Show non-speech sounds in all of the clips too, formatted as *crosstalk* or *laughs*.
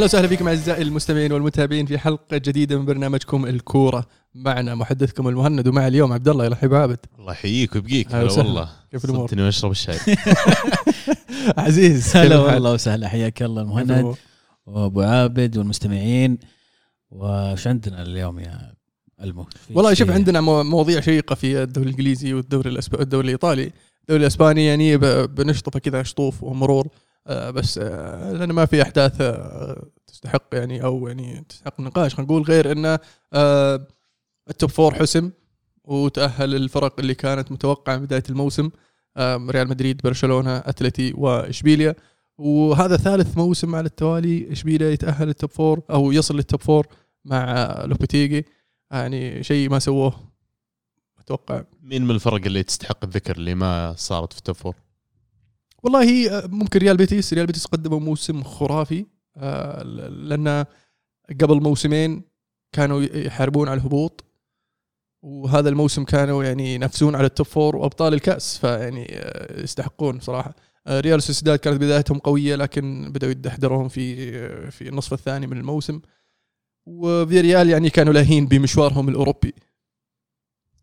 أهلا وسهلا فيكم أعزائي المستمعين والمتابعين في حلقة جديدة من برنامجكم الكورة معنا محدثكم المهند ومع اليوم عبد الله يرحب عابد الله يحييك ويبقيك هلا. والله كيف الأمور؟ صدتني واشرب الشاي *laughs* عزيز هلا؟ والله وسهلا حياك الله المهند؟ وأبو عابد والمستمعين وش عندنا اليوم يا ألمو والله؟ شوف عندنا مو- مواضيع شيقة في الدوري الإنجليزي والدوري. الدوري الإيطالي الدوري الإسباني يعني. بنشطفه كذا شطوف ومرور بس آه لأن ما في أحداث آه تستحق يعني أو يعني تستحق النقاش خلينا نقول غير انه آه ال top four حسم وتأهل الفرق اللي كانت متوقعة من بداية الموسم آه ريال مدريد برشلونة أتلتي وإشبيليا. وهذا ثالث موسم على التوالي إشبيليا يتأهل ال top four أو يصل لل top four مع آه، لوبيتيجي. يعني شيء ما سووه أتوقع مين من الفرق اللي تستحق الذكر اللي ما صارت في ال top four؟ والله آه، ممكن ريال بيتيس ريال بيتيس قدموا موسم خرافي. آه، لأن قبل موسمين كانوا يحاربون على الهبوط. وهذا الموسم كانوا يعني ينافسون على ال top four وأبطال الكأس فيعني آه، يستحقون صراحة. ريال سوسيداد كانت بدايتهم قوية لكن بدأوا يدحدرون في في النصف الثاني من الموسم. وفي ريال يعني كانوا لاهين بمشوارهم الأوروبي.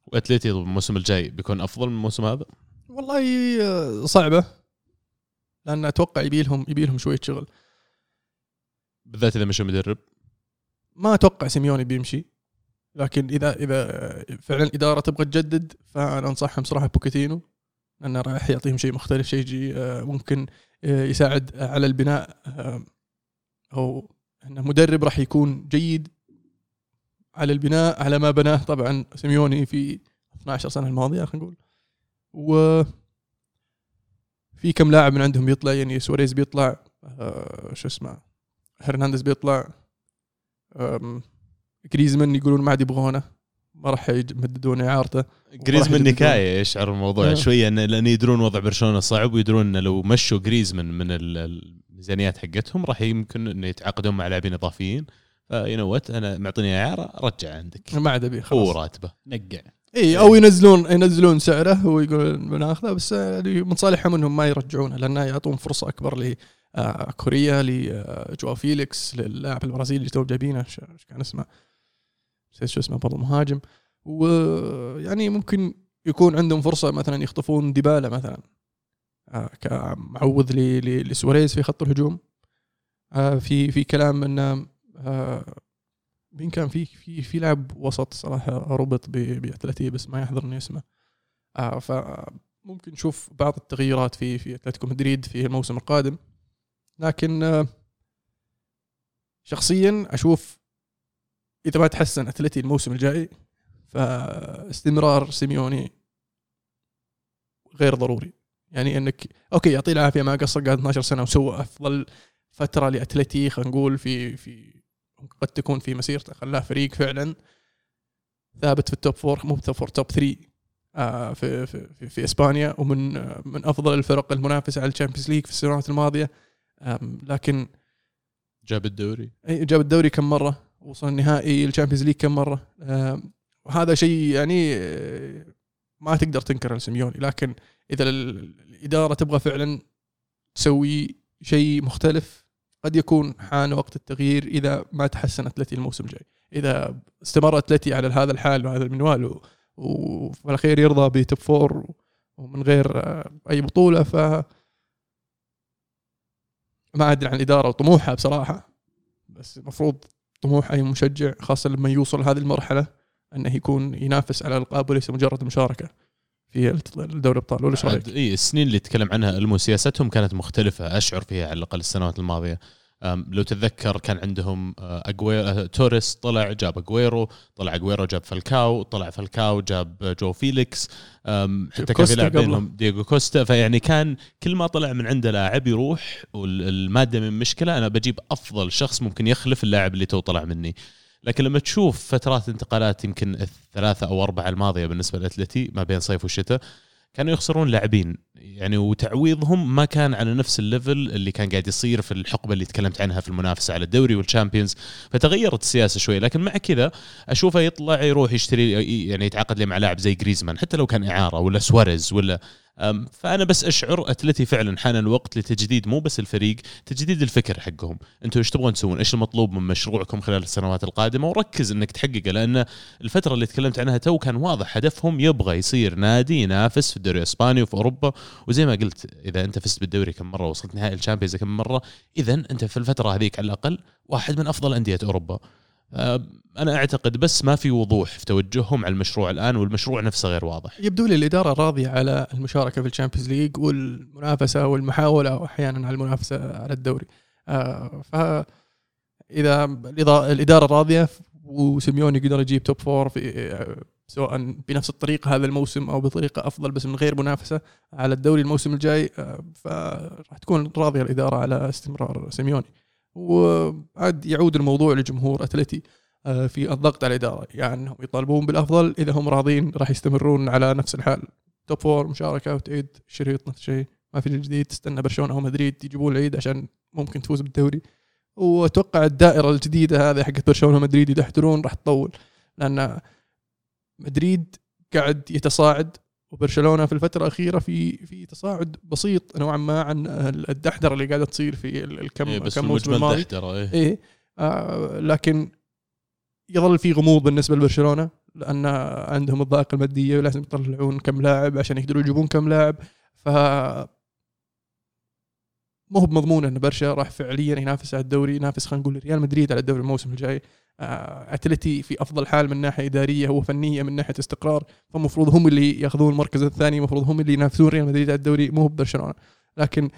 واتليتي الموسم الجاي بيكون أفضل من الموسم هذا؟ والله صعبة. لأن أتوقع يبي لهم يبي لهم شوية شغل. بالذات إذا مشى مدرب. ما أتوقع سيميوني بيمشي. لكن اذا إذا فعلا الاداره تبغى تجدد فأنا أنصحهم صراحة بوكيتينو لأنه راح يعطيهم شيء مختلف شيء آه، ممكن آه، يساعد على البناء آه، أو إنه مدرب راح يكون جيد على البناء على ما بناه. طبعا سيميوني في 12 سنة الماضية خلينا نقول. و في كم لاعب من عندهم بيطلع يعني سواريز بيطلع آه، شو اسمه هرنانديز بيطلع جريزمان يقولون ما عاد يبغونه ما راح يمددون إعارته جريزمان. نكاية يشعر الموضوع آه. شوية لأن يدرون وضع برشلونة صعب ويدرون انه لو مشوا جريزمان من ال- الميزانيات حقتهم راح يمكن انه يتعاقدون مع لاعبين إضافيين. فينوت أنا معطيني إعارة رجع عندك. ما عاد أبي هو خلاص راتبه. نقع. إي أو ينزلون ينزلون سعره ويقولون بناخذه بس من صالحهم إنهم ما يرجعونه لأنه يعطون فرصة أكبر ل آه، لجواو فيليكس للاعب البرازيلي اللي تو جايبينه إيش كان اسمه؟ نسيت شو اسمه برضه مهاجم. ويعني ممكن يكون عندهم فرصة مثلا يخطفون ديبالا مثلا آه، كمعوض لسواريز في خط الهجوم. آه، في في كلام إنه آه، مين كان في في في لاعب وسط صراحة ربط باتلتي بس ما يحضرني اسمه آه فممكن نشوف بعض التغييرات في في أتلتيكو مدريد في الموسم القادم. لكن آه شخصيا أشوف إذا ما تحسن أتلتي الموسم الجاي فاستمرار سيميوني غير ضروري. يعني إنك okay يعطيه العافية ما قصر قعد 12 سنة وسوى أفضل فترة لأتلتي خلينا نقول في في قد تكون في مسيرته. خلاه فريق فعلا ثابت في ال top four مو top four top 3 آه في, في, في, في إسبانيا ومن آه من أفضل الفرق المنافسة على ال Champions League في السنوات الماضية. لكن جاب الدوري. جاب الدوري كم مرة؟ وصل النهائي ال Champions League كم مرة؟ وهذا شيء يعني آه، ما تقدر تنكر لسيميوني. لكن إذا ال- الإدارة تبغى فعلا تسوي شيء مختلف قد يكون حان وقت التغيير إذا ما تحسن اتلتي الموسم الجاي إذا استمر اتلتي على هذا الحال وهذا المنوال وفي الاخير يرضى بتوب فور ومن غير آه، أي بطولة ف ما أدري عن الاداره وطموحها بصراحة. بس المفروض طموح أي مشجع خاصة لما يوصل هذه المرحلة أنه يكون ينافس على الألقاب وليس مجرد مشاركة. في دوري الابطال ولا إيش رأيك؟ إي السنين اللي تكلم عنها المو سياستهم كانت مختلفة أشعر فيها على الأقل السنوات الماضية لو تتذكر كان عندهم آه، أجويرو توريس طلع جاب أجويرو طلع أجويرو جاب فالكاو طلع فالكاو جاب جو فيليكس حتى كان في كوستا لاعب قبله. بينهم دييغو كوستا فيعني كان كل ما طلع من عنده لاعب يروح والمادة مو مشكلة أنا بجيب أفضل شخص ممكن يخلف اللاعب اللي تو طلع مني لكن لما تشوف فترات انتقالات يمكن الثلاثة أو أربعة الماضية بالنسبة لأتلتي ما بين صيف وشتاء كانوا يخسرون لاعبين. يعني وتعويضهم ما كان على نفس ال level اللي كان قاعد يصير في الحقبة اللي تكلمت عنها في المنافسة على الدوري وال Champions فتغيرت السياسة شوي لكن مع كذا أشوفه يطلع يروح يشتري يعني يتعاقد لي مع لاعب زي جريزمان حتى لو كان إعارة ولا سواريز ولا فأنا بس أشعر اتلتي فعلا حان الوقت لتجديد مو بس الفريق تجديد الفكر حقهم. أنتم إيش تبغون تسوون؟ إيش المطلوب من مشروعكم خلال السنوات القادمة؟ وركز إنك تحققه لأن الفترة اللي تكلمت عنها تو كان واضح هدفهم يبغى يصير نادي ينافس في الدوري الإسباني وفي أوروبا. وزي ما قلت إذا أنت فزت بالدوري كم مرة وصلت نهائي ال Champions كم مرة اذا أنت في الفترة هذيك على الأقل واحد من أفضل أندية أوروبا. أنا أعتقد بس ما في وضوح في توجههم على المشروع الآن والمشروع نفسه غير واضح. يبدو لي الإدارة راضية على المشاركة في ال Champions League والمنافسة والمحاولة أحيانا على المنافسة على الدوري. آه ف اذا الإدارة راضية وسيميوني يقدر يجيب top four في آه، سواء بنفس الطريقة هذا الموسم أو بطريقة أفضل بس من غير منافسة على الدوري الموسم الجاي آه، فراح تكون راضية الإدارة على استمرار سيميوني. وعاد يعود الموضوع لجمهور أتلتي آه، في الضغط على الإدارة. يعني انهم يطالبون بالأفضل إذا هم راضين راح يستمرون على نفس الحال. توب فور مشاركة وتعيد شريط نفس الشيء. ما في جديد تستنى برشلونة أو مدريد يجيبون العيد عشان ممكن تفوز بالدوري. وأتوقع الدائرة الجديدة هذه حقت برشلونة ومدريد اذا يحترون راح تطول. لأن مدريد قاعد يتصاعد وبرشلونة في الفترة الأخيرة في في تصاعد بسيط نوعا ما عن الدحدرة اللي قاعدة تصير في ال- الكم إيه بس كم موسم الماضي. إيه. إيه آه لكن يظل في غموض بالنسبة لبرشلونة لأن عندهم الضائقة المادية ولازم يطلعون كم لاعب عشان يقدروا يجيبون كم لاعب. ف مو بمضمون إن برشا راح فعليا ينافس على الدوري ينافس خلينا نقول ريال مدريد على الدوري الموسم الجاي. اتلتي في أفضل حال من ناحية إدارية وفنيه من ناحية استقرار فالمفروض هم اللي يأخذون المركز الثاني المفروض هم اللي ينافسون ريال مدريد على الدوري مو برشلونة. لكن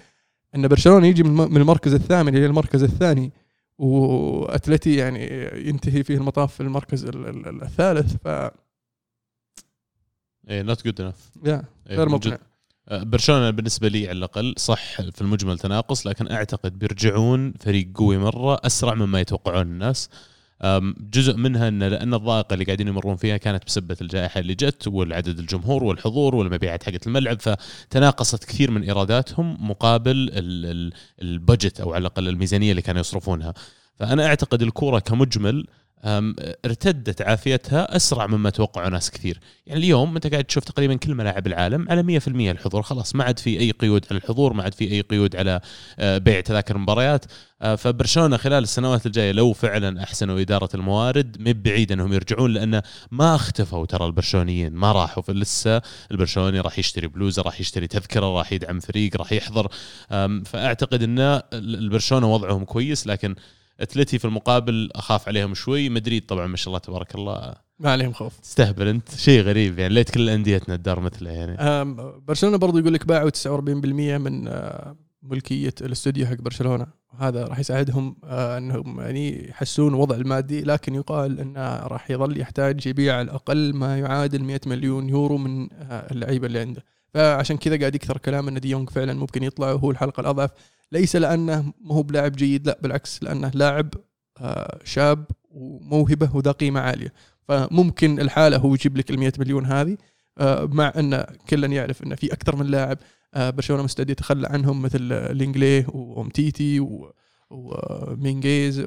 إن برشلونة يجي من المركز الثامن إلى المركز الثاني واتلتي يعني ينتهي فيه المطاف في المركز ال- ال- ال- الثالث ف إيه not good enough yeah غير مقنع. برشلونة بالنسبة لي على الأقل صح في المجمل تناقص لكن أعتقد بيرجعون فريق قوي مرة أسرع مما يتوقعون الناس. جزء منها إن لأن الضائقة اللي قاعدين يمرون فيها كانت بسبة الجائحة اللي جت والعدد الجمهور والحضور والمبيعات حقت الملعب فتناقصت كثير من إيراداتهم مقابل ال- ال- البجت أو على الأقل الميزانية اللي كانوا يصرفونها. فأنا أعتقد الكورة كمجمل ارتدت عافيتها أسرع مما توقعوا ناس كثير. يعني اليوم أنت قاعد تشوف تقريبا كل ملاعب العالم على 100% الحضور. خلاص ما عاد في أي قيود على الحضور ما عاد في أي قيود على آه، بيع تذاكر المباريات آه، فبرشلونة خلال السنوات الجاية لو فعلا أحسنوا إدارة الموارد مب بعيد أنهم يرجعون لأنه ما اختفوا ترى البرشلونيين ما راحوا. فلسه البرشلوني راح يشتري بلوزة راح يشتري تذكرة راح يدعم فريق راح يحضر. فأعتقد إن البرشلونة وضعهم كويس لكن اتلتي في المقابل اخاف عليهم شوي. مدريد طبعا ما شاء الله تبارك الله. ما عليهم خوف. تستهبل انت. شيء غريب يعني. ليت كل أنديتنا الدار مثله يعني. برشلونة برضو يقول لك باعوا 49% من آه، ملكية الاستوديو حق برشلونة. وهذا راح يساعدهم آه، انهم يعني يحسون الوضع المادي لكن يقال انه راح يظل يحتاج يبيع على الأقل ما يعادل 100 مليون يورو من آه، اللعيبة اللي عنده. فعشان كذا قاعد يكثر كلام إن ديونج فعلا ممكن يطلع وهو الحلقة الأضعف. ليس لأنه ما هو بلاعب جيد لا بالعكس لأنه لاعب آه، شاب وموهبة وذا قيمة عالية. فممكن الحالة هو يجيب لك ال 100 مليون هذه آه، مع أن كلا يعرف أن في أكثر من لاعب آه، برشلونة مستعد يتخلى عنهم مثل لينجلي وامتيتي ومينجيز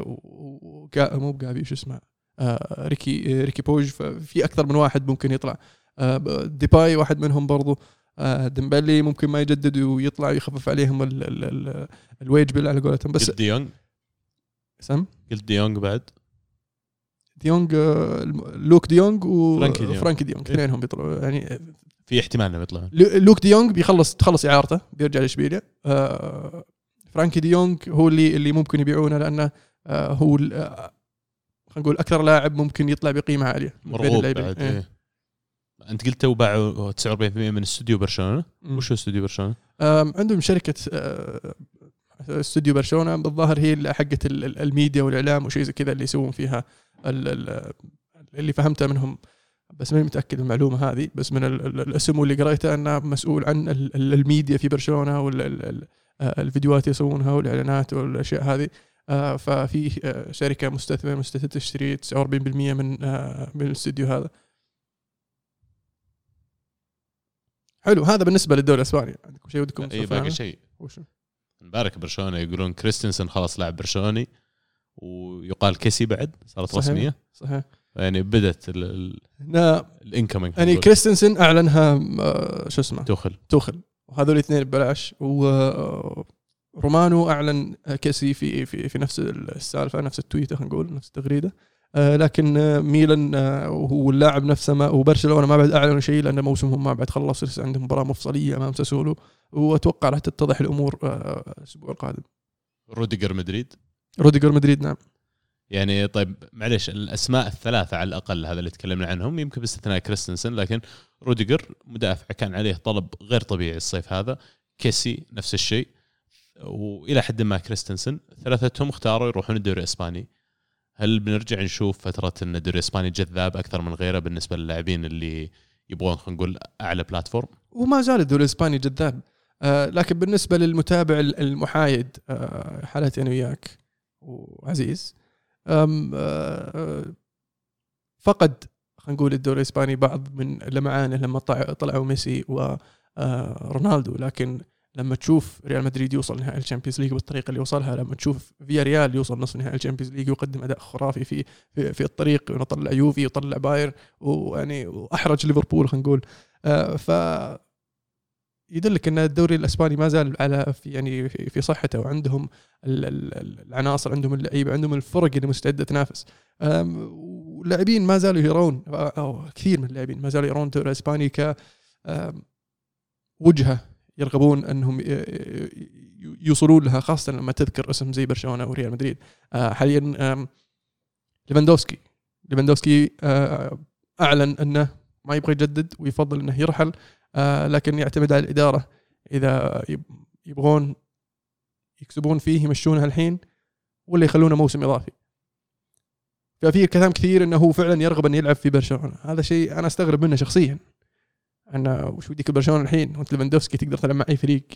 مو بجابي شو اسمه ريكي ريكي بوتش. ففي أكثر من واحد ممكن يطلع. ديباي واحد منهم برضو. ديمبلي ممكن ما يجدد ويطلع ويخفف عليهم ال ال ال ال wage bill على قولتهم. بس قلت ديونج سم؟ قلت ديونج بعد؟ ديونج آه، لوك ديونج فرانكي ديونج. وفرانكي ديونج إيه. اثنينهم بيطلعوا. يعني في احتمال انهم يطلعون لو- لوك ديونج بيخلص تخلص إعارته بيرجع لإشبيليا. آه فرانكي ديونج هو اللي اللي ممكن يبيعونه لأنه آه هو آه خلينا نقول أكثر لاعب ممكن يطلع بقيمة عالية مرغوب. بعد إيه. انت قلت تو باعوا 49% من استوديو برشلونة. وش هو استوديو برشلونة؟ عندهم شركة آه، استوديو برشلونة بالظاهر هي حقت ال- ال- الميديا والإعلام وشيء زي كذا اللي يسوون فيها ال- ال- اللي فهمته منهم بس ماني متأكد من المعلومة هذه بس من ال- ال- الأسم واللي قريته أنه مسؤول عن ال- ال- الميديا في برشلونة والفيديوهات يسوونها والإعلانات والأشياء هذه آه، ففي شركة مستثمر مستثمر تشتري 49% من من الاستوديو هذا حلو هذا بالنسبة للدوري الإسباني. عندكم شيء ودكم اي باقي عنه؟ شيء. وشو؟ مبارك برشلونة يقولون كريستنسن خلاص لاعب برشلوني ويقال كيسي بعد صارت صحيح. رسمية. صحيح. يعني بدت ال incoming يعني كريستنسن أعلنها آه، شو اسمه؟ توخل. توخل. وهذول الاثنين ببلاش. ورومانو أعلن كيسي في في في نفس السالفة نفس ال tweet ة خلينا نقول نفس التغريده آه، لكن آه، ميلان آه، وهو اللاعب نفسه ما وبرشلونه ما بعد اعلنوا شيء لأن موسمهم ما بعد خلص لسه عندهم مباراة مفصلية أمام ساسولو وأتوقع راح تتضح الأمور آه، الأسبوع القادم. روديجر مدريد؟ روديجر مدريد نعم. يعني طيب معلش الأسماء الثلاثة على الأقل هذا اللي تكلمنا عنهم يمكن باستثناء كريستنسن لكن روديجر مدافع كان عليه طلب غير طبيعي الصيف هذا كيسي نفس الشيء وإلى حد ما كريستنسن ثلاثتهم اختاروا يروحون الدوري الإسباني. هل بنرجع نشوف فترة إن الدوري الاسباني جذاب أكثر من غيره بالنسبة للاعبين اللي يبغون خلينا نقول أعلى بلاتفورم وما زال الدوري الإسباني جذاب. آه، لكن بالنسبة للمتابع المحايد آه، حالتي أنا وياك وعزيز أم، آه، فقد خلينا نقول الدوري الإسباني بعض من لمعانه لما طلع- طلعوا ميسي ورونالدو لكن لما تشوف ريال مدريد يوصل نهائي ال Champions League بالطريقة اللي وصلها لما تشوف فياريال يوصل نصف نهائي ال Champions League ويقدم أداء خرافي في في, في الطريق وطلع يوفي وطلع بايرن ويعني وأحرج ليفربول خلينا نقول. آه، ف يدلك إن الدوري الأسباني ما زال على في يعني في صحته وعندهم ال- ال- العناصر عندهم اللعيبة عندهم الفرق اللي مستعدة تنافس. واللاعبين ما زالوا يرون أو كثير من اللاعبين ما زالوا يرون الدوري الأسباني ك وجهة يرغبون أنهم يوصلون لها خاصة لما تذكر اسم زي برشلونة وريال مدريد. آه، حاليا ليفاندوفسكي. ليفاندوفسكي آه، أعلن أنه ما يبغى يجدد ويفضل أنه يرحل آه، لكن يعتمد على الإدارة. إذا يب- يبغون يكسبون فيه يمشونها الحين ولا يخلونه موسم إضافي. ففي كلام كثير إنه هو فعلا يرغب أن يلعب في برشلونة. هذا شيء أنا أستغرب منه شخصيا. أنا وش وديك برشلونه الحين؟ وأنت ليفاندوفسكي تقدر تلعب مع أي فريق.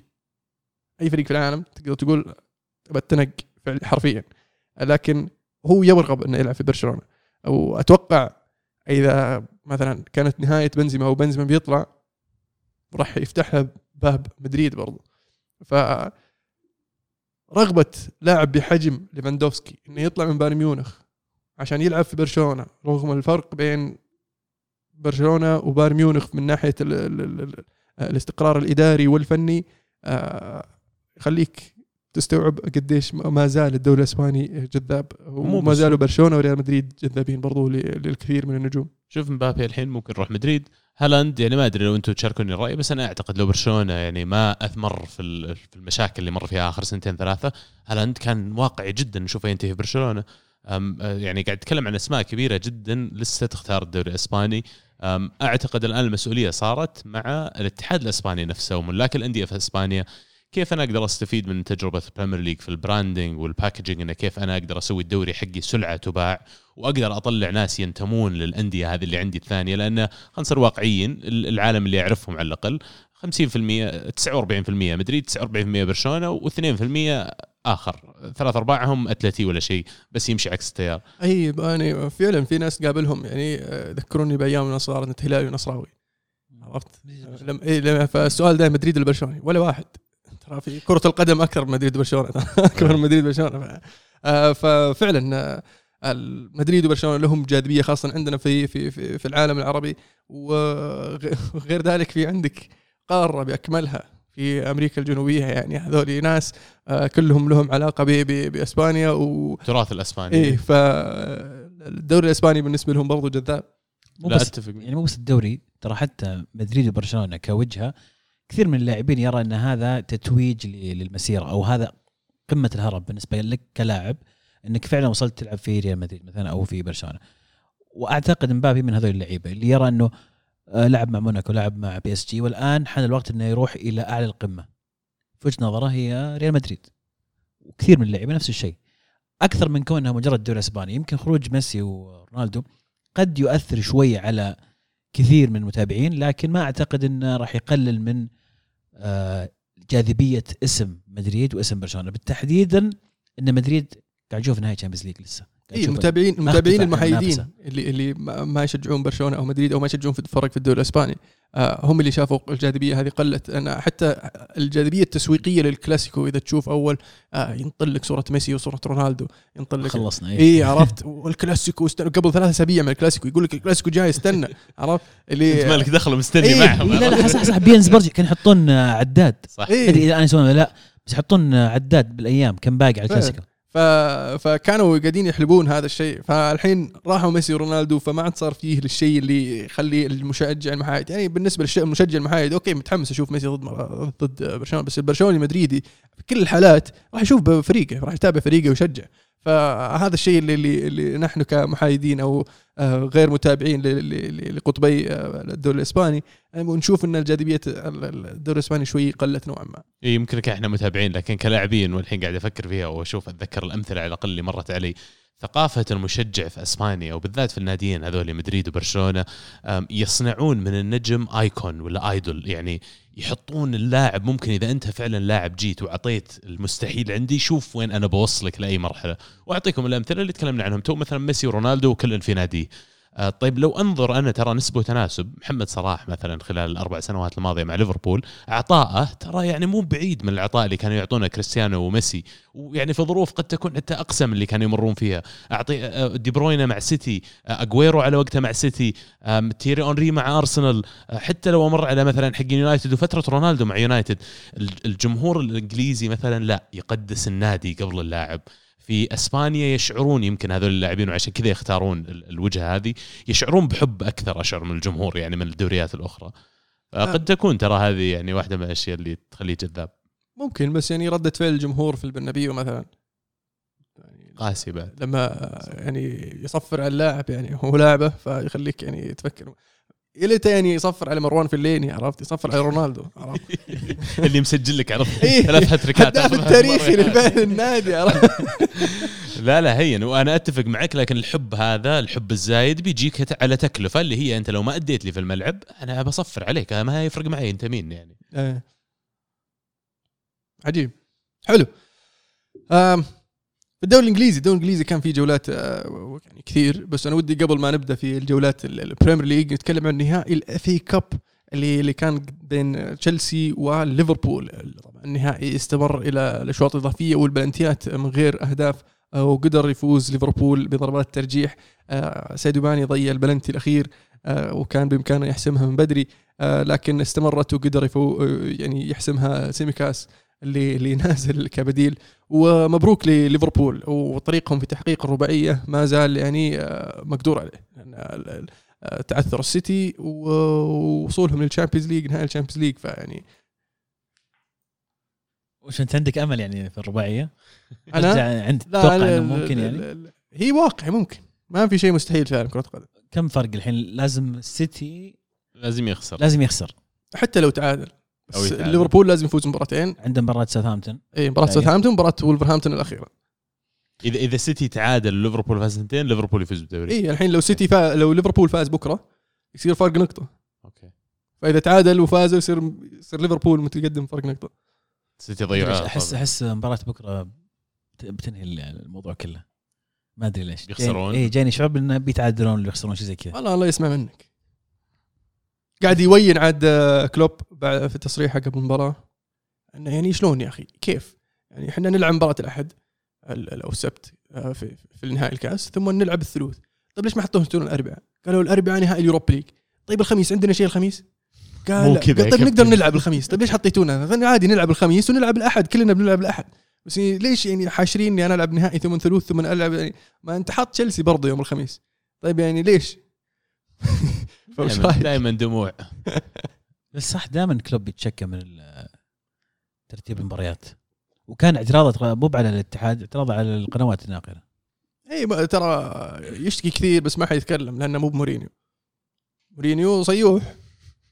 أي فريق في العالم تقدر تقول بتنق حرفيا. لكن هو يرغب إنه يلعب في برشلونة. واتوقع إذا مثلا كانت نهاية بنزيما أو بنزيما بيطلع راح يفتح له باب مدريد برضو. ف رغبة لاعب بحجم ليفاندوفسكي إنه يطلع من بايرن ميونخ عشان يلعب في برشلونة رغم الفرق بين برشلونة وبايرن ميونخ من ناحية ال ال ال ال الاستقرار الإداري والفني آه، يخليك تستوعب قديش ما زال الدوري الإسباني جذاب. وما زالوا برشلونة وريال مدريد جذابين برضو للكثير من النجوم. شوف مبابي الحين ممكن يروح مدريد. هالاند يعني ما أدري لو أنتم تشاركوني الرأي بس أنا أعتقد لو برشلونة يعني ما أثمر في ال- في المشاكل اللي مر فيها آخر سنتين ثلاثة هالاند كان واقعي جدا نشوفه ينتهي في برشلونة. آه، يعني قاعد أتكلم عن أسماء كبيرة جدا لسه تختار الدوري الإسباني. أعتقد الآن المسؤولية صارت مع الاتحاد الإسباني نفسه وملاك الأندية في إسبانيا. كيف أنا أقدر أستفيد من تجربة ال Premier League في ال branding وال packaging؟ انه كيف أنا أقدر أسوي الدوري حقي سلعة تباع وأقدر أطلع ناس ينتمون للأندية هذه اللي عندي الثانية؟ لأن خلينا نصير واقعيين العالم اللي يعرفهم على الأقل. 50% 49% مدريد 49% برشلونة و2% آخر. ثلاث أرباعهم أتلتي ولا شيء بس يمشي عكس التيار. أي يعني فعلا في ناس قابلهم يعني آه، ذكروني بأيام صغير انت هلالي ونصراوي عرفت؟ لما إيه لما فالسؤال ده مدريد ولا برشلونه ولا واحد. ترى في كرة القدم أكثر من مدريد وبرشلونة. *laughs* أكبر من مدريد وبرشلونة. ف- آه، ففعلا آه، مدريد وبرشلونة لهم جاذبية خاصة عندنا في في في, في العالم العربي. وغير ذلك في عندك قارة بأكملها في أمريكا الجنوبية يعني. هذول ناس آه، كلهم لهم علاقة بإسبانيا و التراث الإسباني. إيه فالدوري الإسباني بالنسبة لهم برضو جذاب. مو لا بس أتفق يعني مو بس الدوري ترى حتى مدريد وبرشلونة كوجهة كثير من اللاعبين يرى إن هذا تتويج ل- للمسيرة أو هذا قمة الهرب بالنسبة لك كلاعب إنك فعلا وصلت تلعب في ريال مدريد مثلا أو في برشلونة. وأعتقد مبابي من هذول اللعيبة اللي يرى إنه لعب مع موناكو لعب مع PSG والآن حان الوقت إنه يروح إلى أعلى القمة. في وجهة نظره هي ريال مدريد. وكثير من اللعيبه نفس الشيء. أكثر من كونها مجرد دوري أسباني. يمكن خروج ميسي ورونالدو قد يؤثر شوي على كثير من المتابعين لكن ما أعتقد إنه راح يقلل من آه، جاذبية اسم مدريد واسم برشلونة. بالتحديدا إن مدريد قاعد نشوف نهايه Champions League لسه. اي نشوف المتابعين المتابعين المحايدين. اللي اللي ما ما يشجعون برشلونة أو مدريد أو ما يشجعون في الفرق في الدوري الإسباني آه، هم اللي شافوا الجاذبية هذه قلت أنا حتى الجاذبية التسويقية للكلاسيكو إذا تشوف أول آه، ينطل لك صورة ميسي وصورة رونالدو ينطل لك خلصنا إيه. اي عرفت والكلاسيكو استنى قبل ثلاث أسابيع من الكلاسيكو يقول لك الكلاسيكو جاي استنى *laughs* عرفت أنت اللي مالك دخل مستني إيه، معهم لا لا حس حس beIN Sports كانوا يحطون عداد صح إيه. إذا أنا يسوون ولا لا بس يحطون عداد بالأيام كم باقي على. الكلاسيكو ف... فكانوا قاعدين يحلبون هذا الشيء. فالحين راحوا ميسي ورونالدو فما عاد صار فيه الشيء اللي يخلي المشجع المحايد. يعني بالنسبة للمشجع المحايد أوكي متحمس أشوف ميسي ضد ضد برشلونة بس البرشلوني المدريدي في كل الحالات راح يشوف فريقه راح يتابع فريقه ويشجع. فهذا الشيء اللي, اللي, اللي نحن كمحايدين أو غير متابعين لقطبي آه، الدوري الإسباني. آه، ونشوف إن الجاذبية الدوري الإسباني شوي قلت نوعا ما. يمكن إحنا متابعين لكن كلاعبين والحين قاعد أفكر فيها وأشوف أتذكر الأمثلة على الأقل اللي مرت علي. ثقافة المشجع في أسبانيا وبالذات في الناديين هذول مدريد وبرشلونة يصنعون من النجم آيكون ولا آيدول يعني يحطون اللاعب ممكن إذا أنت فعلا لاعب جيت وعطيت المستحيل عندي شوف وين أنا بوصلك لأي مرحلة. وأعطيكم الأمثلة اللي تكلمنا عنهم تو مثلا ميسي ورونالدو وكل في ناديه طيب لو انظر أنا ترى نسبة وتناسب محمد صلاح مثلا خلال الأربع سنوات الماضية مع ليفربول عطاءه ترى يعني مو بعيد من العطاء اللي كانوا يعطونه كريستيانو وميسي ويعني في ظروف قد تكون حتى اقسى من اللي كانوا يمرون فيها. أعطي آه، دي بروينه مع سيتي آه، أجويرو على وقته مع سيتي تيري هنري مع أرسنال آه، حتى لو أمر على مثلا حق يونايتد وفترة رونالدو مع يونايتد الج- الجمهور الإنجليزي مثلا لا يقدس النادي قبل اللاعب. في إسبانيا يشعرون يمكن هذول اللاعبين وعشان كذا يختارون ال- الوجهة هذه يشعرون بحب أكثر أشعر من الجمهور يعني من الدوريات الأخرى. قد تكون ترى هذه يعني واحدة من الأشياء اللي تخليه جذاب. ممكن بس يعني ردة فعل الجمهور في البرنابيو مثلا. يعني قاسي بعد. لما يعني يصفر على اللاعب يعني هو لاعبه فيخليك يعني تفكر. يا ليته يعني يصفر على مروان فليني عرفت؟ يصفر على رونالدو عرفت؟ *laughs* اللي مسجل لك عرفت؟ إيه. ثلاث هاتريكات هداف التاريخي *laughs* للفعل النادي عرفت؟ *laughs* لا لا هين. وأنا أتفق معك لكن الحب هذا الحب الزايد بيجيك على تكلفة اللي هي أنت لو ما أديت لي في الملعب أنا بصفر عليك ما يفرق معي أنت مين يعني؟ إيه. عجيب. حلو. في الدوري الإنجليزي الدوري الإنجليزي كان في جولات آه، يعني كثير. بس أنا ودي قبل ما نبدأ في الجولات ال- ال Premier League نتكلم عن نهائي ال FA Cup اللي اللي كان بين تشيلسي وليفربول طبعا النهائي استمر إلى الأشواط الإضافية والبلنتيات من غير أهداف وقدر يفوز ليفربول بضربات ترجيح آه، ساديو ماني ضيع البلنتي الأخير آه، وكان بإمكانه يحسمها من بدري. لكن استمرت وقدر يعني يحسمها سيميكاس اللي اللي *laughs* نازل كبديل. ومبروك لليفربول وطريقهم في تحقيق الرباعية ما زال يعني آه، مقدور عليه. ال- آه، تعثر السيتي ووصولهم لل Champions League نهائي ال Champions League فيعني وش أنت عندك أمل يعني في الرباعية؟ أنا؟ عند تتوقع ال- إنه ممكن يعني. هي واقع ممكن. ما في شيء مستحيل في عالم كرة القدم. كم فرق الحين؟ لازم السيتي لازم يخسر. لازم يخسر. حتى لو تعادل. بس. ليفربول لازم يفوز مباراتين. عنده مباراة ساوثهامبتون. اي مباراة ساوثهامبتون مباراة ولفرهامبتون الأخيرة. اذا إذا سيتي تعادل وليفربول فاز اثنتين ليفربول يفوز بالدوري. اي الحين لو سيتي فا... لو ليفربول فاز بكرة يصير فرق نقطة. أوكي. فإذا تعادل وفازوا يصير يصير ليفربول متقدم فرق نقطة. سيتي ضيعوها احس احس مباراة بكرة بت- بتنهي الموضوع كله. ما أدري ليش. بيخسرون؟ اي جايني شعور انه بيتعادلون ولا يخسرون شيء زي كذا. والله الله يسمع منك. قاعد يوين عاد آه، كلوب بعد في تصريحه قبل المباراة إنه يعني شلون يا أخي كيف؟ يعني إحنا نلعب مباراة الأحد ال- ال- أو السبت آه، في في النهائي الكاس ثم نلعب الثلوث طيب ليش ما حطوه الاربعاء؟ قالوا الاربعاء نهائي اليوروبا ليج طيب الخميس عندنا شيء الخميس؟ قال مو. كذا طيب نقدر. نلعب الخميس طيب ليش حطيتونا؟ عادي نلعب الخميس ونلعب الأحد كلنا بنلعب الأحد بس يعني ليش يعني حاشريني أنا ألعب نهائي ثم ثلوث ثم ألعب يعني ما أنت حاط تشيلسي برضه يوم الخميس طيب يعني ليش؟ *laughs* دائما دموع. *laughs* بس صح دائما كلوب يتشكى من ترتيب المباريات. وكان اعتراضه مو على الاتحاد اعتراضه على القنوات الناقلة. إي ما- ترى يشتكي كثير بس ما حيتكلم لأنه مو بمورينيو. مورينيو صيوح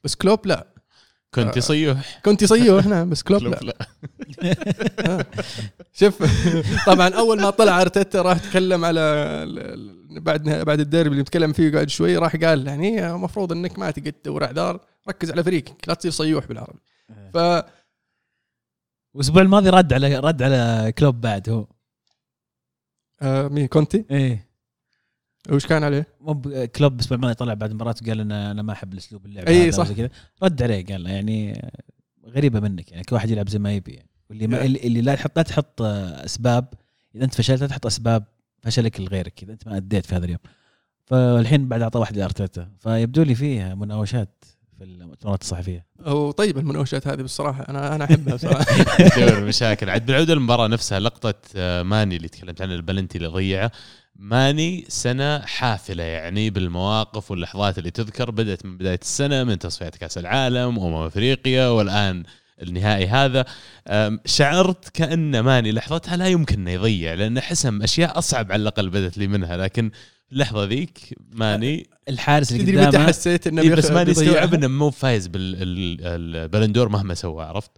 بس كلوب لا. كنت صيوح. كنت صيوح نعم بس كلوب كلوب لا. لا. *laughs* آه. شوف طبعا أول ما طلع أرتيتا راح تكلم على بعد بعد الديربي اللي نتكلم فيه قاعد شوي راح قال يعني المفروض إنك ما تقعد تدور اعذار ركز على فريقك لا تصير صيوح بالعربي ف والاسبوع الماضي رد على رد على كلوب بعد هو آه، مين كونتي إيه وش كان عليه؟ مو كلوب الأسبوع الماضي طلع بعد مباراه وقال أنا أنا ما أحب الأسلوب اللعب هذا صح. كذا رد عليه قال له يعني غريبة منك يعني كل واحد يلعب زي ما يبي يعني. واللي ما يعني. اللي لا تحط لا تحط أسباب إذا أنت فشلت لا تحط أسباب فشلك لغيرك اذا أنت ما أديت في هذا اليوم. فالحين بعد أعطى واحد لارتيتا فيبدو لي فيه مناوشات في المؤتمرات الصحفية. هو طيب المناوشات هذه بالصراحة أنا أنا أحبها بصراحة. دور *laughs* *laughs* مشاكل. عاد بالعودة للمباراة نفسها لقطة آه، ماني اللي تكلمت عنها البلنتي اللي ضيعه. ماني سنة حافلة يعني بالمواقف واللحظات اللي تذكر بدأت من بداية السنة من تصفيات كأس العالم امم أفريقيا والآن النهائي هذا شعرت كأن ماني لحظتها لا يمكن إنه يضيع لأنه حسم أشياء أصعب على الأقل بدت لي منها لكن اللحظه ذيك ماني الحارس اللي تدري متى حسيت إنه إيه بس ماني بيضيعها؟ استوعب إنه مو فايز بالبلندور مهما سوى عرفت؟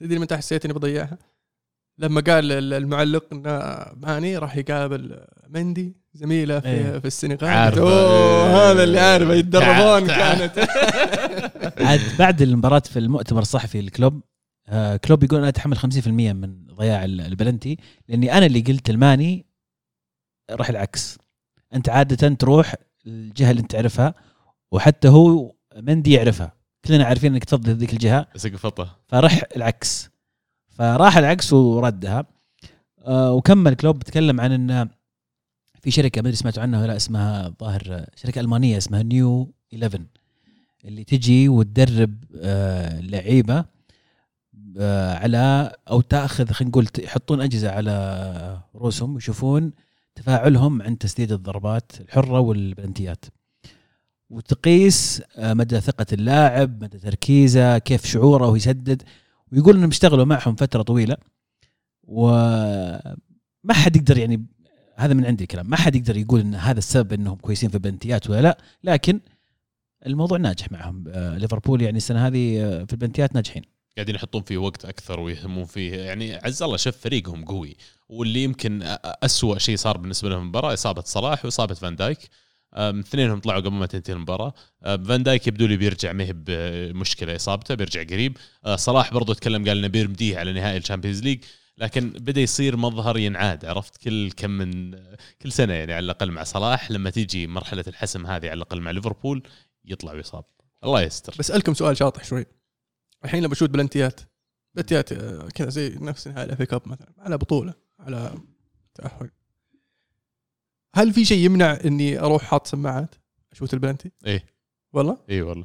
تدري متى حسيت اني بضيعها؟ لما قال ال- المعلق إنه ماني راح يقابل مندي زميله في, إيه. في السنغال. أوه إيه. هذا اللي عارفه يتدربون كانت. *laughs* عاد بعد المباراة في المؤتمر الصحفي كلوب آه كلوب يقول أنا أتحمل 50% من ضياع ال- البلنتي لأني أنا اللي قلت الماني راح العكس. أنت عادة تروح الجهة اللي أنت تعرفها وحتى هو مندي يعرفها. كلنا عارفين إنك تفضل ذيك الجهة بس قفطه فرح العكس. فراح العكس وردها آه وكمل كلوب تكلم عن إنه في شركة ما أدري سمعتوا عنها ولا لا اسمها ظاهر شركة ألمانية اسمها نيو 11 اللي تجي وتدرب آه لعيبة آه على أو تأخذ خلينا نقول يحطون أجهزة على رؤوسهم ويشوفون تفاعلهم عند تسديد الضربات الحرة والبلنتيات. وتقيس آه، مدى ثقة اللاعب مدى تركيزه كيف شعوره وهو يسدد. ويقول إنهم اشتغلوا معهم فترة طويلة وما حد يقدر يعني هذا من عندي كلام ما حد يقدر يقول إن هذا السبب إنهم كويسين في البلنتيات ولا لا لكن الموضوع ناجح معهم. آه، ليفربول يعني السنة هذه آه، في البلنتيات ناجحين. قاعدين يحطون فيه وقت أكثر ويهتمون فيه يعني عز الله شاف فريقهم قوي. واللي يمكن أسوأ شيء صار بالنسبة لهم المباراه إصابة صلاح وإصابة فان دايك. اثنينهم طلعوا قبل ما تنتهي المباراة. فان دايك يبدو لي بيرجع ما هي بمشكله إصابته بيرجع قريب. أه، صلاح برضو تكلم قال إنه بيرمديه على نهائي ال Champions League لكن بدأ يصير مظهر ينعاد عرفت؟ كل كم من كل سنة يعني على الأقل مع صلاح لما تيجي مرحلة الحسم هذه على الأقل مع ليفربول يطلع ويصاب. الله يستر. بسالكم سؤال شاطح شوي. الحين لما أشوت بلنتيات بلنتيات آه، كذا زي نفس نهائي ال FA Cup مثلا على بطولة على تأهل. هل في شيء يمنع إني أروح حاط سماعات أشوت البلنتي؟ إيه. والله؟ اي والله.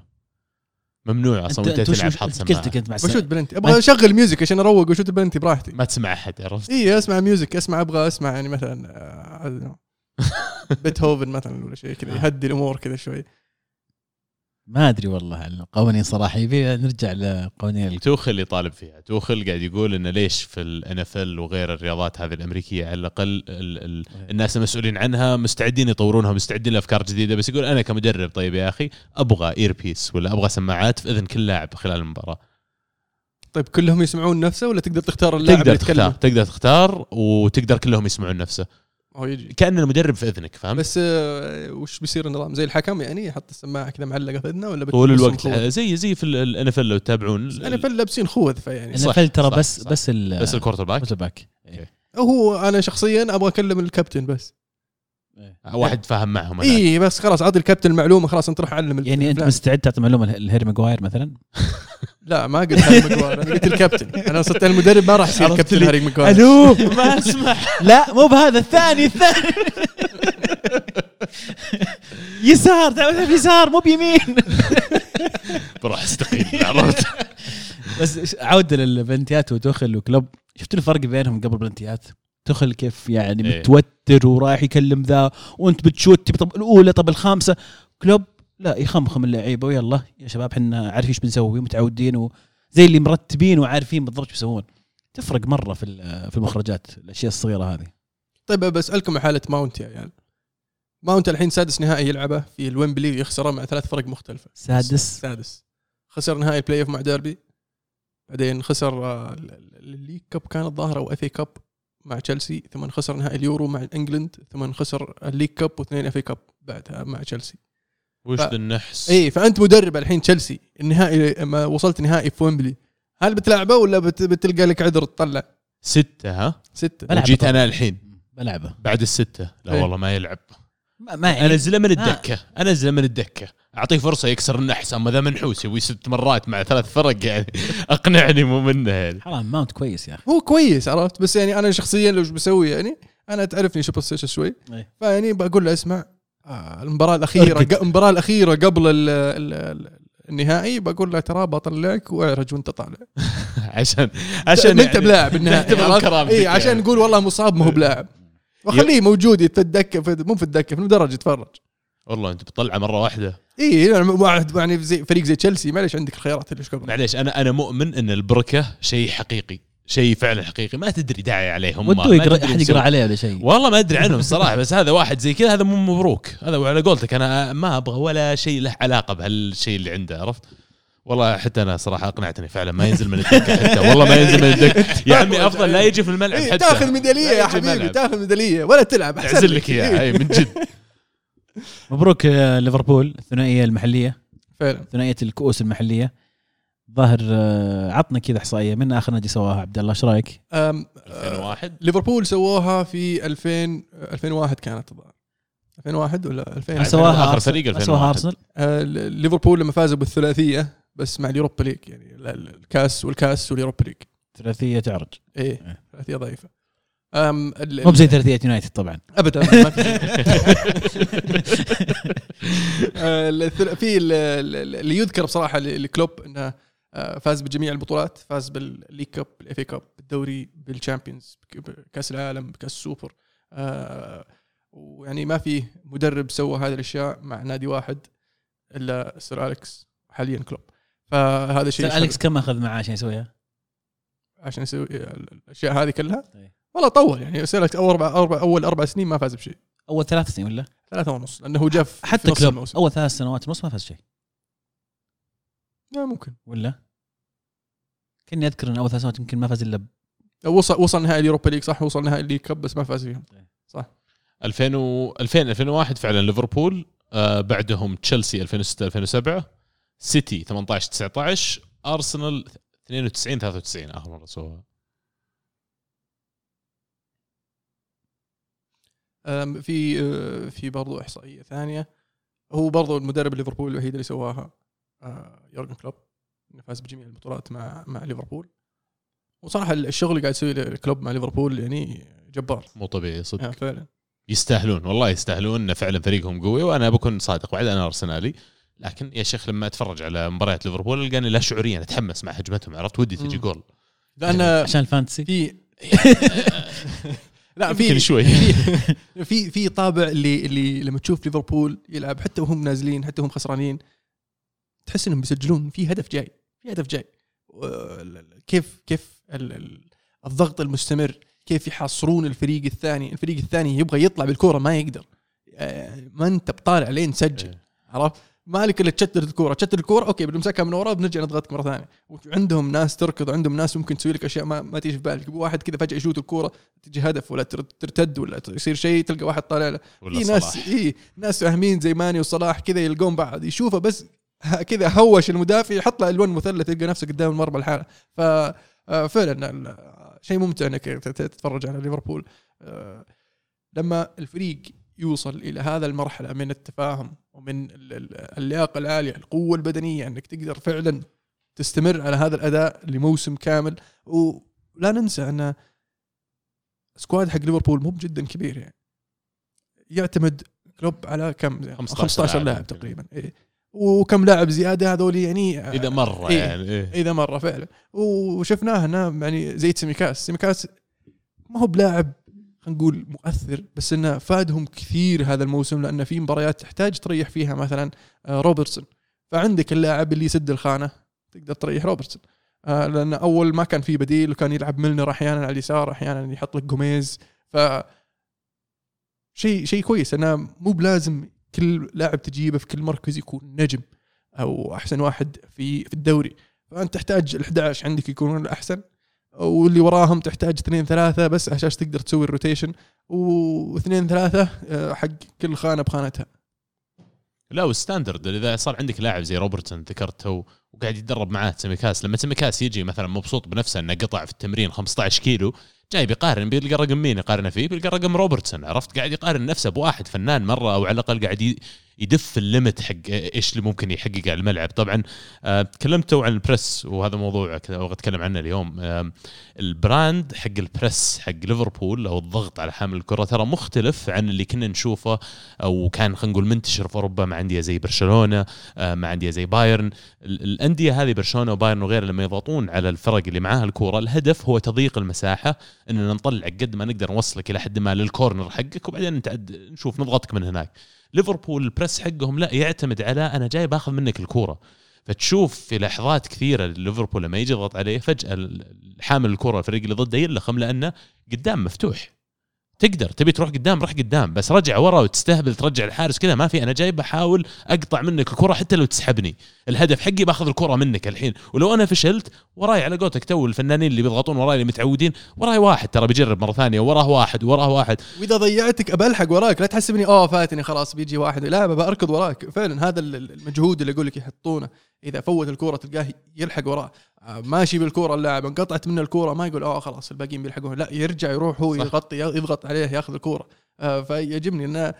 ممنوع أصلا وأنت تلعب حاط سماعه أنت مع بشوت بلنتي. أبغى أشغل music عشان أروق وأشوت البلنتي براحتي. ما تسمع أحد عرفت اي أسمع music أسمع أبغى أسمع يعني مثلا آه،. بيتهوفن *laughs* مثلا ولا شيء كذا يهدي الأمور كذا شوي. ما أدري والله القوانين صراحة. يبي نرجع لقوانين توخل يطالب فيها. توخل قاعد يقول إنه ليش في ال NFL وغير الرياضات هذه الأمريكية على الأقل ال ال الناس المسؤولين عنها مستعدين يطورونها مستعدين لأفكار جديدة. بس يقول أنا كمدرب طيب يا أخي أبغى earpiece ولا أبغى سماعات في إذن كل لاعب خلال المباراة. طيب كلهم يسمعون نفسه ولا تقدر تختار اللاعب تقدر اللي تختار تقدر تختار وتقدر كلهم يسمعون نفسه. هو يجي. كأن المدرب في إذنك فهمت بس آه، وش بيصير النظام زي الحكم يعني يحط السماعة كذا معلقة في إذنه ولا طول الوقت. خوذ؟ زي زي في ال NFL لو تتابعون. أنا فل لابسين خوذ فيعني. صح، NFL ترى بس صح. بس ال بس ال quarterback؟ ال quarterback. هو أنا شخصيا أبغى أكلم الكابتن بس. واحد فاهم معهم اي إيه بس خلاص اعطي الكابتن المعلومه خلاص انت روح علم يعني أنت. مستعد تعطي معلومة لهاري ماجواير مثلا؟ *laughs* لا ما قلت هاري ماجواير أنا قلت الكابتن. أنا صرت المدرب ما راح يصير كابتن. هاري ماجواير. ألو *laughs* ما أسمع. لا مو بهذا الثاني الثاني. *laughs* يسار تعال يسار مو بيمين. بروح استقيل عرفت. بس عوده للبلنتيات ودخل وكلوب. شفت الفرق بينهم قبل البلنتيات دخل كيف يعني إيه. متوتر ورايح يكلم ذا وانت بتشوت تبي طب الأولى طب الخامسة. كلوب لا يخمخم اللعيبة ويلا. يا شباب إحنا عارفين إيش بنسوي متعودين وزي اللي مرتبين وعارفين بالضبط إيش بيسوون تفرق مرة في ال- في المخرجات الأشياء الصغيرة هذه. طيب بسالكم عن حالة ماونت يا عيال. ماونت الحين سادس نهائي يلعبه في الويمبلي يخسره مع ثلاث فرق مختلفة. سادس. سادس. خسر نهائي ال playoff مع ديربي بعدين خسر ال- ال- ال League Cup كان الظاهر أو FA Cup مع تشيلسي ثم خسر نهائي اليورو مع England ثم خسر ال League Cup واثنين FA Cup بعدها مع تشيلسي. وش ف- ذا النحس؟ اي فأنت مدرب الحين تشيلسي النهائي ما وصلت نهائي في ويمبلي هل بتلعبه ولا بت- بتلقى لك عذر تطلع؟ ستة ها؟ ستة. طبعاً. أنا الحين. بلعبه. بعد الستة. لا إيه. والله ما يلعب. ما, ما يعني أنزله من. الدكة. أنزله من الدكة. أعطيه فرصة يكسر النحس أما ذا منحوس يبي ست مرات مع ثلاث فرق يعني أقنعني مو منه يعني. حرام ماونت كويس يا أخي. هو كويس عرفت؟ بس يعني أنا شخصيا لو إيش بسوي يعني أنا تعرفني superstitious شوي. إيه. فيعني بقول له اسمع آه المباراة الأخيرة المباراة الأخيرة قبل ال ال ال النهائي بقول له ترى بطلعك واعرج وانت طالع. *laughs* عشان عشان أنت بلاعب النهائي اي عشان يعني. نقول والله مصاب ما هو بلاعب. *laughs* وخليه موجود في الدكه مو في الدكه في المدرج يتفرج. والله انت بتطلعه مرة واحدة. إي يعني واحد يعني زي فريق زي تشيلسي معليش عندك الخيارات اللي قبل؟ معليش أنا أنا مؤمن إن البركة شيء حقيقي شيء فعلا حقيقي. ما تدري داعي عليهم ودوا ما يقرا أحد. يقرأ عليه ولا شيء؟ والله ما أدري عنهم *laughs* الصراحه بس هذا واحد زي كذا هذا مو مبروك. هذا على قولتك أنا ما أبغى ولا شيء له علاقة بهالشيء اللي عنده عرفت؟ والله حتى أنا صراحة أقنعتني فعلا ما ينزل من الدكة حتى. *laughs* والله ما ينزل من الدكة. يا عمي أفضل لا يجي في الملعب حتى. تاخذ ميدالية يا حبيبي. تاخذ ميدالية ولا تلعب أحسن لك. إياها. إي من جد. *laughs* مبروك آه، ليفربول الثنائية المحلية. فعلا. ثنائيه الكؤوس المحلية. ظاهر آه، عطنا كذا إحصائية. من آخر نادي سواها عبد الله؟ إيش رأيك؟ أم، 2001 ليفربول سووها في 2000 2001 كانت الظاهر. 2001 ولا 2000 عشان سواها أرسنال- فريق ما 2001. سواها أرسنال. آه، ليفربول لما فازوا بالثلاثية بس مع ال Europa League يعني ال- ال- الكاس والكاس وال Europa League. ثلاثية تعرج. إيه إيه. ثلاثية ضعيفة. مو بزي ثلاثيه يونايتد طبعا. ابدا في *laughs* ال- اللي يذكر بصراحة لكلوب إنه آه، فاز بجميع البطولات فاز بال League Cup بال FA Cup بالدوري بال Champions بكأس العالم بكأس السوبر. آه، ويعني ما في مدرب سوى هذه الأشياء مع نادي واحد إلا سير أليكس حاليا كلوب. فهذا شيء سير أليكس كم أخذ معاه عشان يسويها؟ عشان يسوي الأشياء هذه كلها؟ إيه. والله طول يعني سير اليكس أول أربع أربع أول أربع سنين ما فاز بشيء. أول ثلاث سنين ولا؟ ثلاثة ونص لأنه جاء في حتى كلوب. الموسم. أول ثلاث سنوات ونص ما فاز شيء. لا ممكن. ولا؟ كاني أذكر إن أول ثلاث سنوات يمكن ما فاز إلا وصل وصل نهائي ال Europa League صح؟ وصل نهائي ال League Cup بس ما فاز فيهم. 2000 و 2000 2001 فعلا ليفربول آه بعدهم تشيلسي 2006 2007 سيتي 18 19 أرسنال 92 93 اخر مره سووها في في برضو إحصائية ثانية. هو برضو المدرب ليفربول الوحيد اللي سواها يورجن كلوب إنه فاز بجميع البطولات مع مع ليفربول. وصراحة الشغل اللي قاعد يسويه كلوب مع ليفربول يعني جبار. مو طبيعي صدق. يعني فعلا. يستاهلون والله يستاهلون إن فعلا فريقهم قوي وأنا بكون صادق بعد أنا أرسنالي. لكن يا شيخ لما أتفرج على مباريات ليفربول ألقاني لا شعوريا أتحمس مع هجمتهم عرفت؟ ودي تجي. جول. لأن عشان ال fantasy. في *laughs* لا في شوي. *laughs* في في طابع اللي اللي لما تشوف ليفربول يلعب حتى وهم نازلين حتى وهم خسرانين تحس إنهم بيسجلون. في هدف جاي في هدف جاي. كيف كيف ال- ال- الضغط المستمر كيف يحاصرون الفريق الثاني. الفريق الثاني يبغى يطلع بالكورة ما يقدر. آه، ما أنت بطالع لين تسجل إيه. عرفت؟ مالك الا تشتت الكورة. تشتت الكورة okay بنمسكها من ورا بنرجع نضغطك مرة ثانية. وعندهم ناس تركض عندهم ناس ممكن تسوي لك أشياء ما, ما تيجي في بالك. واحد كذا فجأة يشوت الكورة تجي هدف ولا تر- ترتد ولا يصير شيء تلقى واحد طالع له. في ناس صلاح. اي ناس فاهمين زي ماني وصلاح كذا يلقون بعض يشوفه بس كذا هوش المدافع يحط له ألوان مثلث تلقى نفسك قدام المرمى الحالة ف آه، شيء ممتع إنك تتفرج على ليفربول. آه، لما الفريق يوصل إلى هذا المرحلة من التفاهم ومن ال- ال- اللياقة العالية القوة البدنية إنك تقدر فعلا تستمر على هذا الأداء لموسم كامل ولا ننسى أن سكواد حق ليفربول مو جدا كبير يعني يعتمد كلوب على كم 15 15 لاعب. لاعب تقريبا إيه. وكم لاعب زيادة هذول يعني إذا مرة إيه. يعني إيه. إذا مرة فعلا وشفناه هنا يعني زي سيميكاس سيميكاس ما هو بلاعب خلينا نقول مؤثر بس إنه فادهم كثير هذا الموسم لأن في مباريات تحتاج تريح فيها مثلا آه، روبرتسون. فعندك اللاعب اللي يسد الخانة تقدر تريح روبرتسون. آه، لأن أول ما كان في بديل وكان يلعب ميلنر أحيانا على اليسار أحيانا يحط لك جوميز. ف شيء شيء كويس إنه مو بلازم كل لاعب تجيبه في كل مركز يكون نجم أو أحسن واحد في في الدوري. فأنت تحتاج ال 11 عندك يكونون الأحسن. واللي وراهم تحتاج اثنين ثلاثة بس عشان تقدر تسوي ال rotation. واثنين ثلاثة آه، حق كل خانة بخانتها. لا وال standard إذا صار عندك لاعب زي روبرتسون ذكرته وقاعد يتدرب معاه سيميكاس لما سيميكاس يجي مثلا مبسوط بنفسه إنه قطع في التمرين 15 كيلو جاي بيقارن بيلقى رقم مين يقارنه فيه؟ بيلقى رقم روبرتسون عرفت؟ قاعد يقارن نفسه بواحد فنان مرة أو على الأقل قاعد يدف ال limit حق إيش اللي ممكن يحقق على الملعب. طبعا آه، تكلمتوا عن ال press وهذا موضوع أبغى أتكلم عنه اليوم. ال brand حق ال press حق ليفربول أو الضغط على حامل الكرة ترى مختلف عن اللي كنا نشوفه أو كان خلينا نقول منتشر في أوروبا مع أندية زي برشلونة آه، مع أندية زي بايرن. ال- الأندية هذه برشلونة وبايرن وغيرها لما يضغطون على الفرق اللي معاها الكورة الهدف هو تضييق المساحة إننا نطلع قد ما نقدر نوصلك إلى حد ما لل corner حقك وبعدين نتعد نشوف نضغطك من هناك. ليفربول ال press حقهم لا يعتمد على أنا جاي باخذ منك الكورة. فتشوف في لحظات كثيرة ليفربول لما يجي يضغط عليه فجأة حامل الكره الفريق اللي ضده يلخم لأنه قدام مفتوح. تقدر تبي تروح قدام روح قدام بس رجع ورا وتستهبل ترجع الحارس كذا ما في أنا جاي بحاول أقطع منك الكرة حتى لو تسحبني. الهدف حقي بأخذ الكرة منك الحين. ولو أنا فشلت وراي على قولتك تو الفنانين اللي بيضغطون وراي اللي متعودين وراي واحد ترى بيجرب مرة ثانية وراه واحد وراه واحد. وإذا ضيعتك بلحق وراك لا تحسبني أوه فاتني خلاص بيجي واحد لا بركض وراك. فعلا هذا ال- المجهود اللي أقول لك يحطونه. إذا فوت الكورة تلقاه يلحق وراه. آه، ماشي بالكورة اللاعب انقطعت منه الكورة ما يقول اوه خلاص الباقيين بيلحقون. لا يرجع يروح هو صح. يغطي يضغط عليه ياخذ الكورة. آه، فيعجبني إن آه،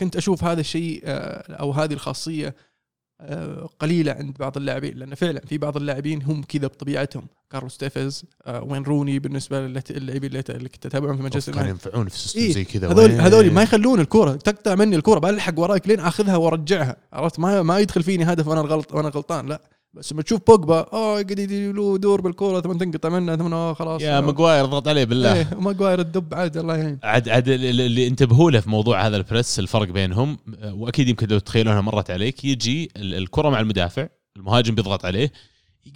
كنت أشوف هذا الشيء أو هذه الخاصية قليلة عند بعض اللاعبين لأن فعلا في بعض اللاعبين هم كذا بطبيعتهم. كارلوس تيفيز آه، وين روني بالنسبة للاعبين اللي كنت أتابعهم في مانشستر كانوا يونايتد. ينفعون في system إيه، زي كذا؟ هذول؟ هذول ما يخلون الكره تقطع مني الكره بلحق وراك لين آخذها وأرجعها. عرفت؟ ما ما يدخل فيني هدف وأنا غلط وأنا غلطان لا. بس لما تشوف بوجبا اوه قاعد يدي له دور بالكورة ثم تنقطع منه ثم آه خلاص. يا ماجواير اضغط عليه بالله. إيه ماجواير الدب عاد الله يعين. عاد عاد ال- اللي انتبهوا له في موضوع هذا ال press الفرق بينهم آه، وأكيد يمكن لو تتخيلونها مرت عليك يجي ال- الكرة مع المدافع المهاجم بيضغط عليه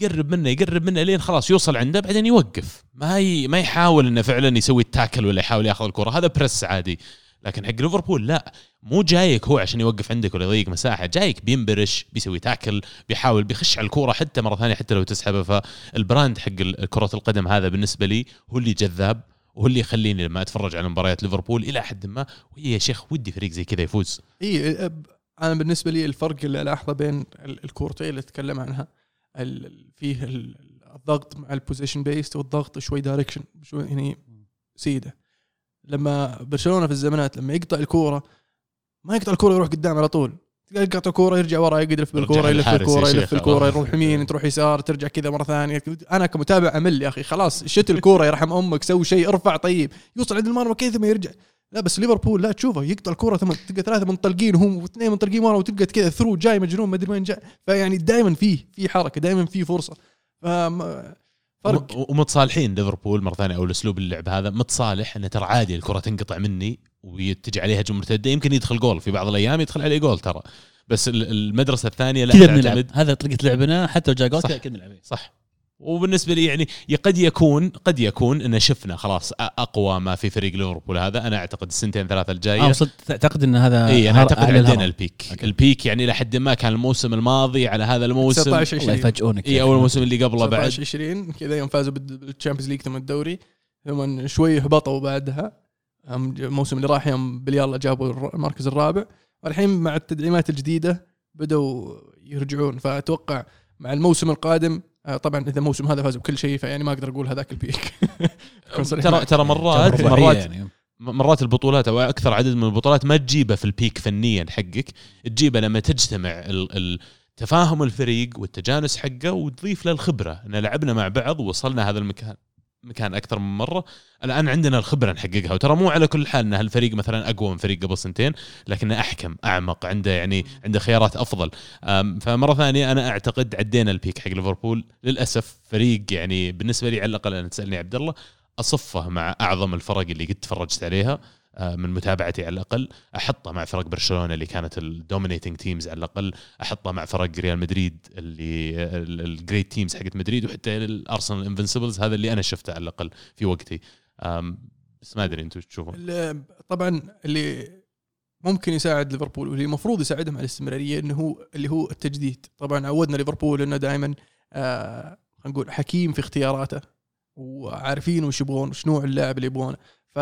يقرب منه يقرب منه لين خلاص يوصل عنده بعدين يوقف. ما ي... ما يحاول إنه فعلا يسوي ال tackle ولا يحاول ياخذ الكرة. هذا press عادي. لكن حق ليفربول لا مو جايك هو عشان يوقف عندك ولا يضيق مساحة جايك بينبرش بيسوي tackle بيحاول بيخش على الكورة حتى مرة ثانية حتى لو تسحبه. فال brand حق كرة القدم هذا بالنسبة لي هو اللي جذاب وهو اللي يخليني لما أتفرج على مباريات ليفربول إلى حد ما وهي يا شيخ ودي فريق زي كذا يفوز. إي أنا بالنسبة لي الفرق اللي ألاحظه بين ال- الكورتين اللي تكلم عنها فيه ال- الضغط مع ال possession based والضغط شوي direction شوي يعني سيدة. لما برشلونة في الزمانات لما يقطع الكورة ما يقطع الكورة يروح قدام على طول. يقطع الكورة يرجع ورا يلف بالكورة يلف يا يلف شيخ. بالكورة أوه. يروح يمين تروح يسار ترجع كذا مرة ثانية. أنا كمتابع أمل يا أخي خلاص شت الكورة يرحم أمك سوي شيء ارفع طيب. يوصل عند المرمى كذا ثم يرجع. لا بس ليفربول لا تشوفه يقطع الكورة ثم تلقى ثلاثة منطلقين وهم واثنين منطلقين ورا وتلقى كذا ثرو جاي مجنون ما أدري وين جاي. فيعني دائما فيه في حركة دائما في فرصة. فما- فرق. وم- ومتصالحين ليفربول مرة ثانية أو الأسلوب اللعب هذا. متصالح انه ترى عادي الكرة تنقطع مني وتجي عليها هجمه مرتده يمكن يدخل جول في بعض الأيام يدخل عليه جول ترى. بس ال- المدرسة الثانية لا كذا بنلعب. هذا طريقة لعبنا حتى لو جاء جول. كذا صح. وبالنسبة لي يعني قد يكون قد يكون إن شفنا خلاص أقوى ما في فريق ليفربول هذا. أنا أعتقد السنتين ثلاثة الجايه آه تعتقد إن هذا إي أنا هر- أعتقد عندنا. ال peak. Okay. ال peak يعني لحد ما كان الموسم الماضي على هذا الموسم. 19 الله 20 يفاجئونك إي أول موسم اللي قبله بعد. 19 20 كذا يوم فازوا بال Champions League ثم الدوري. ثم شوي هبطوا بعدها. أم- الموسم اللي راح يوم باليلا جابوا الر- المركز الرابع. والحين مع التدعيمات الجديدة بدأوا يرجعون. فأتوقع مع الموسم القادم طبعا إذا الموسم هذا فازوا بكل شيء فيعني ما أقدر أقول هذاك ال peak *laughs* ترى. ترى مرات مرات يعني. مرات البطولات أو أكثر عدد من البطولات ما تجيبه في ال peak فنيا حقك تجيبه لما تجتمع ال ال تفاهم الفريق والتجانس حقه وتضيف له الخبرة ان لعبنا مع بعض ووصلنا هذا المكان مكان أكثر من مرة. الآن عندنا الخبرة نحققها وترى مو على كل حال إن هالفريق مثلا أقوى من فريق قبل سنتين لكنه أحكم أعمق عنده يعني عنده خيارات أفضل. فمرة ثانية أنا أعتقد عدينا البيك حق ليفربول. للأسف فريق يعني بالنسبة لي على الأقل أنا تسألني عبد الله أصفه مع أعظم الفرق اللي قد تفرجت عليها. من متابعتي على الأقل احطه مع فرق برشلونة اللي كانت ال dominating teams على الأقل احطه مع فرق ريال مدريد اللي ال great teams حقت مدريد وحتى الارسنال Invincibles هذا اللي أنا شفته على الأقل في وقتي. بس ما أدري أنتم تشوفون. طبعا اللي ممكن يساعد ليفربول واللي المفروض يساعدهم على الاستمرارية إنه هو اللي هو التجديد. طبعا عودنا ليفربول إنه دائما آه نقول حكيم في اختياراته وعارفين وش يبغون وش نوع اللاعب اللي يبغونه. ف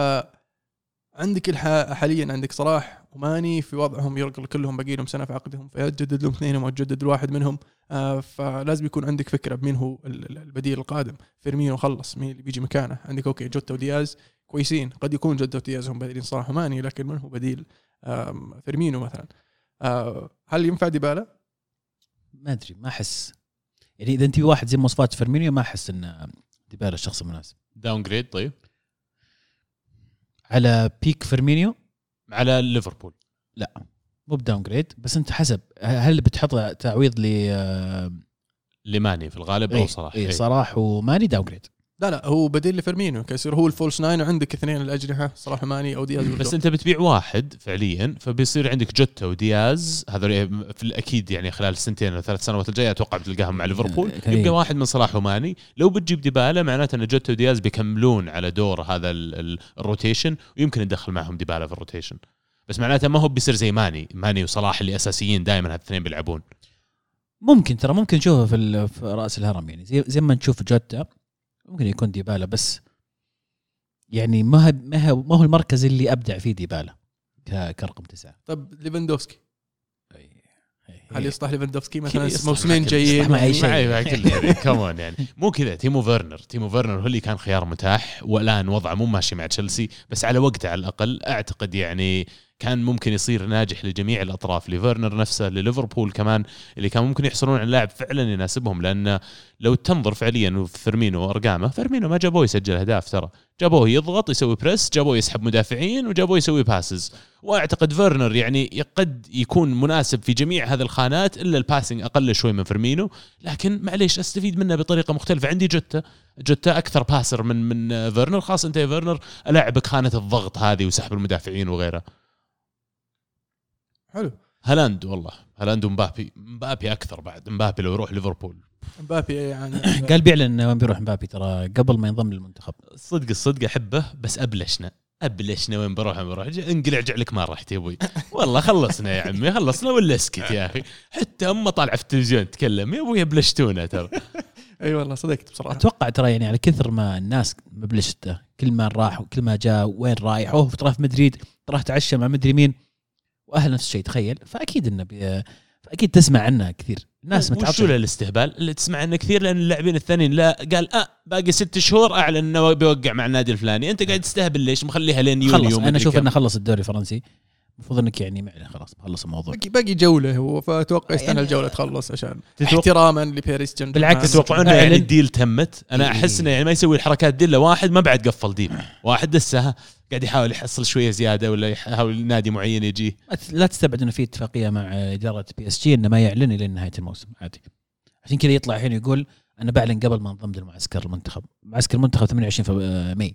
عندك الح... حاليا عندك صلاح وماني في وضعهم يرقل كلهم باقي لهم سنة في عقدهم فيجدد لهم اثنينهم وتجدد الواحد منهم آه، فلازم يكون عندك فكرة بمين هو ال- ال- البديل القادم. فيرمينو خلص مين اللي بيجي مكانه؟ عندك okay جوتا ودياز كويسين قد يكون جوتا ودياز هم بديلين صلاح وماني لكن من هو بديل؟ آم، فيرمينو مثلا. آه، هل ينفع ديبالا؟ ما أدري ما أحس. يعني إذا أنت واحد زي مواصفات فيرمينيو ما أحس إن ديبالا الشخص المناسب. downgrade طيب؟ على peak فيرمينيو على ليفربول. مو ب downgrade بس انت حسب. هل بتحط تعويض ل لماني في الغالب؟ أو صلاح إيه. صلاح وماني downgrade لا لا هو بديل لفيرمينو كيصير هو ال false nine وعندك اثنين الأجنحة. صلاح وماني أو دياز بس. أنت بتبيع واحد فعليا فبيصير عندك جوتا ودياز. هذول في الأكيد يعني خلال السنتين أو ثلاث سنوات الجاية أتوقع بتلقاهم مع ليفربول. يبقى واحد من صلاح وماني لو بتجيب ديبالا معناته أن جوتا ودياز بيكملون على دور هذا ال- ال- ال rotation ويمكن ندخل معهم ديبالا في ال rotation. بس معناته ما هو بيصير زي ماني. ماني وصلاح اللي أساسيين دائما هالاثنين بيلعبون. ممكن ترى ممكن نشوفه في, ال- في رأس الهرم يعني. زي زي ما نشوف جوتا. ممكن يكون ديبالا بس يعني ما ما هو ما هو المركز اللي أبدع فيه ديبالا كرقم تسعة. طب ليفاندوفسكي. هل يصلح ليفاندوفسكي مثلا؟ موسمين جايين. مع أي شيء. معي مع كل *laughs* كمان يعني. مو كذا تيمو فيرنر. تيمو فيرنر هو اللي كان خيار متاح والآن وضعه مو ماشي مع تشيلسي بس على وقته على الأقل أعتقد يعني كان ممكن يصير ناجح لجميع الأطراف لفيرنر نفسه لليفربول كمان اللي كان ممكن يحصلون على لاعب فعلا يناسبهم. لأن لو تنظر فعليا في فيرمينو وأرقامه فيرمينو ما جابوه يسجل أهداف ترى. جابوه يضغط يسوي press جابوه يسحب مدافعين وجابوه يسوي passes وأعتقد فيرنر يعني قد يكون مناسب في جميع هذه الخانات إلا ال passing أقل شوي من فيرمينو. لكن معليش أستفيد منه بطريقة مختلفة. عندي جوتا. جوتا أكثر passer من من فيرنر خاصة أنت يا فيرنر العبك خانة الضغط هذه وسحب المدافعين وغيره. حلو. هالاند والله. هالاند ومبابي. مبابي أكثر بعد. مبابي لو يروح ليفربول. مبابي يعني *laughs* قال بيعلن وين بيروح مبابي ترى قبل ما ينضم للمنتخب. صدق الصدق أحبه بس أبلشنا. أبلشنا وين بروح وين بروح انقلع جعلك ما رحت يا أبوي. *laughs* والله خلصنا يا عمي خلصنا ولا اسكت يا أخي. حتى أمه طالعة في التلفزيون تتكلم. يا أبوي أبلشتونا ترى. *laughs* أي والله صدقت بصراحة. أتوقع ترى يعني على كثر ما الناس مبلشته كل ما راح وكل ما جاء وين رايح أوه ترى في مدريد راح تعشى مع مدري مين. وأهل نفس الشيء تخيل. فأكيد إنه بي... فأكيد تسمع عنه كثير. الناس وشو متعطله الاستهبال؟ اللي تسمع عنه كثير لأن اللاعبين الثانيين لا قال آه باقي ست شهور أعلن إنه بيوقع مع النادي الفلاني. أنت قاعد تستهبل ليش؟ مخليها لين يونيو خلص ومدري أنا أشوف. إنه خلص الدوري الفرنسي. المفروض إنك يعني معنا خلاص خلص الموضوع. باقي باقي جولة هو فأتوقع يستنى يعني- الجولة تخلص عشان احتراما لبيريس جنب بالعكس تتوقعون يعني. الديل تمت أنا إيه. احس إنه يعني ما يسوي الحركات دي إلا واحد ما بعد قفل deal. واحد لسه قاعد يحاول يحصل شوية زيادة ولا يحاول نادي معين يجيه لا تستبعد إنه في اتفاقية مع إدارة PSG إنه ما يعلن إلى نهاية الموسم عادي. عشان كذا يطلع الحين يقول أنا بعلن قبل ما انضم للمعسكر المنتخب. معسكر المنتخب 28 في آه، May.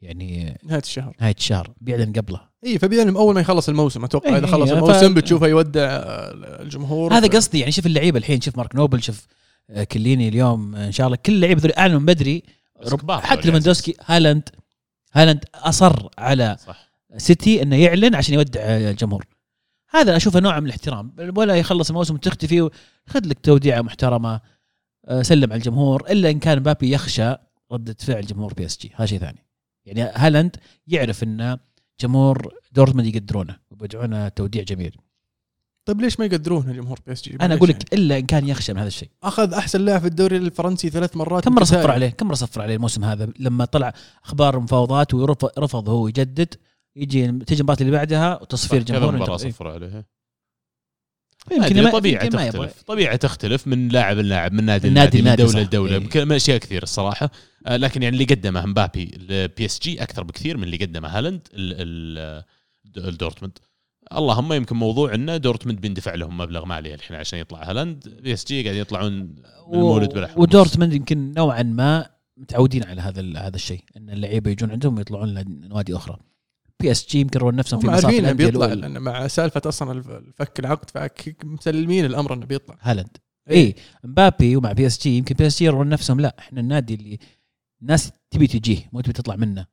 يعني نهاية الشهر. نهاية الشهر بيعلن قبله. إي فبيعلم أول ما يخلص الموسم أتوقع إيه، اذا خلص إيه، الموسم ف- بتشوفه يودع آه، الجمهور. هذا قصدي يعني شوف اللعيبة الحين شوف مارك نوبل شوف آه، كيليني اليوم إن شاء الله كل اللعيبة ذول أعلنوا من بدري. رب- حتى ليفاندوسكي هالاند. هالاند أصر على صح. سيتي إنه يعلن عشان يودع الجمهور؟ هذا أشوفه نوع من الاحترام ولا يخلص الموسم وتختفي خذ لك توديعة محترمة آه، سلم على الجمهور إلا إن كان مبابي يخشى ردة فعل جمهور PSG. هذا شيء ثاني. يعني هالاند يعرف إن جمهور دورتموند يقدرونه ويودعونه توديع جميل؟ طيب ليش ما يقدرون الجمهور PSG أنا أقول لك إلا إن كان يخشى من هذا الشيء أخذ أحسن لاعب في الدوري الفرنسي ثلاث مرات كم مرة. صفر عليه كم مرة صفر عليه الموسم هذا لما طلع أخبار مفاوضات ورفض هو يجدد يجي تجي المباراه اللي بعدها وتصفير كذا الجمهور مباراة. صفر عليه يمكن يمكن ما- طبيعه يمكن ما يبغى. تختلف طبيعه تختلف من لاعب للاعب من نادي من لنادي نادي من صح. لدولة إيه. بك- أشياء كثير الصراحة آه، لكن يعني اللي قدمه مبابي ل PSG أكثر بكثير من اللي قدمه هالاند ال- ال- الدورتموند اللهم يمكن موضوع إنه دورتموند بيندفع لهم مبلغ مالي الحين عشان يطلع هالاند PSG قاعد يطلعون من المولد بالاحرى ودورتموند يمكن نوعا ما متعودين على هذا ال- هذا الشيء إن اللعيبة يجون عندهم ويطلعون لنوادي أخرى. PSG يمكن يرون نفسهم في مصاف عارفين إنه الأندية بيطلع. لأن مع سالفة أصلا الف- الفك العقد فمسلمين الأمر إنه بيطلع. هالاند. اي مبابي ومع PSG يمكن PSG يرون نفسهم لا إحنا النادي اللي الناس تبي تجيه مو تبي تطلع منه.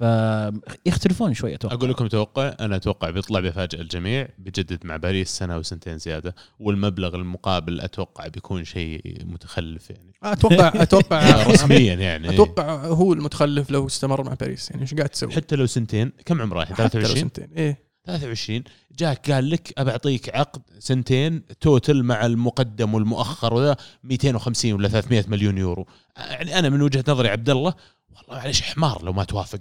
فيختلفون شوي أتوقع. أقول لكم توقع أنا أتوقع بيطلع بيفاجئ الجميع بيجدد مع باريس سنة وسنتين زيادة والمبلغ المقابل أتوقع بيكون شيء متخلف يعني. أتوقع *laughs* أتوقع رسميا يعني. أتوقع هو المتخلف لو استمر مع باريس يعني إيش قاعد تسوي؟ حتى لو سنتين كم عمره الحين حتى لو 23 سنتين إيه. 23 جاك قال لك ابى اعطيك عقد سنتين توتل مع المقدم والمؤخر وذا 250 ولا 300 مليون يورو. يعني أنا من وجهة نظري عبد الله والله معليش حمار لو ما توافق.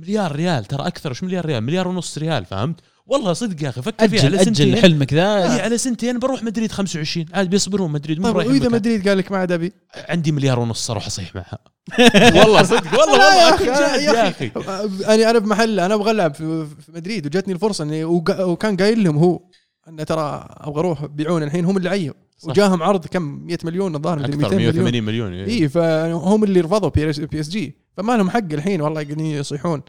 مليار ريال ترى أكثر وش مليار ريال؟ مليار ونص ريال فهمت؟ والله صدق يا أخي فكر فيها على سنتين. أجل حلمك إيه، ذا على سنتين بروح مدريد 25 عاد بيصبرون مدريد مو طيب وإذا. مدريد قال لك ما عاد أبي. عندي مليار ونص أروح أصيح معها. *laughs* والله صدق والله والله يا أخي يا أخي. أنا أنا بمحل أنا أبغى ألعب في في مدريد وجاتني الفرصة إني وق- وكان قايل لهم هو انه ترى أبغى أروح بيعون الحين هم اللي عيوا. وجاهم عرض كم؟ 100 مليون الظاهر مدري أكثر 200 مليون. 180 مليون إيه. اي فهم اللي رفضوا PSG فما لهم حق الحين والله يصيحون.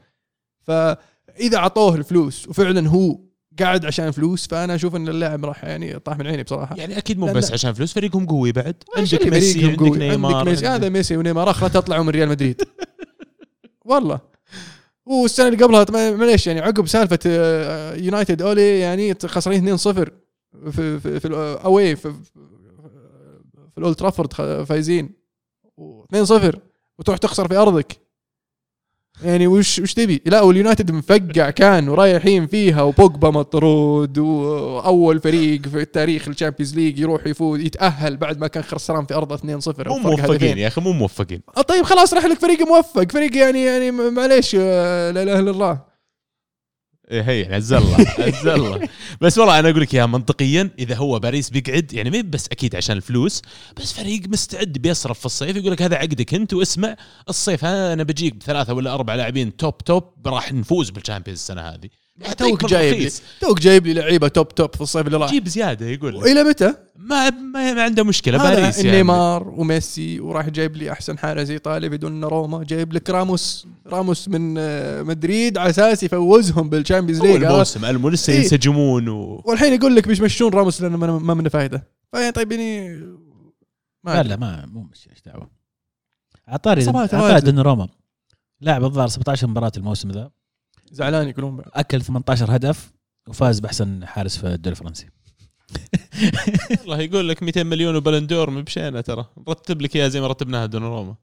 فإذا أعطوه الفلوس وفعلا هو قاعد عشان فلوس فأنا أشوف إن اللاعب راح يعني طاح من عيني بصراحة. يعني أكيد مو بس لا. عشان فلوس فريقهم قوي بعد. عندك ميسي عندك؟ نيمار عندك ميسي هذا ميسي ونيمار أخ لا تطلعوا من ريال مدريد. *laughs* والله. والسنة اللي قبلها معليش يعني عقب سالفة آه، يونايتد أولي يعني خسرين 2-0 في في في ال away في, في الأولد ترافورد فايزين. 2-0 وتروح تخسر في أرضك. يعني وش وش تبي؟ لا واليونايتد مفقع كان ورايحين فيها وبوجبا مطرود وأول فريق في التاريخ ال Champions League يروح يفوز يتأهل بعد ما كان خسران في أرضه 2-0 مو موفقين. يا أخي مو موفقين. طيب خلاص راح لك فريق موفق. فريق يعني يعني معليش آه، لا إله إلا الله. هي عز الله عز الله. *laughs* بس والله أنا أقول لك يا منطقيا إذا هو باريس بيقعد يعني مو بس أكيد عشان الفلوس بس فريق مستعد بيصرف في الصيف يقول لك هذا عقدك أنت واسمع الصيف أنا بجيك بثلاثة ولا أربع لاعبين top top راح نفوز بال Champions السنة هذه. توك جايب لي توك جايب لي لعيبة top top في الصيف اللي راح جيب زيادة يقول لك. والى متى؟ ما ما, ما عنده مشكلة باريس يعني نيمار وميسي وراح جايب لي أحسن حارس إيطالي دوناروما جايب لك راموس راموس من آه، مدريد على أساس يفوزهم بال Champions League؟ الموسم المو لسه إيه. ينسجمون و... والحين يقول لك بيمشون راموس لأنه ما ما منه فائده فيعني طيب يعني ما لا. لا ما مو مش إيش دعوة عطاري عطاري. روما لاعب الظاهر 17 مباراة الموسم ذا زعلان يقولون بعد. أكل 18 هدف وفاز بأحسن حارس في الدوري الفرنسي. *laughs* والله يقول لك 200 مليون وبلندور مبشينا ترى. نرتب لك اياها زي ما رتبناها دون روما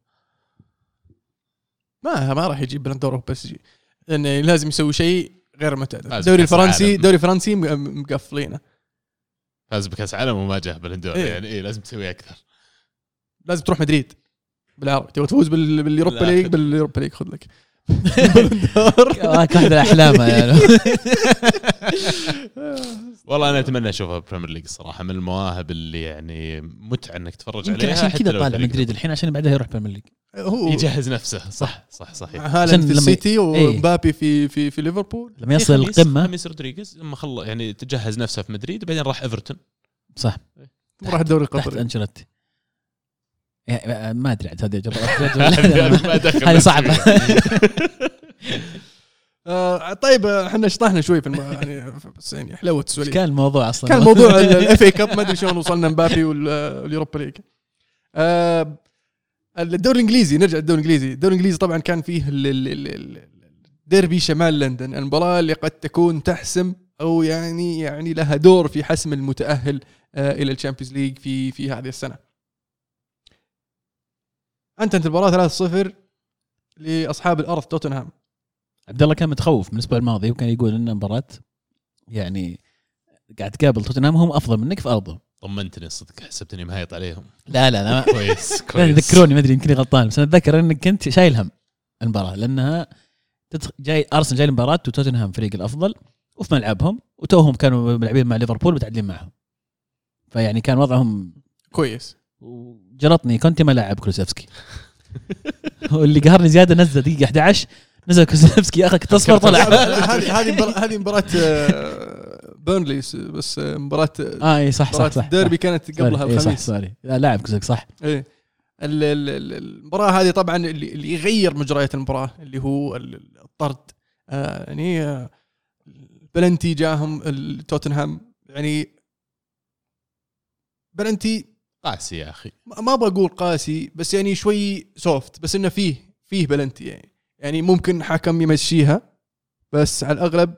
ما ما راح يجيب بلندور بس جي لأنه لازم يسوي شيء غير معتاد لازم الدوري الفرنسي. الدوري الفرنسي مقفلينه. فاز بكأس عالم وما جاه Ballon d'Or إيه. يعني إيه لازم تسوي أكثر. لازم تروح مدريد. بالعربي. تبغى تفوز بال- بال Europa. League؟ بال Europa League خذ لك. هاك واحد احلامه يعني. *laughs* والله أنا أتمنى أشوفها بال Premier League الصراحة من المواهب اللي يعني متعة إنك تتفرج عليها عشان كذا طالع مدريد الحين عشان بعدها يروح Premier League هو يجهز نفسه. صح صح. صحيح. هالاند عشان في السيتي إيه. ومبابي في في في ليفربول. لما يصل القمة. خميس رودريغيز لما خلص يعني تجهز نفسه في مدريد وبعدين راح ايفرتون صح. راح الدوري تحت القطري. أنشيلوتي. يعني ما أدري عاد هذه *laughs* *laughs* هذه صعبة. *laughs* آه طيب إحنا شطحنا شوي في. يعني بس يعني حلوة إيش السواليف كان الموضوع أصلا. كان موضوع ال FA Cup ما أدري شلون وصلنا مبابي وال- وال Europa League. آه، الدوري الإنجليزي نرجع للدوري الإنجليزي. الدوري الإنجليزي طبعا كان فيه ديربي شمال لندن. المباراة اللي قد تكون تحسم أو يعني يعني لها دور في حسم المتأهل آه، إلى ال Champions League في في هذه السنة. انتهت المباراة 3-0 لأصحاب الأرض توتنهام. عبد الله كان متخوف من الأسبوع الماضي وكان يقول إن مباراه يعني قاعد تقابل توتنهام هم أفضل منك في أرضهم. طمنتني صدق حسبتني مهيط عليهم. *laughs* لا لا لا. *laughs* كويس *laughs* كويس. ذكروني ما أدري يمكن غلطان بس أنا أتذكر انك كنت شايل هم المباراة لأنها. جاي أرسنال جاي المباراة وتوتنهام فريق الأفضل وفي ملعبهم وتوهم كانوا ملعبين مع ليفربول متعادلين معهم. فيعني كان وضعهم كويس. وجلطني كنت ما لاعب كولوسيفسكي واللي قهرني زيادة نزل دقيقة 11 نزل كولوسيفسكي اخذ تصفر طلع. هذه هذه هذه مباراة آه، بيرنلي س- بس آه، مباراة آه إي صح صح صح الديربي كانت قبلها الخميس. sorry. لا لاعب كولوسيفسكي صح. إيه ال- ال- ال- المباراة هذه طبعا اللي اللي يغير مجريات المباراة اللي هو ال- ال- الطرد. آه، يعني آه، بلنتي جاهم التوتنهام يعني بلنتي قاسي يا أخي. ما أبغى أقول قاسي بس يعني شوي soft بس إنه فيه فيه بلنتي يعني. يعني ممكن حكم يمشيها بس على الأغلب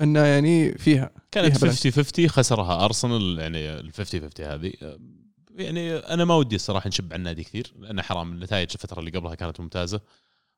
إنه يعني فيها كانت فيها 50 50 خسرها ارسنال يعني ال 50 50 هذه. يعني أنا ما ودي الصراحة نشب على النادي كثير لأنه حرام. النتائج الفترة اللي قبلها كانت ممتازة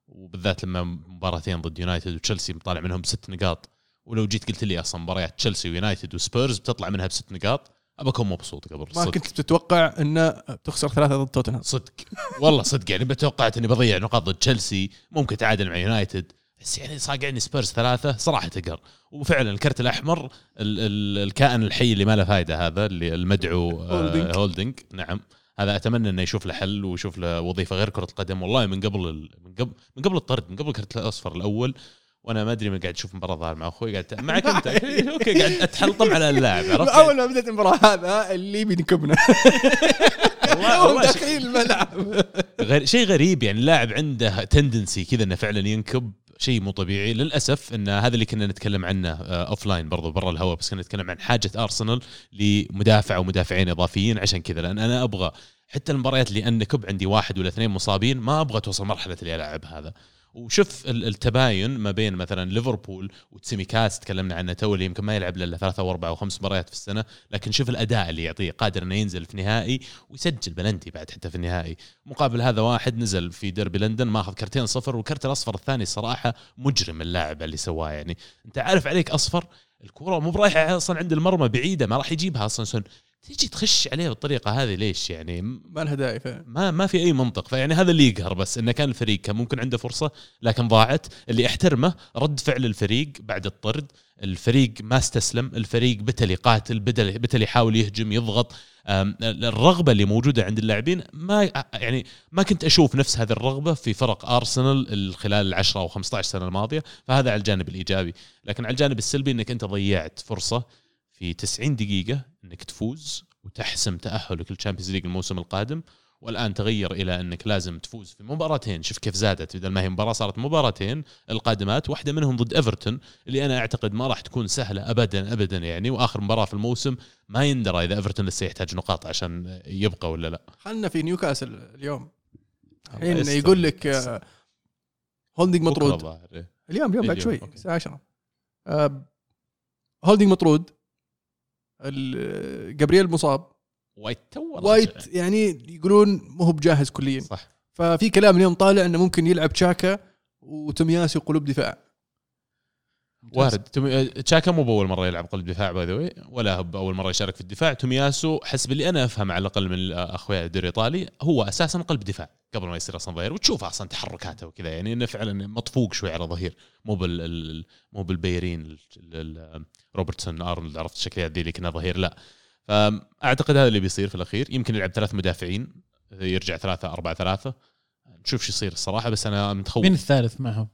وبالذات لما مباراتين ضد يونايتد وتشيلسي طالع منهم ست نقاط. ولو جيت قلت لي أصلا مباريات تشيلسي ويونايتد وسبيرز بتطلع منها بست نقاط ابى أكون مبسوط قبل ما صدق. كنت تتوقع انه بتخسر ثلاثة ضد توتنهام. صدق. والله صدق. يعني بتوقعت إني بضيع نقاط ضد تشيلسي ممكن تعادل مع يونايتد. بس يعني صاقعني سبيرز ثلاثة صراحة تقر وفعلا الكرت الأحمر ال ال الكائن الحي اللي ما له فائده هذا اللي المدعو آه، هولدنج. هولدنج نعم. هذا أتمنى إنه يشوف له حل ويشوف له وظيفة غير كرة القدم. والله من قبل ال- من قبل من قبل الطرد من قبل الكرت الأصفر الأول وأنا ما ادري من قاعد أشوف مباراة ظاهر مع أخوي قاعد *laughs* معك انت. *laughs* أوكي قاعد اتحلطم على اللاعب عرفت؟ أول ما بدأت المباراة هذا اللي بينكبنا. *laughs* والله- داخلين الملعب. غير شيء غريب يعني اللاعب عنده tendency كذا إنه فعلا ينكب شيء مو طبيعي. للأسف إن هذا اللي كنا نتكلم عنه offline برضو برا الهواء بس كنا نتكلم عن حاجة ارسنال لمدافع ومدافعين إضافيين عشان كذا. لأن أنا أبغى حتى المباريات اللي أنكب عندي واحد ولا اثنين مصابين ما أبغى توصل مرحلة اللي العب هذا. وشوف ال- التباين ما بين مثلا ليفربول وتسيميكاس تكلمنا عنه تو اللي يمكن ما يلعب إلا ثلاثة أو أربع أو خمس مباريات في السنة لكن شوف الأداء اللي يعطيه قادر إنه ينزل في نهائي ويسجل بلنتي بعد حتى في النهائي. مقابل هذا واحد نزل في ديربي لندن ماخذ كرتين صفر والكرت الأصفر الثاني صراحة مجرم اللاعب اللي سواه يعني. أنت عارف عليك أصفر؟ الكره مو برايحه أصلا عند المرمى بعيدة ما راح يجيبها أصلا. تيجي تخش عليه بالطريقة هذه ليش يعني؟ ما لها داعي ما ما في أي منطق. فيعني هذا اللي يقهر بس انه كان الفريق كان ممكن عنده فرصة لكن ضاعت. اللي أحترمه رد فعل الفريق بعد الطرد. الفريق ما استسلم. الفريق بتل يقاتل بدل بتل يحاول يهجم يضغط. الرغبة اللي موجودة عند اللاعبين ما يعني ما كنت أشوف نفس هذه الرغبة في فرق أرسنال خلال العشرة أو 15 سنة الماضية. فهذا على الجانب الإيجابي. لكن على الجانب السلبي إنك أنت ضيعت فرصة في 90 دقيقة إنك تفوز وتحسم تاهلك لل Champions League الموسم القادم. والآن تغير إلى إنك لازم تفوز في مباراتين. شوف كيف زادت. بدل ما هي مباراة صارت مباراتين القادمات. واحدة منهم ضد ايفرتون اللي أنا أعتقد ما راح تكون سهلة ابدا ابدا يعني. وآخر مباراة في الموسم ما يندرى إذا ايفرتون لسه يحتاج نقاط عشان يبقى ولا لا. خلنا في نيوكاسل اليوم. الحين. يقول لك آه، هولدنج بكرة مطرود. اليوم اليوم بعد شوي. الساعة 10 آه، هولدنج مطرود. ال- جابرييل مصاب. وايت تو. وايت يعني يقولون مو هو بجاهز كليا. صح. ففي كلام اليوم طالع إنه ممكن يلعب تشاكا وتومياسو قلوب دفاع وارد. تومي... تشاكا مو بأول مرة يلعب قلب دفاع by the way ولا هو بأول مرة يشارك في الدفاع. تومياسو حسب اللي أنا أفهم على الأقل من اخويا الدوري الايطالي هو أساسا قلب دفاع قبل ما يصير أصلا ظهير وتشوف أصلا تحركاته وكذا. يعني إنه فعلا مطفوق شوي على ظهير. مو بال ال- مو بالبيرين ال- ال- روبرتسون أرنولد عرفت الشكليات ذي اللي كنا ظهير لا. فاعتقد هذا اللي بيصير في الأخير. يمكن يلعب ثلاث مدافعين يرجع ثلاثة أربعة ثلاثة. نشوف شو يصير الصراحة بس أنا متخوف. مين الثالث معهم؟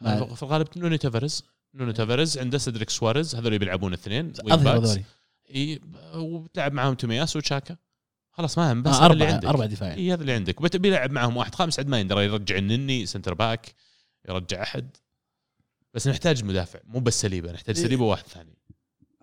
مع- في الغالب نوني تافاريز نونو تافاريز عنده سيدريك سواريز هذول بيلعبون اثنين. هذولي. إي وبتلعب معاهم تومياس وتشاكا. خلاص ما هم بس آه اللي عندك. أربع دفاعين إي هذا اللي عندك. بيلعب معهم واحد خامس عاد ما يندرى يرجع النني centre back يرجع أحد. بس نحتاج مدافع مو بس ساليبا نحتاج. ساليبا واحد ثاني.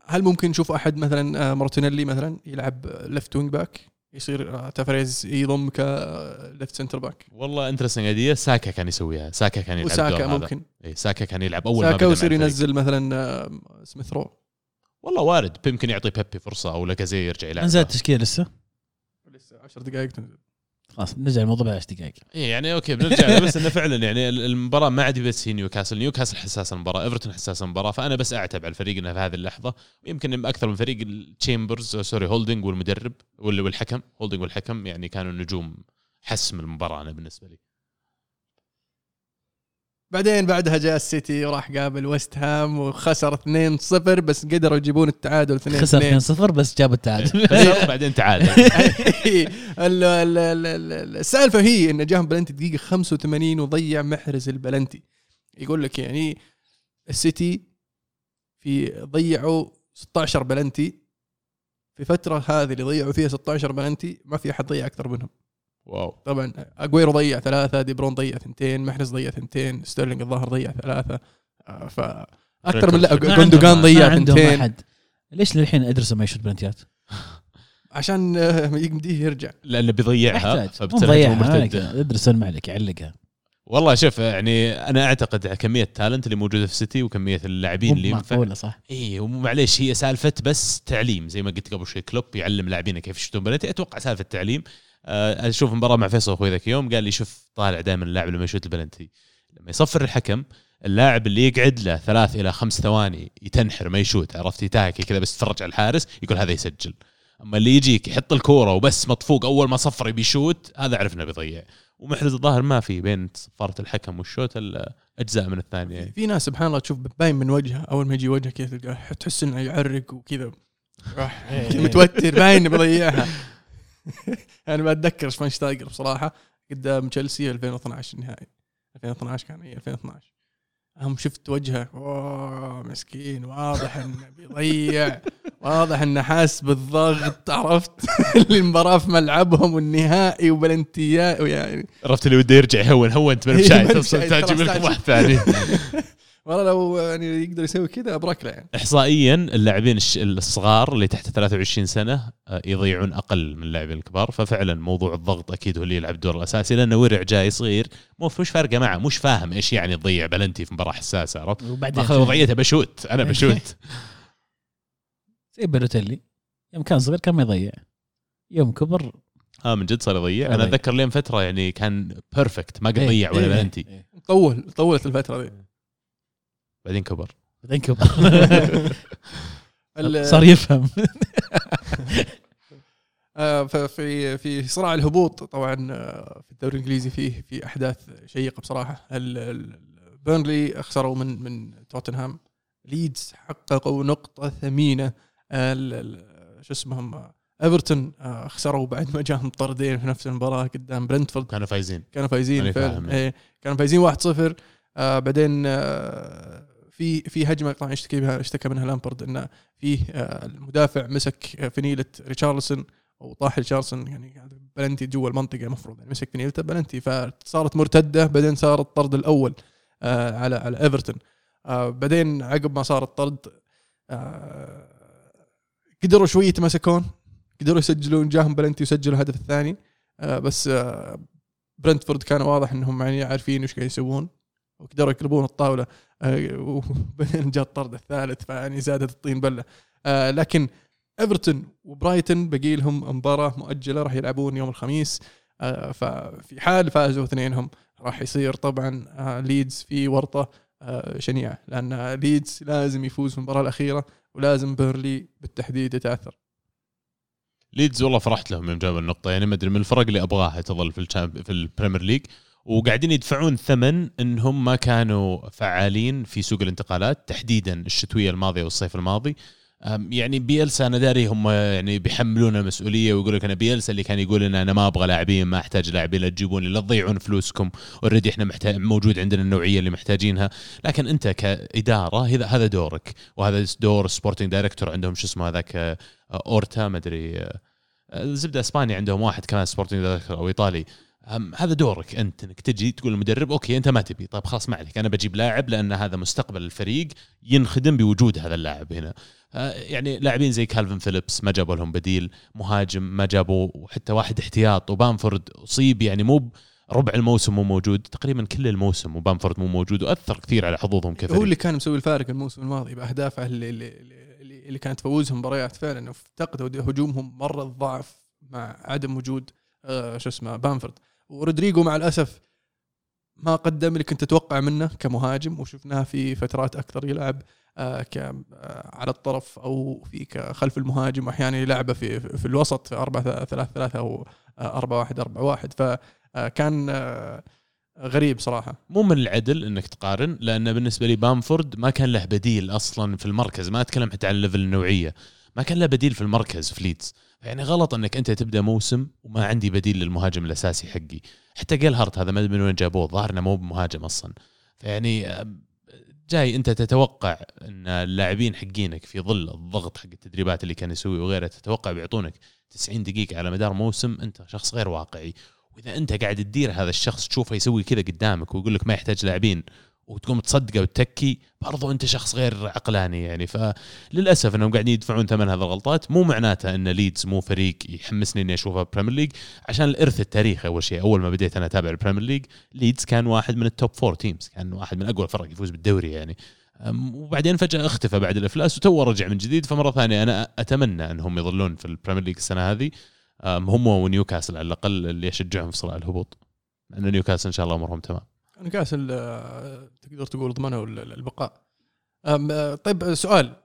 هل ممكن نشوف أحد مثلا آه، مارتينيلي مثلا يلعب left wing back يصير آه، تافاريز يضم ك left centre back والله interesting idea ساكا كان يسويها. ساكا كان يلعب وساكا. ممكن. إيه ساكا كان يلعب أول ما ساكا مع ويصير. ينزل مثلا آه، سميث رو والله وارد. يمكن يعطي بيبي فرصة أو لاكازي يرجع يلعب. انزل التشكيله لسه؟ لسه 10 دقائق تنزل. خلاص نرجع الموضوع بعد 10 دقائق. اي يعني أوكي بنرجع بس إنه فعلا يعني المباراة ما عاد بس هي نيوكاسل. نيوكاسل حساس المباراة إيفرتون حساس المباراة فأنا بس أعتب على الفريق إنه في هذه اللحظة. ويمكن أكثر من فريق التشامبرز sorry هولدنج والمدرب وال- والحكم هولدنج والحكم يعني كانوا نجوم حسم المباراة أنا بالنسبة لي. بعدين بعدها جاء السيتي وراح قابل ويست هام وخسر 2-0 بس قدروا يجيبون التعادل 2-2 خسر 2-0 بس جاب التعادل. *laughs* خسر بعدين تعال ال- *laughs* ال- ال- ال- ال- السالفة هي انه جاهم بلنتي دقيقة 85 وضيع محرز البلنتي. يقول لك يعني السيتي في ضيعوا 16 بلنتي. في فترة هذه اللي ضيعوا فيها 16 بلنتي ما في أحد ضيع أكثر منهم. wow. طبعا أجويرو ضيع ثلاثة دي بروين ضيع ثنتين محرز ضيع ثنتين ستيرلينج الظاهر ضيع ثلاثة. آه، ف أكثر من لا جوندوجان ضيع ما عندهم ثنتين. أحد. ليش للحين ادرسون ما يشوت بلنتيات؟ عشان آه، يمديه يرجع. لأنه بيضيعها. عليك. ادرسون ما عليك يعلقها. والله شوف يعني أنا أعتقد كمية ال talent اللي موجودة في السيتي وكمية اللاعبين اللي معقولة صح. اي ومعليش هي سالفة بس تعليم زي ما قلت قبل شوي كلوب يعلم لاعبينه كيف يشوتون بلنتي أتوقع سالفة تعليم أشوف مباراة مع فيصل أخوي ذاك يوم قال لي شوف طالع دائما اللاعب لما يشوت البلنتي. لما يصفر الحكم اللاعب اللي يقعد له ثلاث إلى خمس ثواني يتنحر ما يشوت عرفت؟ يتاكي كذا بس تفرج على الحارس يقول هذا يسجل. أما اللي يجيك يحط الكورة وبس مطفوق أول ما صفر يبي يشوت هذا عرفنا بيضيع. ومحرز الظاهر ما في بين صفارة الحكم والشوت إلا أجزاء من الثانية. في ناس سبحان الله تشوف باين من وجهه أول ما يجي وجهه كذا تلقاه تحس إنه يعرق وكذا. راح. *laughs* متوتر باين انه بيضيعها. أنا *laughs* ما أتذكر شفاينشتايجر بصراحة. قدام تشيلسي 2012 النهائي. 2012 كان اي 2012 هم شفت وجهه أوه مسكين. واضح إنه بيضيع. *laughs* واضح إنه حاس بالضغط. عرفت؟ *laughs* المباراة في ملعبهم والنهائي وبلنتيات يعني عرفت اللي بده يرجع يهون. هونت من إيه، مشاي من توصل مشاي، تجيب لكم. واحد ثاني. والله لو يعني يقدر يسوي كذا أبرك له يعني. احصائيا اللاعبين الش- الصغار اللي تحت 23 سنة آه، يضيعون أقل من اللاعبين الكبار. ففعلا موضوع الضغط أكيد هو اللي يلعب الدور الأساسي لأنه ورع جاي صغير مو مش فارقة معه مش فاهم إيش يعني تضيع بلنتي في مباراة حساسة عرفت؟ وبعدين أخذ وضعيته بشوت أنا بشوت. *laughs* زي بالوتيلي يوم كان صغير كان ما يضيع. يوم كبر آه من جد صار يضيع. أنا. أتذكر لين فترة يعني كان perfect ما قد إيه، ضيع ولا إيه، بلنتي. إيه. طول طولت الفترة ذي. بعدين كبر. بعدين كبر. *laughs* صار يفهم. *laughs* آه، ففي في صراع الهبوط طبعا آه، في الدوري الإنجليزي فيه في أحداث شيقة بصراحة. ال- ال- بيرنلي خسروا من من توتنهام. ليدز حققوا نقطة ثمينة. ال- ال- شو اسمهم؟ آه، إيفرتون آه، خسروا بعد ما جاهم طردين في نفس المباراة قدام برنتفورد. كانوا فايزين. كانوا فايزين. إيه كانوا فايزين 1-0 آه بعدين آه في في هجمة طبعا اشتكي بها اشتكى منها لامبرد إنه في آه المدافع مسك فنيله ريتشارلسون وطاح ريتشارلسون يعني بلنتي جوا المنطقة المفروض يعني مسك فنيلته بلنتي فصارت مرتدة بعدين صار الطرد الأول آه على على إيفرتون. آه بعدين عقب ما صار الطرد قدروا شوي يتماسكون قدروا يسجلون جاهم بلنتي وسجلوا الهدف الثاني. بس برنتفورد كان واضح إنهم يعني عارفين إيش قاعد يسوون. وقدروا يقلبون الطاولة آه، *laughs* وبعدين جاء الطرد الثالث فيعني زادت الطين بلة. آه، لكن إيفرتون وبرايتون باقي لهم مباراة مؤجلة راح يلعبون يوم الخميس. آه، ففي حال فازوا اثنينهم راح يصير طبعا ليدز في ورطة شنيعة. لأن ليدز لازم يفوز في المباراة الأخيرة ولازم بيرنلي بالتحديد يتأثر. ليدز والله فرحت لهم يوم جابوا النقطة. يعني ما أدري من الفرق اللي أبغاها تظل في في البريمير ليج. وقاعدين يدفعون ثمن انهم ما كانوا فعالين في سوق الانتقالات تحديدا الشتوية الماضية والصيف الماضي. يعني بيلسا أنا داري هم يعني بيحملونا مسؤوليه ويقول لك أنا بيلسا اللي كان يقول لنا أنا ما أبغى لاعبين ما أحتاج لاعبين لا تجيبون لا تضيعون فلوسكم. already إحنا محتاج موجود عندنا النوعية اللي محتاجينها. لكن أنت كإدارة هذا هذا دورك. وهذا دور sporting director عندهم شو اسمه هذاك أورتا ما أدري. الزبده اسبانيا عندهم واحد كمان sporting director أو إيطالي. هذا دورك أنت إنك تجي تقول للمدرب okay أنت ما تبي طيب خلاص ما عليك أنا بجيب لاعب لأن هذا مستقبل الفريق ينخدم بوجود هذا اللاعب هنا. آه، يعني لاعبين زي كالفن فيليبس ما جابوا لهم بديل مهاجم ما جابوا حتى واحد احتياط وبامفورد أصيب يعني مو ربع الموسم مو موجود تقريبا كل الموسم وبامفورد مو موجود وأثر كثير على حظوظهم كفريق. هو اللي كان مسوي الفارق الموسم الماضي بأهدافه اللي اللي, اللي, كانت تفوزهم مباريات فعلا افتقدوا هجومهم مرة ضعف مع عدم وجود آه شو اسمه بامفورد ورودريجو مع الأسف ما قدم اللي كنت أتوقع منه كمهاجم وشفناه في فترات أكثر يلعب آه ك آه على الطرف أو في خلف المهاجم واحيانا يلعبه في في الوسط في 4 3 3 أو 4 1 4 1 فكان غريب صراحة. مو من العدل إنك تقارن لأن بالنسبة لي بامفورد ما كان له بديل أصلا في المركز. ما أتكلم حتى عن ال level النوعية. ما كان له بديل في المركز في ليدز. يعني غلط انك انت تبدا موسم وما عندي بديل للمهاجم الأساسي حقي. حتى جيل هارت هذا ما أدري من وين جابوه ظاهر انه مو بمهاجم أصلا. فيعني جاي انت تتوقع إن اللاعبين حقينك في ظل الضغط حق التدريبات اللي كان يسوي وغيره تتوقع بيعطونك 90 دقيقة على مدار موسم انت شخص غير واقعي؟ وإذا انت قاعد تدير هذا الشخص تشوفه يسوي كذا قدامك ويقول لك ما يحتاج لاعبين وتقوم تصدقه وتتكي برضو أنت شخص غير عقلاني يعني. فللأسف إنهم قاعدين يدفعون ثمن هذه الغلطات. مو معناته إن ليدز مو فريق يحمسني إني أشوفه بريمير ليج عشان الإرث التاريخي أول شيء أول ما بديت أنا أتابع البريمير ليج ليدز كان واحد من ال top four teams كان واحد من أقوى الفرق يفوز بالدوري يعني. وبعدين فجأة اختفى بعد الإفلاس وتو رجع من جديد. فمرة ثانية أنا أتمنى إنهم يظلون في البريمير ليج السنة هذه. هم ونيوكاسل على الأقل اللي اشجعهم في صراع الهبوط. لأن نيوكاسل إن شاء الله أمورهم تمام. آه، تقدر تقول ال- البقاء. أم، آه، طيب سؤال.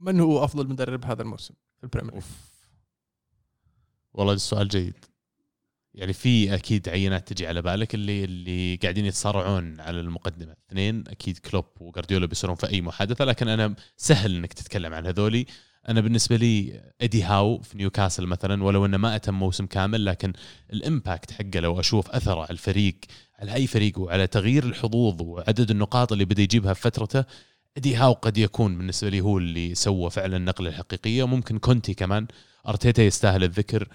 من هو أفضل مدرب هذا الموسم في البريمير؟ أوف. والله السؤال جيد. يعني في أكيد عينات تجي على بالك اللي اللي قاعدين يتصارعون على المقدمة. اثنين أكيد كلوب وجارديولا بيصيرون في أي محادثة لكن أنا سهل إنك تتكلم عن هذولي. أنا بالنسبة لي ايدي هاو في نيوكاسل مثلا ولو إنه ما أتم موسم كامل لكن ال impact حقه لو أشوف أثره على الفريق على أي فريق وعلى تغيير الحظوظ وعدد النقاط اللي بدأ يجيبها في فترته ايدي هاو قد يكون بالنسبة لي هو اللي سوى فعلا النقلة الحقيقية. وممكن كونتي كمان أرتيتا يستاهل الذكر.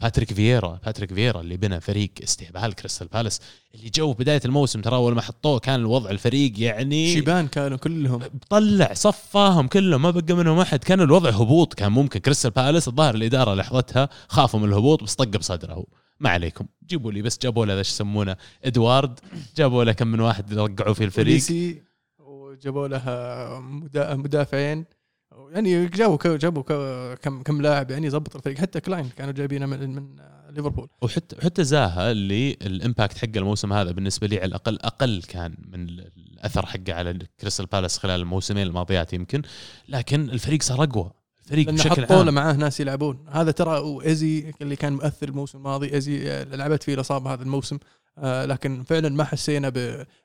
باتريك فييرا باتريك فييرا اللي بنى فريق استهبال كريستال بالاس اللي جو بداية الموسم ترى أول ما حطوه كان الوضع الفريق يعني شيبان كانوا كلهم. طلع صفاهم كلهم ما بقى منهم أحد. كان الوضع هبوط كان ممكن كريستال بالاس الظاهر الإدارة لحظتها خافوا من الهبوط بس طق بصدره ما عليكم. جيبوا لي بس جابوا له إيش يسمونه ادوارد جابوا له كم من واحد رقعوا في الفريق. وجابوا له مدا- مدافعين. يعني جابوا جابوا كم كم لاعب يعني ظبط الفريق. حتى كلاين كانوا جايبينه من من ليفربول. وحتى حتى زاها اللي ال impact حقه الموسم هذا بالنسبة لي على الأقل أقل كان من الأثر حقه على كريستال بالاس خلال الموسمين الماضيات يمكن. لكن الفريق صار أقوى. الفريق لأن بشكل عام. معاه ناس يلعبون. هذا ترى وإيزي اللي كان مؤثر الموسم الماضي ايزي آه، لعبت فيه الاصابه هذا الموسم. آه، لكن فعلا ما حسينا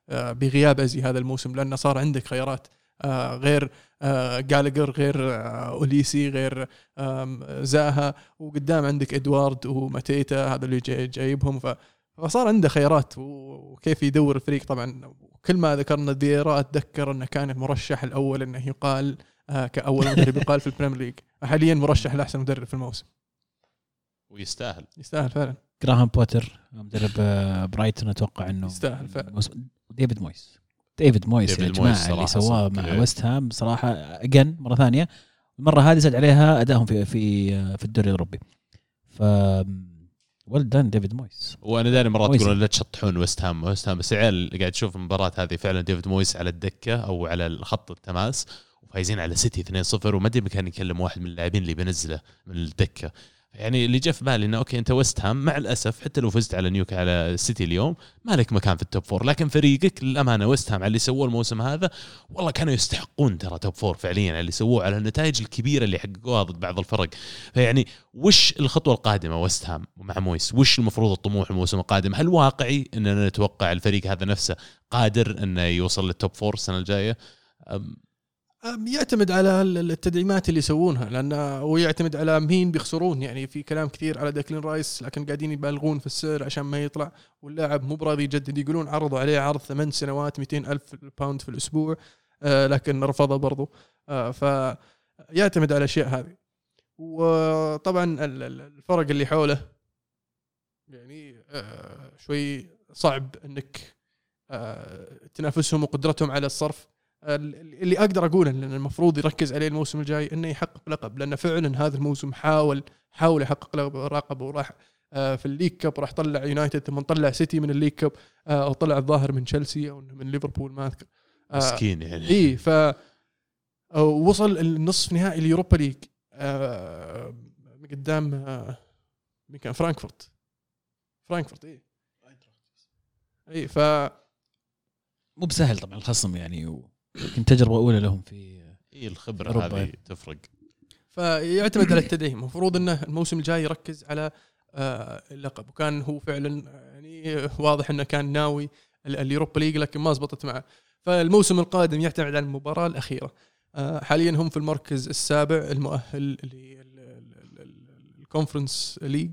آه، بغياب ايزي هذا الموسم لأنه صار عندك خيارات. آه، غير آه، جالاجر غير آه، أوليسيه غير زاها وقدام عندك ادوارد وماتيتا هذا اللي جاي جايبهم. فصار عنده خيارات وكيف يدور الفريق. طبعا كل ما ذكرنا فييرا أتذكر إنه كان المرشح الأول إنه يقال. كأول مدرب يقال في ال Premier League. حاليا مرشح لأحسن مدرب في الموسم. ويستاهل. يستاهل فعلا. جراهام بوتر مدرب آه، برايتون أتوقع إنه يستاهل فعلا. مو- ديفيد مويس. ديفيد مويس يا جماعة مويس اللي سواه. مع ويست هام صراحة اجن مرة ثانية المرة هذه زاد عليها ادائهم في في آه، في الدوري الأوروبي. ف well done ديفيد مويس. وأنا داري مرات. تقولون لا تشطحون ويست هام. ويست هام بس عيال اللي قاعد تشوف المباراه هذه فعلا ديفيد مويس على الدكة أو على خط التماس. وفايزين على سيتي 2-0 وما أدري كان يكلم واحد من اللاعبين اللي بينزله من الدكة. يعني اللي جاء في بالي إنه okay أنت ويست هام مع الأسف حتى لو فزت على نيوكا- على سيتي اليوم ما لك مكان في ال top four لكن فريقك للأمانة ويست هام على اللي سووه الموسم هذا والله كانوا يستحقون ترى top four فعليا على اللي سووه على النتائج الكبيرة اللي حققوها ضد بعض الفرق. فيعني وش الخطوة القادمة ويست هام مع مويس؟ وش المفروض الطموح الموسم القادم؟ هل واقعي إننا نتوقع الفريق هذا نفسه قادر إنه يوصل لل top four السنة الجاية؟ يعتمد على ال- التدعيمات اللي يسوونها لأنه ويعتمد على مين بيخسرون يعني في كلام كثير على ديكلين رايس لكن قاعدين يبالغون في السعر عشان ما يطلع واللاعب مو براضي يجدد يقولون عرضوا عليه عرض ثمان سنوات 200 ألف باوند في الأسبوع آه لكن رفضه برضو آه فيعتمد على الأشياء هذه. وطبعا ال- ال- الفرق اللي حوله يعني آه شوي صعب إنك تنافسهم وقدرتهم على الصرف. اللي أقدر أقوله إن المفروض يركز عليه الموسم الجاي إنه يحقق لقب لأنه فعلا هذا الموسم حاول حاول يحقق لقب وراح آه، في ال League Cup راح طلع يونايتد ثم طلع سيتي من ال League Cup آه، أو طلع الظاهر من تشيلسي أو من ليفربول ما أذكر. آه، مسكين يعني. إي ف آه، وصل النصف نهائي ال Europa League آه، قدام آه، مين كان؟ فرانكفورت. فرانكفورت إي. إي ف مو بسهل طبعا الخصم يعني ويمكن تجربه اولى لهم في اي الخبره أوروبا. هذه تفرق فيعتمد على التدعيم المفروض انه الموسم الجاي يركز على آه، اللقب وكان هو فعلا يعني واضح انه كان ناوي ال- ال Europa League لكن ما زبطت معه فالموسم القادم يعتمد على المباراه الاخيره آه، حاليا هم في المركز السابع المؤهل لل Conference League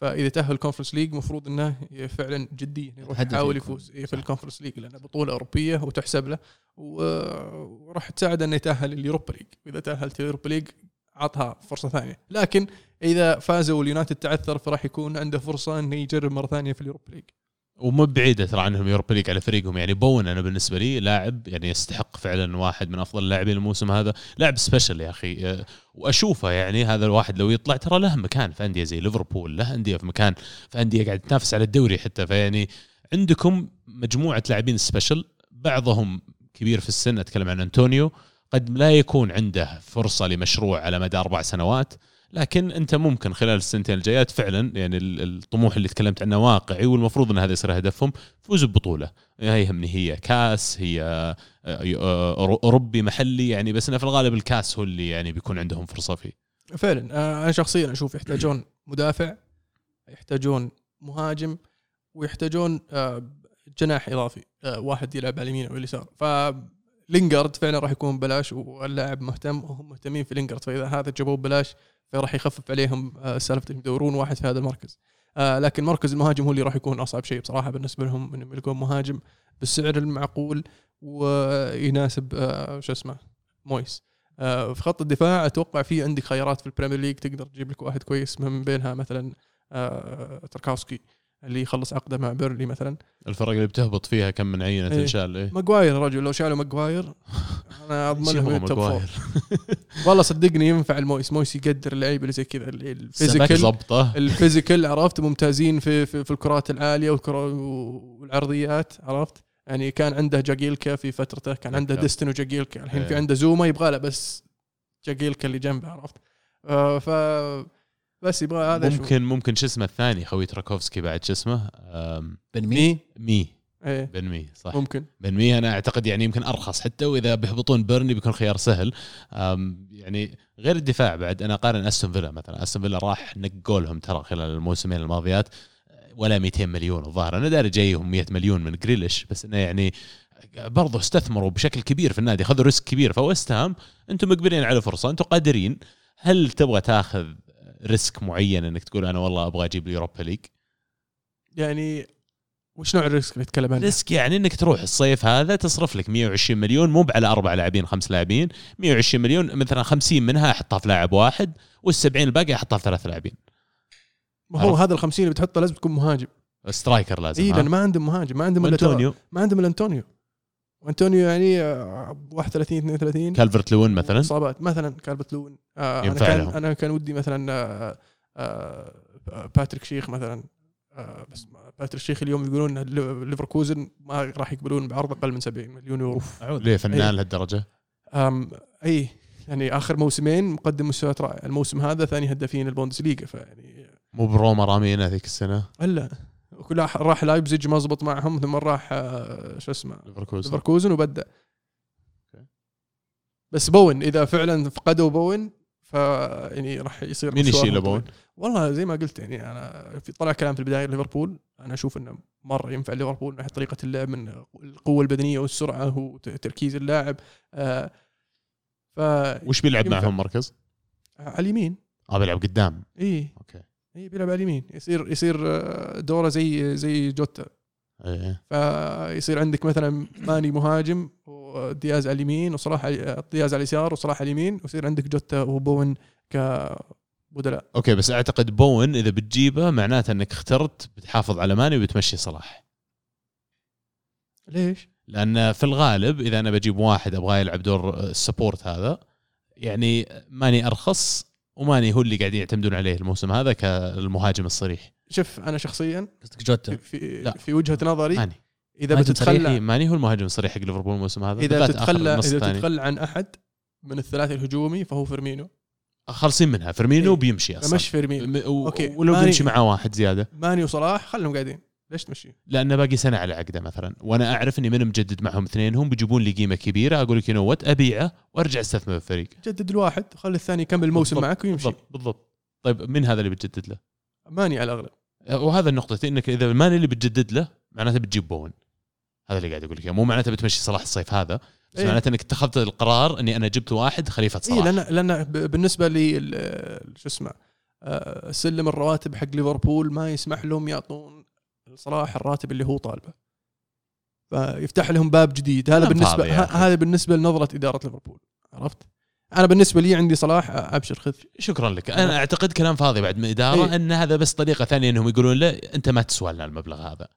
فإذا تأهل ال Conference League المفروض إنه فعلا جديا يروح يحاول. يفوز في ال Conference League لانها بطولة أوروبية وتحسب له. وراح تساعد إنه يتأهل ال Europa League. واذا تأهلت ال Europa League عطها فرصة ثانية. لكن إذا فازوا واليونايتد تعثر فراح يكون عنده فرصة إنه يجرب مرة ثانية في ال Europa League. ومو بعيدة ترى عنهم Europa League على فريقهم. يعني بوين أنا بالنسبة لي لاعب يعني يستحق فعلا واحد من أفضل اللاعبين الموسم هذا. لاعب special يا أخي. أه، وأشوفه يعني هذا الواحد لو يطلع ترى له مكان في أندية زي ليفربول له أندية في مكان في أندية قاعد تنافس على الدوري حتى. فيعني عندكم مجموعة لاعبين special بعضهم كبير في السن أتكلم عن أنطونيو قد لا يكون عنده فرصة لمشروع على مدى أربع سنوات. لكن أنت ممكن خلال السنتين الجايات فعلا يعني ال- الطموح اللي تكلمت عنه واقعي والمفروض إن هذا يصير هدفهم فوز ببطولة. هي يهمني هي كاس هي آه، آه، أوروبي محلي يعني بس إنه في الغالب الكاس هو اللي يعني بيكون عندهم فرصة فيه. فعلا. آه، أنا شخصيا أشوف يحتاجون مدافع يحتاجون مهاجم ويحتاجون جناح إضافي واحد يلعب على اليمين أو اليسار. ف لينجارد فعلا راح يكون ببلاش واللاعب مهتم وهم مهتمين في لينجارد فإذا هذا جابوه ببلاش فراح يخفف عليهم آه، سالفه انهم يدورون واحد في هذا المركز. آه، لكن مركز المهاجم هو اللي راح يكون أصعب شيء بصراحة بالنسبة لهم انهم يلقون مهاجم بالسعر المعقول ويناسب آه، شو اسمه مويس. في خط الدفاع أتوقع في عندك خيارات في ال Premier League تقدر تجيب لك واحد كويس من بينها مثلا تركاوسكي. اللي يخلص عقده مع بيرنلي مثلا الفرق اللي بتهبط فيها كم من عينة إيه. تنشال إيه. ماجواير يا رجل لو شالوا ماجواير أنا اضمن إيش لهم يبغى ال top؟ والله صدقني ينفع المويس مويس يقدر اللعيبه اللي زي كذا ال physical ضبطة ال physical عرفت ممتازين في في, في الكرات العالية والعرضيات عرفت يعني كان عنده جاجيلكا في فترته كان عنده. ديستن وجاجيلكا الحين في إيه. عنده زوما يبغى له بس جاجيلكا اللي جنبه عرفت آه ف بس يبغى هذا شو. ممكن ممكن شو اسمه الثاني خوي تاركوفسكي بعد شو اسمه؟ بن مي؟ مي؟ إيه. بن مي صح. ممكن. بن مي أنا أعتقد يعني يمكن أرخص حتى وإذا بيهبطون بيرنلي بيكون خيار سهل. يعني غير الدفاع بعد أنا أقارن أستون فيلا مثلا. أستون فيلا راح نقوا لهم ترى خلال الموسمين الماضيات ولا 200 مليون الظاهر. أنا داري جايهم 100 مليون من جريليش بس إنه يعني برضه استثمروا بشكل كبير في النادي خذوا risk كبير. فويست هام أنتم مقبلين على فرصة أنتم قادرين. هل تبغى تاخذ risk معين انك تقول أنا والله أبغى أجيب ال Europa League يعني وش نوع ال risk اللي يتكلم عنه؟ risk يعني انك تروح الصيف هذا تصرف لك 120 مليون مو على أربع لاعبين خمس لاعبين 120 مليون مثلا 50 منها احطها في لاعب واحد وال70 الباقي احطها في ثلاث لاعبين ما هو. هذا ال 50 اللي بتحطه لازم تكون مهاجم striker لازم اي؟ لأن ما عندهم مهاجم ما عندهم الا ما عندهم الا وأنطونيو يعني آه، 31 32 كالفرت لوين مثلا؟ إصابات مثلا كالفرت لوين آه أنا ينفع كان لهم. أنا كان ودي مثلا آه آه باتريك شيخ مثلا. آه بس باتريك شيخ اليوم يقولون ليفركوزن ما راح يقبلون بعرض أقل من 70 مليون يورو. ليه فنان إيه. لهالدرجة؟ اي يعني آخر موسمين مقدم مستويات رائعه الموسم هذا ثاني هدافين البوندسليغا فيعني مو بروما رامينا ذيك السنة؟ إلا. وكل راح- لايبزيج ما زبط معهم ثم راح آه، شو اسمه ليفركوزن ليفركوزن وبدأ. بس بوين إذا فعلا فقدوا بوين ف يعني راح يصير مين يشيله طويل. بوين؟ والله زي ما قلت يعني أنا في طلع كلام في البداية ليفربول أنا أشوف إنه مرة ينفع ليفربول من ناحيه طريقة اللعب من القوة البدنية والسرعة وتركيز اللاعب آه ف وش بيلعب. معهم مركز؟ على اليمين آه بيلعب قدام اي أوكي اي بيلعب على اليمين. يصير يصير آه، دورة زي زي جوتا. إيه. فيصير عندك مثلا ماني مهاجم ودياز على اليمين وصلاح دياز على اليسار وصلاح على اليمين ويصير عندك جوتا وبوين كبدلاء أوكي بس أعتقد بوين إذا بتجيبه معناته إنك اخترت بتحافظ على ماني وبتمشي صلاح. ليش؟ لأن في الغالب إذا أنا بجيب واحد أبغاه يلعب دور ال support هذا يعني ماني أرخص وماني هو اللي قاعدين يعتمدون عليه الموسم هذا كالمهاجم الصريح. شوف أنا شخصيا قصدك جوتا؟ في لا. في وجهة نظري ماني. إذا بتتخلى ماني هو المهاجم الصريح حق ليفربول الموسم هذا إذا النص إذا. بتتخلى عن أحد من الثلاثي الهجومي فهو فيرمينو. خالصين منها. فيرمينو إيه. بيمشي أصلا. مش فيرمينو. م- و- أوكي. ولو ماني- بيمشي معاه واحد زيادة. ماني وصلاح خلهم قاعدين. ليش تمشي؟ لأنه باقي سنة على عقده مثلا وأنا أعرف إني من مجدد معهم اثنينهم بيجيبون لي قيمة كبيرة أقول لك you what أبيعه وأرجع أستثمر بالفريق جدد الواحد خلي الثاني يكمل الموسم معك ويمشي بالضبط بالضبط طيب من هذا اللي بتجدد له؟ ماني على الأغلب وهذا النقطة إنك إذا ماني اللي بتجدد له معناته بتجيب بون هذا اللي قاعد أقول لك. مو معناته بتمشي صلاح الصيف هذا بس إيه. معناته إنك اتخذت القرار إني أنا جبت واحد خليفة اي صلاح لأن لأن ب- بالنسبة لي شو اسمه آه، سلم الرواتب حق ليفربول ما يسمح لهم يعطون صلاح الراتب اللي هو طالبه. فيفتح لهم باب جديد. هذا بالنسبة أخي. هذا بالنسبة لنظرة إدارة ليفربول. عرفت؟ أنا بالنسبة لي عندي صلاح أبشر خذ شكرا لك. أنا أعتقد كلام فاضي بعد من إدارة إيه. إن هذا بس طريقة ثانية إنهم يقولون له أنت ما تسوى لنا المبلغ هذا.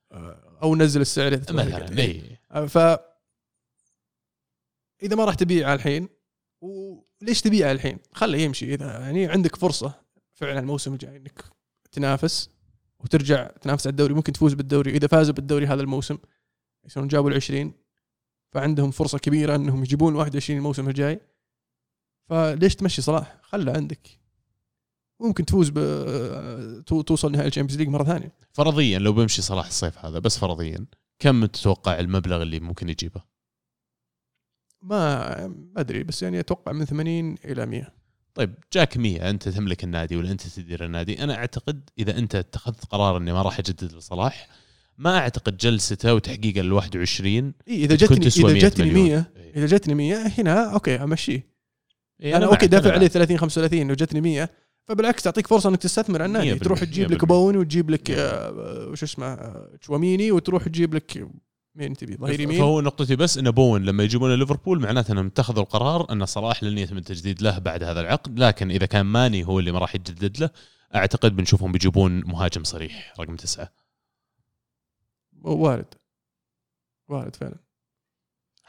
أو نزل السعر مثلا. اي آه، ف إذا ما راح تبيعه الحين وليش تبيعه الحين؟ خله يمشي. إذا يعني عندك فرصة فعلا الموسم الجاي إنك تنافس. وترجع تنافس على الدوري ممكن تفوز بالدوري. اذا فازوا بالدوري هذا الموسم يصيرون جابوا ال 20 فعندهم فرصة كبيرة إنهم يجيبون 21 الموسم الجاي. فليش تمشي صلاح؟ خله عندك. ممكن تفوز ب تو- توصل نهائي الشامبيونز ليج مرة ثانية. فرضيا لو بيمشي صلاح الصيف هذا بس فرضيا كم تتوقع المبلغ اللي ممكن يجيبه؟ ما ما أدري بس يعني أتوقع من 80 إلى 100 طيب جاك 100 أنت تملك النادي ولا أنت تدير النادي أنا أعتقد إذا أنت اتخذت قرار إني ما راح أجدد لصلاح ما أعتقد جلسته وتحقيقه ال 21 إيه إذا تكون جتني 100 جتني مليون. 100 إيه. إذا جتني 100 هنا أوكي أمشيه إيه، أنا معك، أوكي دافع. عليه 30 35 لو جتني 100 فبالعكس تعطيك فرصة إنك تستثمر على النادي 100% تروح تجيب لك 100%. بوين وتجيب لك مية آه، وش اسمه آه، تشواميني وتروح تجيب لك مين تبي؟ ظهير يمين فهو نقطتي بس إن بوين لما يجيبون ليفربول معناته إنهم اتخذوا القرار إن صلاح لن يتم التجديد له بعد هذا العقد لكن إذا كان ماني هو اللي ما راح يجدد له أعتقد بنشوفهم بيجيبون مهاجم صريح رقم تسعة. وارد. وارد فعلا.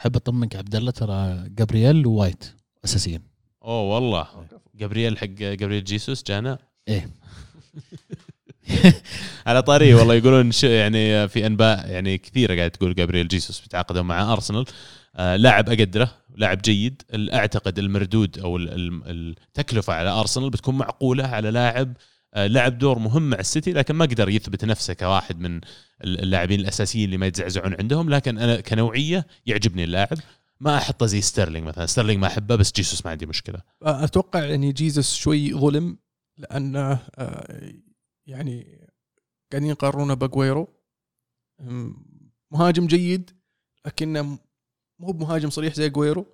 أحب أطمنك عبد الله ترى جابرييل ووايت اساسيين أوه والله. جابرييل حق جابرييل جيسوس جانا؟ إيه. *laughs* *laughs* على طاري والله يقولون يعني في أنباء يعني كثيرة قاعد تقول جابرييل جيسوس بيتعاقدوا مع أرسنال. آه لاعب أقدره لاعب جيد. أعتقد المردود أو ال- ال- التكلفة على أرسنال بتكون معقولة على لاعب آه لعب دور مهم مع السيتي لكن ما قدر يثبت نفسه كواحد من ال- اللاعبين الأساسيين اللي ما يتزعزعون عندهم. لكن أنا كنوعية يعجبني اللاعب. ما أحطه زي ستيرلينج مثلا. ستيرلينج ما أحبه بس جيسوس ما عندي مشكلة. أتوقع يعني جيزس شوي ظلم لأنه آه، يعني قاعدين يقارنونه باجويرو مهاجم جيد لكنه مو بمهاجم صريح زي أجويرو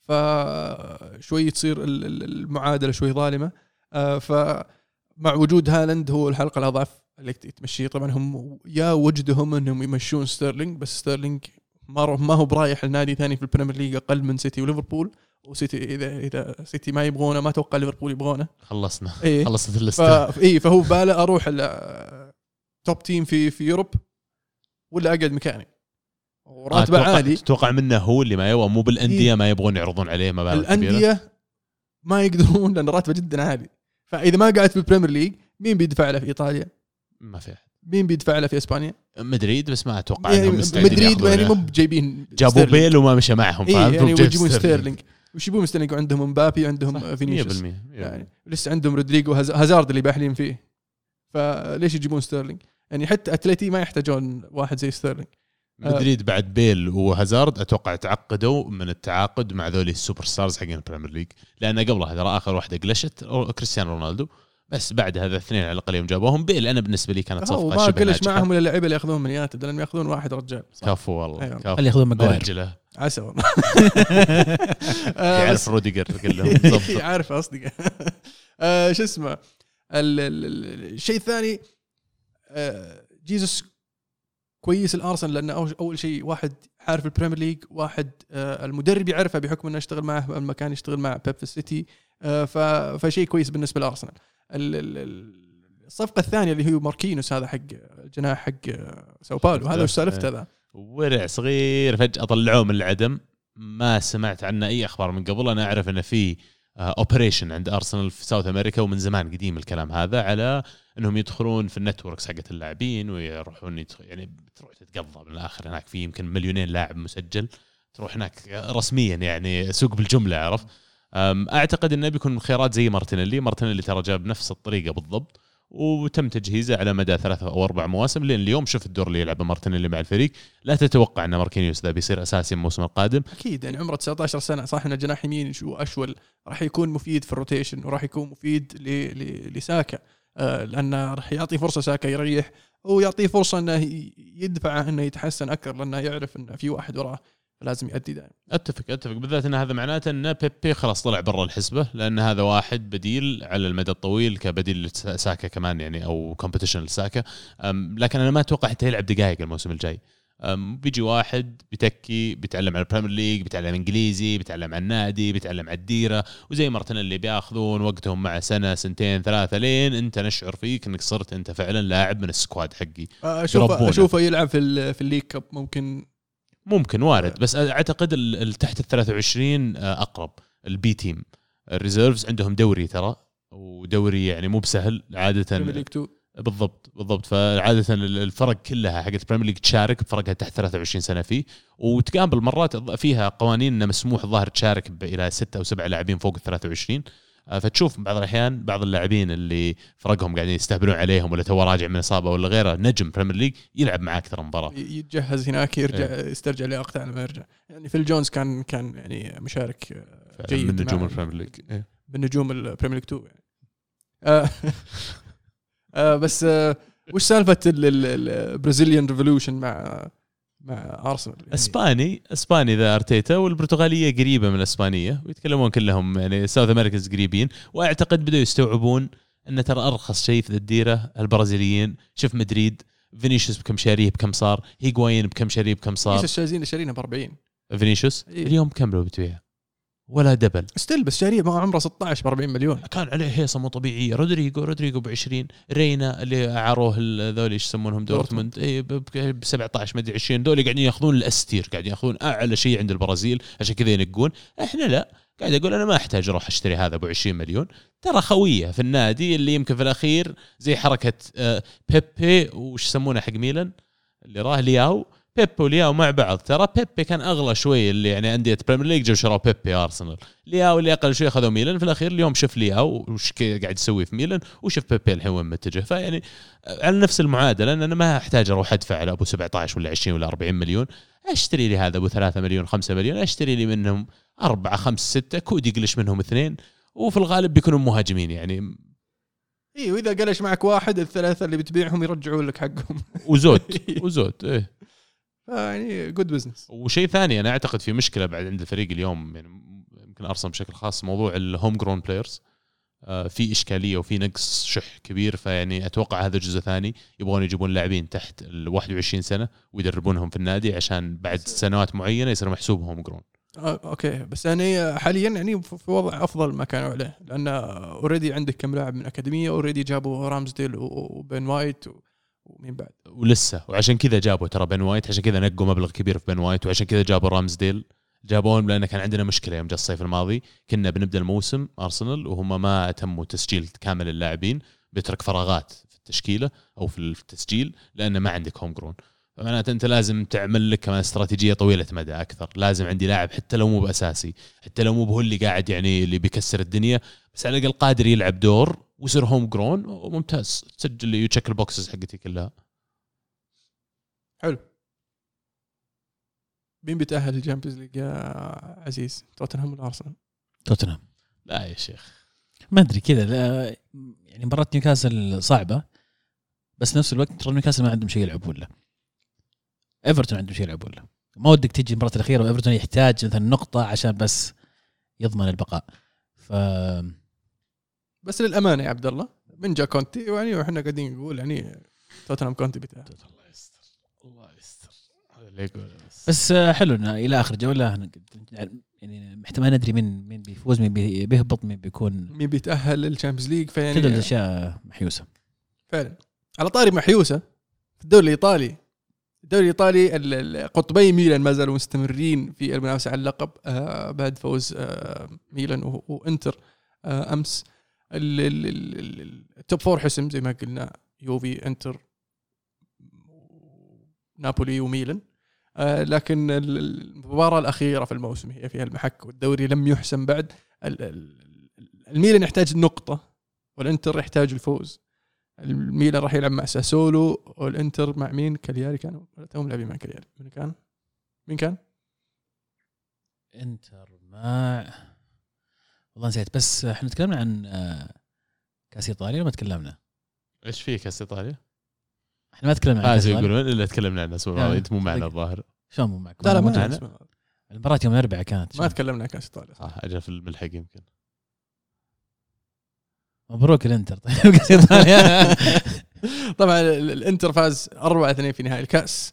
فشوي تصير ال- ال- المعادلة شوي ظالمة. آه، فمع وجود هالاند هو الحلقة الأضعف اللي تمشيه. طبعا هم يا ودهم أنهم يمشون ستيرلينج بس ستيرلينج ما هو برايح لنادي ثاني في البريمير ليج أقل من سيتي وليفربول. وسيتي إذا إذا سيتي ما يبغونه ما أتوقع ليفربول يبغونه خلصنا إيه خلصت ف... اللسته اي فهو باله أروح top team في في Europe ولا أقعد مكاني وراتبه أتوقع- عالي تتوقع منه هو اللي ما يبغى مو بالأندية ما يبغون يعرضون عليه مبالغ الأندية ما يقدرون لأن راتبه جدا عالي فإذا ما قعد في البريمير ليج مين بيدفع له في إيطاليا؟ ما في أحد. مين بيدفع له في إسبانيا؟ مدريد بس ما أتوقع يعني إنهم مستعدين مدريد يعني. مو بجايبين جابوا. بيل وما مشى معهم فاهم؟ يعني ستيرلينج وش يبون ستيرلينج وعندهم مبابي وعندهم 100% فينيسيوس. 100% يعني لسه عندهم رودريجو هاز- هازارد اللي باحلين فيه. فليش يجيبون ستيرلينج؟ يعني حتى اتلتي ما يحتاجون واحد زي ستيرلينج. مدريد بعد بيل وهازارد أتوقع تعقدوا من التعاقد مع ذولي ال superstars حقين البريمير ليج لأن قبلها ترى آخر واحدة قلشت كريستيانو رونالدو. بس بعد هذا الاثنين على الأقل يوم جابوهم. بيل أنا بالنسبة لي كانت صفقة ما شبه كلش معهم الا اللعيبه اللي ياخذون من يونايتد؟ لأنهم ياخذون واحد رجال كفو والله أيوة. كفو. خلي ياخذون ماجواير؟ عسى والله. *laughs* آه، يعرف روديجر كلهم. *laughs* عارف قصدي. *laughs* آه، شو اسمه؟ ال- ال- ال- الشيء الثاني آه، جيزوس كويس الأرسنال لأنه أول شيء واحد عارف البريمير ليج واحد آه، المدرب يعرفه بحكم إنه اشتغل معه في المكان يشتغل مع بيب في السيتي. آه، فشيء كويس بالنسبة لأرسنال. ال- ال- ال- الصفقة الثانية اللي هو ماركينوس هذا حق الجناح حق آه، ساو باولو. هذا وش سالفته ذا؟ ورع صغير فجأة طلعوه من العدم. ما سمعت عنه أي أخبار من قبل. أنا أعرف انه في operation عند أرسنال في South America ومن زمان قديم الكلام هذا على إنهم يدخلون في ال networks حقت اللاعبين ويروحون يعني بتروح تتقضى من الآخر هناك. في يمكن مليونين لاعب مسجل. تروح هناك رسميا يعني سوق بالجملة عرفت؟ أعتقد إنه بيكون خيارات زي مارتينيلي. مارتينيلي ترى جاب نفس الطريقة بالضبط وتم تجهيزه على مدى ثلاثة أو أربع مواسم. لين اليوم شوف الدور اللي يلعبه مارتينيلي مع الفريق. لا تتوقع إن ماركينيوس ذا بيصير أساسي الموسم القادم. أكيد يعني عمره 19 سنة. صح انه جناح يمين شو أشول. راح يكون مفيد في ال rotation وراح يكون مفيد لساكا. آه، لأنه راح يعطي فرصة ساكا يريح ويعطيه فرصة إنه يدفعه إنه يتحسن أكثر لأنه يعرف إنه في واحد وراه. لازم يؤدي دائما. أتفق أتفق. بالذات إن هذا معناته إن بيبي خلاص طلع برا الحسبة لأن هذا واحد بديل على المدى الطويل كبديل لساكا كمان يعني أو competition لساكا. لكن أنا ما أتوقع حتى يلعب دقائق الموسم الجاي. بيجي واحد بيتكي بيتعلم على ال Premier League بيتعلم إنجليزي بيتعلم على النادي بيتعلم على الديرة. وزي مارتينيلي بياخذون وقتهم مع سنة سنتين ثلاثة لين أنت نشعر فيك إنك صرت أنت فعلا لاعب من ال squad حقي. أشوف يربونه. أشوفه يلعب في في ال League Cup. ممكن ممكن وارد بس أعتقد تحت ال 23 آه، أقرب. ال B team ال reserves عندهم دوري ترى ودوري يعني مو بسهل عادة Premier League 2 بالضبط بالضبط. فعادة ال- الفرق كلها حقت ال Premier League تشارك بفرقها تحت 23 سنة فيه. وتقابل مرات فيها قوانين إنه مسموح الظاهر تشارك إلى ستة أو سبعة لاعبين فوق ال 23 آه، فتشوف بعض الأحيان بعض اللاعبين اللي فرقهم قاعدين يستهبلون عليهم ولا تو راجع من إصابة ولا غيره نجم Premier League يلعب معاه أكثر من مباراه يتجهز هناك يرجع يسترجع لياقته على ما يرجع. يعني فيل جونز كان كان يعني مشارك آه، جيد من نجوم مع- ال Premier League إيه. بالنجوم ال Premier League 2 يعني. آه *laughs* آه بس آه وش سالفة ال Brazilian revolution مع مع أرسنال يعني. إسباني إسباني ذا أرتيتا والبرتغالية قريبة من الاسبانيه ويتكلمون كلهم يعني South Americans قريبين. وأعتقد بدأوا يستوعبون إن ترى أرخص شيء في ذا الديرة البرازيليين. شوف مدريد فينيسيوس بكم شاريه بكم صار هيغوايين بكم شاريه بكم صار. ليش الشايزين شارينه ب 40 فينيسيوس؟ إيه. اليوم كم لو بتبيعه؟ ولا دبل. ستيل بس شاريه ما عمره 16 ب 40 مليون. كان عليه هيصة مو طبيعية. رودريجو رودريجو ب 20 رينا اللي اعاروه ذول إيش يسمونهم دورتموند. اي ب 17 مدري 20 ذول قاعدين ياخذون الأستير قاعدين ياخذون أعلى شيء عند البرازيل. عشان كذا ينقون. إحنا لا. قاعد أقول أنا ما أحتاج أروح أشتري هذا أبو 20 مليون. ترى خوية في النادي اللي يمكن في الأخير زي حركة آه، بيبي وش يسمونه حق ميلان؟ اللي راح لياو. بيبي ولياو مع بعض. ترى بيبي كان أغلى شوي اللي يعني أندية Premier League جو شروا بيبي أرسنال. لياو اللي أقل شوي أخذوا ميلان. في الأخير اليوم شوف لياو وش قاعد يسوي في ميلان وشوف بيبي الحين وين متجه. فيعني على نفس المعادلة إن أنا ما أحتاج أروح أدفع على ابو 17 ولا 20 ولا 40 مليون. أشتري لي هذا أبو 3 مليون 5 مليون. أشتري لي منهم أربعة خمسة ستة. كود يقلش منهم اثنين. وفي الغالب بيكونوا مهاجمين يعني. اي واذا قلش معك واحد الثلاثة اللي بتبيعهم يرجعون لك حقهم. وزود *laughs* وزود إيه. يعني good business وشيء ثاني أنا أعتقد في مشكلة بعد عند الفريق اليوم يعني يمكن ارسنال بشكل خاص موضوع ال homegrown players في إشكالية وفي نقص شح كبير فيعني أتوقع هذا جزء ثاني. يبغون يجيبون لاعبين تحت ال 21 سنة ويدربونهم في النادي عشان بعد سنوات معينة يصير محسوب homegrown آه، okay. بس يعني حاليا يعني في وضع أفضل ما كانوا عليه لأن already عندك كم لاعب من أكاديمية already جابوا رامزديل و- وبين وايت و- ومين بعد؟ ولسه. وعشان كذا جابوا ترى بن وايت عشان كذا نقوا مبلغ كبير في بن وايت وعشان كذا جابوا رامزديل. جابوه لأن كان عندنا مشكلة يوم جاء الصيف الماضي. كنا بنبدأ الموسم أرسنال وهم ما تموا تسجيل كامل اللاعبين بيترك فراغات في التشكيلة أو في التسجيل لأن ما عندك homegrown فمعناته أنت لازم تعمل لك كمان استراتيجية طويلة مدى أكثر. لازم عندي لاعب حتى لو مو بأساسي حتى لو مو هو اللي قاعد يعني اللي بيكسر الدنيا بس على الأقل قادر يلعب دور ويصير homegrown وممتاز تسجل لي وcheck ال boxes حقتي كلها. حلو. مين بيتأهل ال Champions League يا عزيز؟ توتنهام ولا ارسنال؟ توتنهام لا يا شيخ. ما أدري كذا لا- يعني مباراة نيوكاسل صعبة بس نفس الوقت ترى نيوكاسل ما عندهم شيء يلعبون له. ايفرتون عندهم شيء يلعبون له. ما ودك تجي المباراة الأخيرة وايفرتون يحتاج مثلا نقطة عشان بس يضمن البقاء. ف بس للأمانة يا عبد الله من جا كونتي يعني وإحنا قاعدين نقول يعني توتنهام كونتي بيتاهل الله يستر الله يستر. هذا اللي يقول بس آه، حلو إنه إلى آخر جولة يعني احتمال ندري مين مين بيفوز مين بي- بيهبط مين بيكون مين بيتأهل لل Champions League كل فيعني الأشياء محيوسة. فعلا. على طاري محيوسة في الدوري الإيطالي. الدوري الإيطالي ال- ال- قطبي ميلان ما زالوا مستمرين في المنافسة على اللقب آه بعد فوز آه ميلان وإنتر أمس. ال top four حسم زي ما قلنا يوفي انتر نابولي وميلان. آه لكن ال- المباراة الأخيرة في الموسم هي فيها المحك والدوري لم يحسم بعد. ال- ال- الميلان يحتاج النقطه والانتر يحتاج الفوز. الميلان راح يلعب مع ساسولو والانتر مع مين؟ كالياري كانوا توهم لاعبين مع كالياري. من كان؟ مين كان؟ انتر مع والله نسيت بس إحنا تكلمنا عن آه، كاس إيطاليا ما تكلمنا؟ إيش في كاس إيطاليا؟ إحنا ما تكلمنا عن كاس هذا إيطاليا يقولون إلا تكلمنا عنه أسبوع آه، الماضي انت مو معنا. الظاهر شلون مو معكم؟ لا لا موجود. معنا. المباراة يوم الأربعاء كانت ما؟ تكلمنا عن كاس إيطاليا صح أجل في الملحق يمكن مبروك الإنتر *laughs* طيب كاس إيطاليا *laughs* طبعا ال- الإنتر فاز 4 2 في نهائي الكأس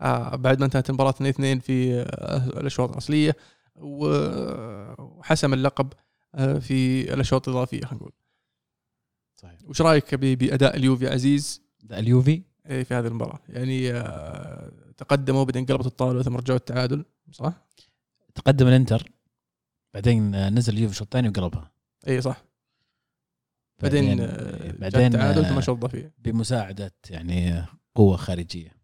آه بعد ما انتهت المباراة 2 2 في آه الأشواط الأصلية وحسم اللقب آه في الأشواط الإضافية خلينا نقول. صحيح. وش رأيك ب- بأداء اليوفي عزيز؟ ده اليوفي؟ إيه، في هذه المباراة. يعني آه تقدموا بعدين قلبت الطاولة ثم رجعوا التعادل صح؟ تقدم الإنتر بعدين آه، نزل اليوفي الشوط الثاني وقلبها. اي صح. بعدين بعدين التعادل ثم شوط اضافيه بمساعدة يعني قوة خارجية.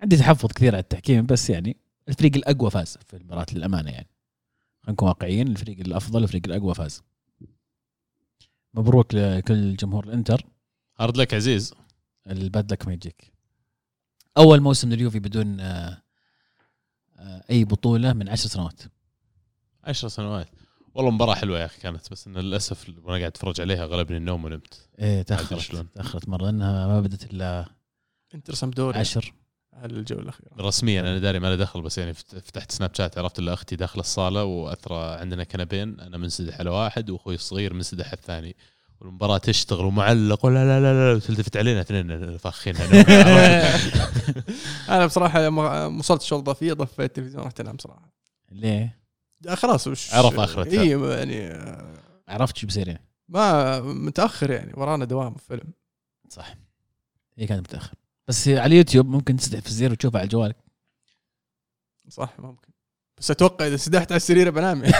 عندي تحفظ كثير على التحكيم بس يعني الفريق الأقوى فاز في المباراة للأمانة يعني. خلينا نكون واقعيين الفريق الأفضل الفريق الأقوى فاز. مبروك لكل جمهور الإنتر. hard luck عزيز. الباد لك ما يجيك. أول موسم لليوفي بدون آه، آه، أي بطولة من عشر سنوات. عشر سنوات. والله مباراة حلوة يا أخي كانت بس إن للأسف وأنا قاعد أتفرج عليها غلبني النوم ونمت. إيه تأخرت شلون. تأخرت مرة لانها ما بدت إلا إنتر سامدوريا. عشر. على الجوله الاخيره رسميا أنا داري ما له دخل بس يعني فت- فتحت سناب شات عرفت الا أختي داخلة الصالة وأثرى عندنا كنبين أنا منسدح على واحد وأخوي الصغير منسدح على الثاني. والمباراة تشتغل ومعلق ولا لا لا لا وتلتفت علينا اثنين فاخين *laughs* أنا بصراحة لما وصلت الشوط الاضافيه ضفيت التلفزيون رحت أنام صراحة. ليه؟ آه، خلاص وش عرف آخرتها. اي يعني آه، عرفت شو بيصير يعني؟ ما متأخر يعني ورانا دوام فيلم. صح. هي كانت متأخر. بس على اليوتيوب ممكن تسدح في الزر وتشوفها على جوالك. صح ممكن. بس أتوقع إذا سدحت على السرير بنام يعني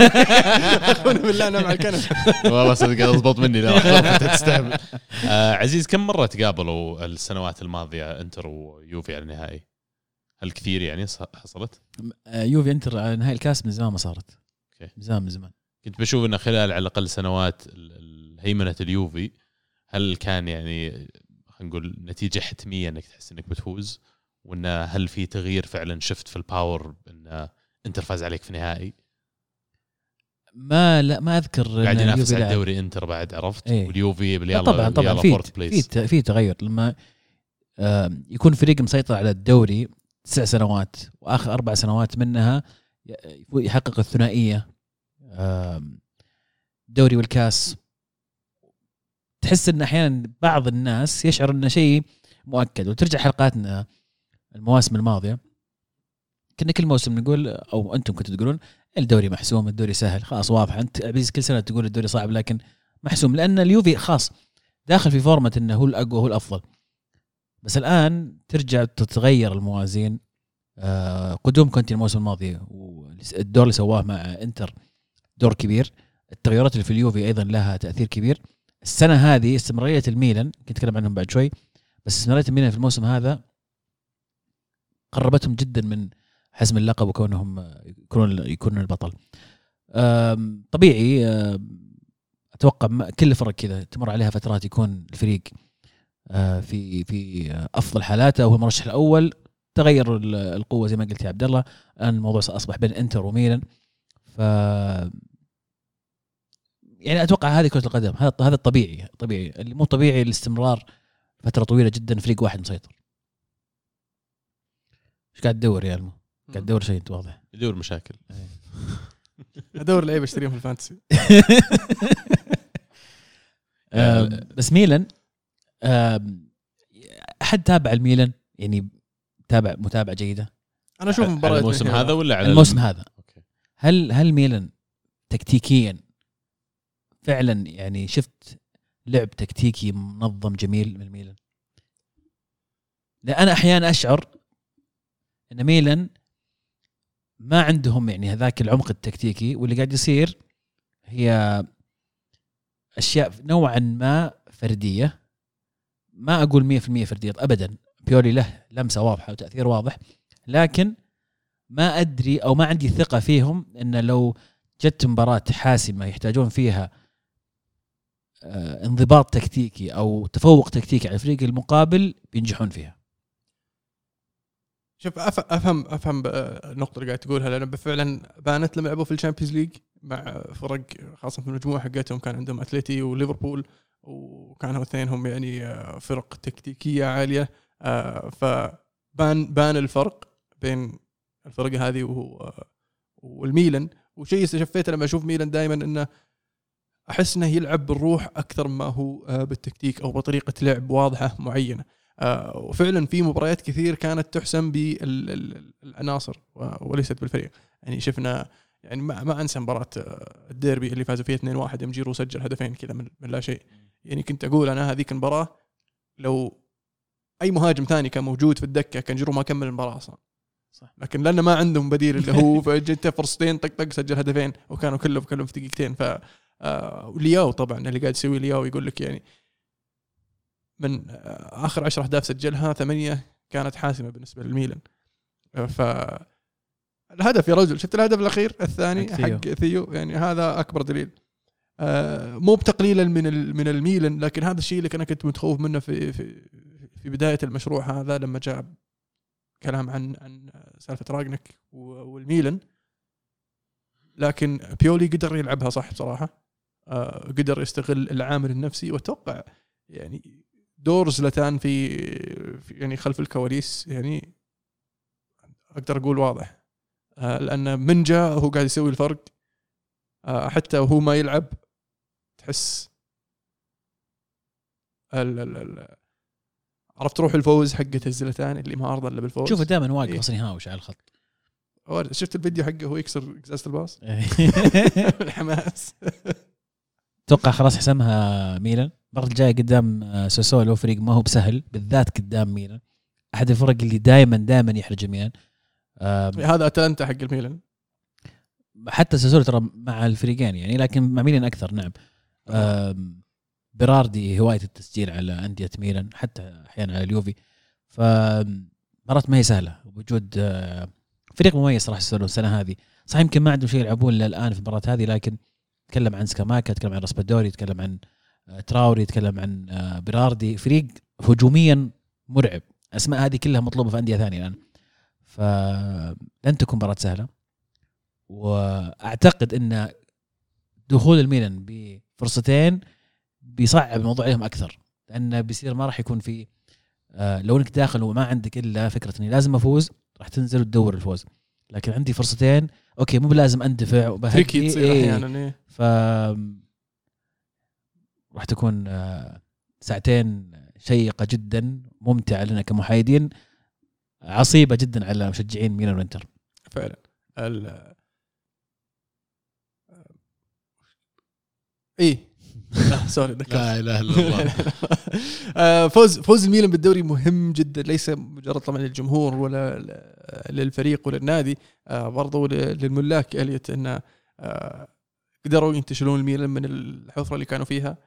*laughs* أخونا بالله انام على الكنبه *laughs* والله صدق أضبط مني لا *laughs* تستهبل. آه عزيز كم مرة تقابلوا السنوات الماضية إنتر ويوفي على النهائي؟ هل كثير يعني ص- حصلت؟ آه، يوفي إنتر على نهائي الكاس من زمان ما صارت. أوكي. من زمان من زمان. كنت بشوف إنه خلال على الأقل سنوات ال- ال- هيمنة اليوفي هل كان يعني نقول نتيجة حتمية إنك تحس إنك بتفوز؟ وانه هل في تغيير فعلا شفت في ال power إنه انتر فاز عليك في نهائي؟ ما لا ما أذكر قاعد ينافس على. الدوري إنتر بعد عرفت؟ إيه. واليوفي لا يلا طبعا طبعا في في تغير لما يكون فريق مسيطر على الدوري تسع سنوات وآخر أربع سنوات منها يحقق الثنائية الدوري والكاس تحس إن أحيانا بعض الناس يشعر إنه شيء مؤكد. وترجع حلقاتنا المواسم الماضية كنا كل موسم نقول أو أنتم كنتوا تقولون الدوري محسوم الدوري سهل خلاص واضح. أنت عزيز كل سنة تقول الدوري صعب لكن محسوم لأن اليوفي خاص داخل في فورمة إنه هو الأقوى هو الأفضل. بس الآن ترجع تتغير الموازين. آه، قدوم كونتي الموسم الماضي والدور اللي سواه مع إنتر دور كبير. التغيرات اللي في اليوفي أيضا لها تأثير كبير. السنة هذه استمرارية الميلان كنت أتكلم عنهم بعد شوي بس استمرارية الميلان في الموسم هذا قربتهم جدا من حسم اللقب وكونهم يكونون يكونون البطل. طبيعي أتوقع كل الفرق كذا تمر عليها فترات يكون الفريق آه، في في أفضل حالاته. وهو المرشح الأول تغير ال- القوة زي ما قلت يا عبد الله الان الموضوع اصبح بين إنتر وميلان. ف يعني أتوقع هذه كرة القدم هذا هذا الطبيعي طبيعي. اللي مو طبيعي الاستمرار فترة طويلة جدا فريق واحد مسيطر. إيش قاعد تدور يا المو؟ قاعد تدور شيء أنت واضح؟ يدور مشاكل. *laughs* أدور لعيبه اشتريهم في الفانتسي. *laughs* *laughs* آم، بس ميلان أحد تابع الميلان؟ يعني تابع متابعه جيدة؟ أنا أشوف على مباريات الموسم هذا ولا على الموسم هذا. هل هل ميلان تكتيكيا فعلا يعني شفت لعب تكتيكي منظم جميل من ميلان. لا انا أحيانا أشعر إن ميلان ما عندهم يعني هذاك العمق التكتيكي واللي قاعد يصير هي أشياء نوعا ما فردية. ما أقول 100% فردية ابدا بيولي له لمسة واضحة وتأثير واضح. لكن ما أدري أو ما عندي ثقة فيهم إن لو جت مباراة حاسمة يحتاجون فيها انضباط تكتيكي أو تفوق تكتيكي على الفريق المقابل بينجحون فيها. شوف أفهم أفهم ب- النقطة اللي قاعد تقولها لأن فعلا بانت لما لعبوا في ال Champions League مع فرق خاصة في المجموعة حقتهم كان عندهم أتلتي وليفربول وكانوا اثنينهم يعني آه، فرق تكتيكية عالية. آه، فبان بان الفرق بين الفرق هذه والميلان. وشيء استشفيته لما أشوف ميلان دائما إنه أحس إنه يلعب بالروح أكثر ما هو آه، بالتكتيك أو بطريقة لعب واضحة معينة. آه، وفعلا في مباريات كثير كانت تحسم بالعناصر وليست بالفريق. يعني شفنا يعني ما, ما أنسى مباراة آه، الديربي اللي فازوا فيها 2-1 يوم جيرو سجل هدفين كذا من, من لا شيء. يعني كنت أقول أنا هذيك المباراة لو أي مهاجم ثاني كان موجود في الدكة كان جيرو ما كمل المباراة أصلا. صح. لكن لأنه ما عندهم بديل اللي هو فجته فرصتين طق طق سجل هدفين وكانوا كلهم كلهم في دقيقتين. ف آه، ولياو طبعا اللي قاعد يسوي لياو يقول لك يعني من آخر 10 أهداف سجلها ثمانية كانت حاسمة بالنسبة للميلان. آه، ف الهدف يا رجل شفت الهدف الأخير؟ الثاني حق ثيو. ثيو يعني هذا أكبر دليل. آه، مو بتقليلا من من الميلان لكن هذا الشيء اللي أنا كنت متخوف منه في في في بداية المشروع هذا لما جاء كلام عن عن سالفة راجنك والميلان. لكن بيولي قدر يلعبها صح بصراحة. قدر يستغل العامل النفسي واتوقع يعني دور زلتان في في- يعني خلف الكواليس يعني أقدر أقول واضح. آه، لأن من جاء هو قاعد يسوي الفرق. آه، حتى وهو ما يلعب تحس ال ال ال عرفت روح الفوز حقت الزلتان اللي ما أرضى إلا بالفوز. شوفه دائما واقف إيه. أصلا يهاوش على الخط. شفت الفيديو حقه هو يكسر إزازة الباص؟ *laughs* *laughs* الحماس. أتوقع خلاص حسمها ميلان. المرة الجاية قدام آه، سوسولو فريق ما هو بسهل بالذات قدام ميلان. أحد الفرق اللي دائما دائما يحرج ميلان. آم، هذا اتلانتا حق الميلان. حتى ساسولو ترى مع الفريقين يعني لكن مع ميلان أكثر نعم. آم، بيراردي هواية التسجيل على أندية ميلان حتى أحيانا على اليوفي. ف مباراة ما هي سهلة. وجود آه، فريق مميز صراحة ساسولو السنة هذه. صح يمكن ما عندهم شيء يلعبون إلا الآن في المباراة هذه لكن تكلم عن سكاماكا تكلم عن راسبادوري تكلم عن آه، تراوري تكلم عن آه، بيراردي. فريق هجوميا مرعب. أسماء هذه كلها مطلوبة في أندية ثانية الآن. فلن تكون مباراة سهلة. وأعتقد إن دخول الميلان بفرصتين بيصعب الموضوع عليهم أكثر. لأنه بيصير ما راح يكون في آه، لو إنك داخل وما عندك إلا فكرة إني لازم أفوز راح تنزل وتدور الفوز. لكن عندي فرصتين أوكي مو بلازم اندفع وبهذي tricky تصير إيه. أحيانا إيه. ف راح تكون آه، ساعتين شيقة جدا ممتعة لنا كمحايدين عصيبة جدا على مشجعين ميلان وإنتر فعلا ال إيه آه، *laughs* sorry لا إله إلا الله. *laughs* آه، فوز فوز الميلان بالدوري مهم جدا ليس مجرد طبعا للجمهور ولا للفريق ولا النادي. آه، برضو للملاك إليوت إنه آه، قدروا ينتشلون الميلان من الحفرة اللي كانوا فيها.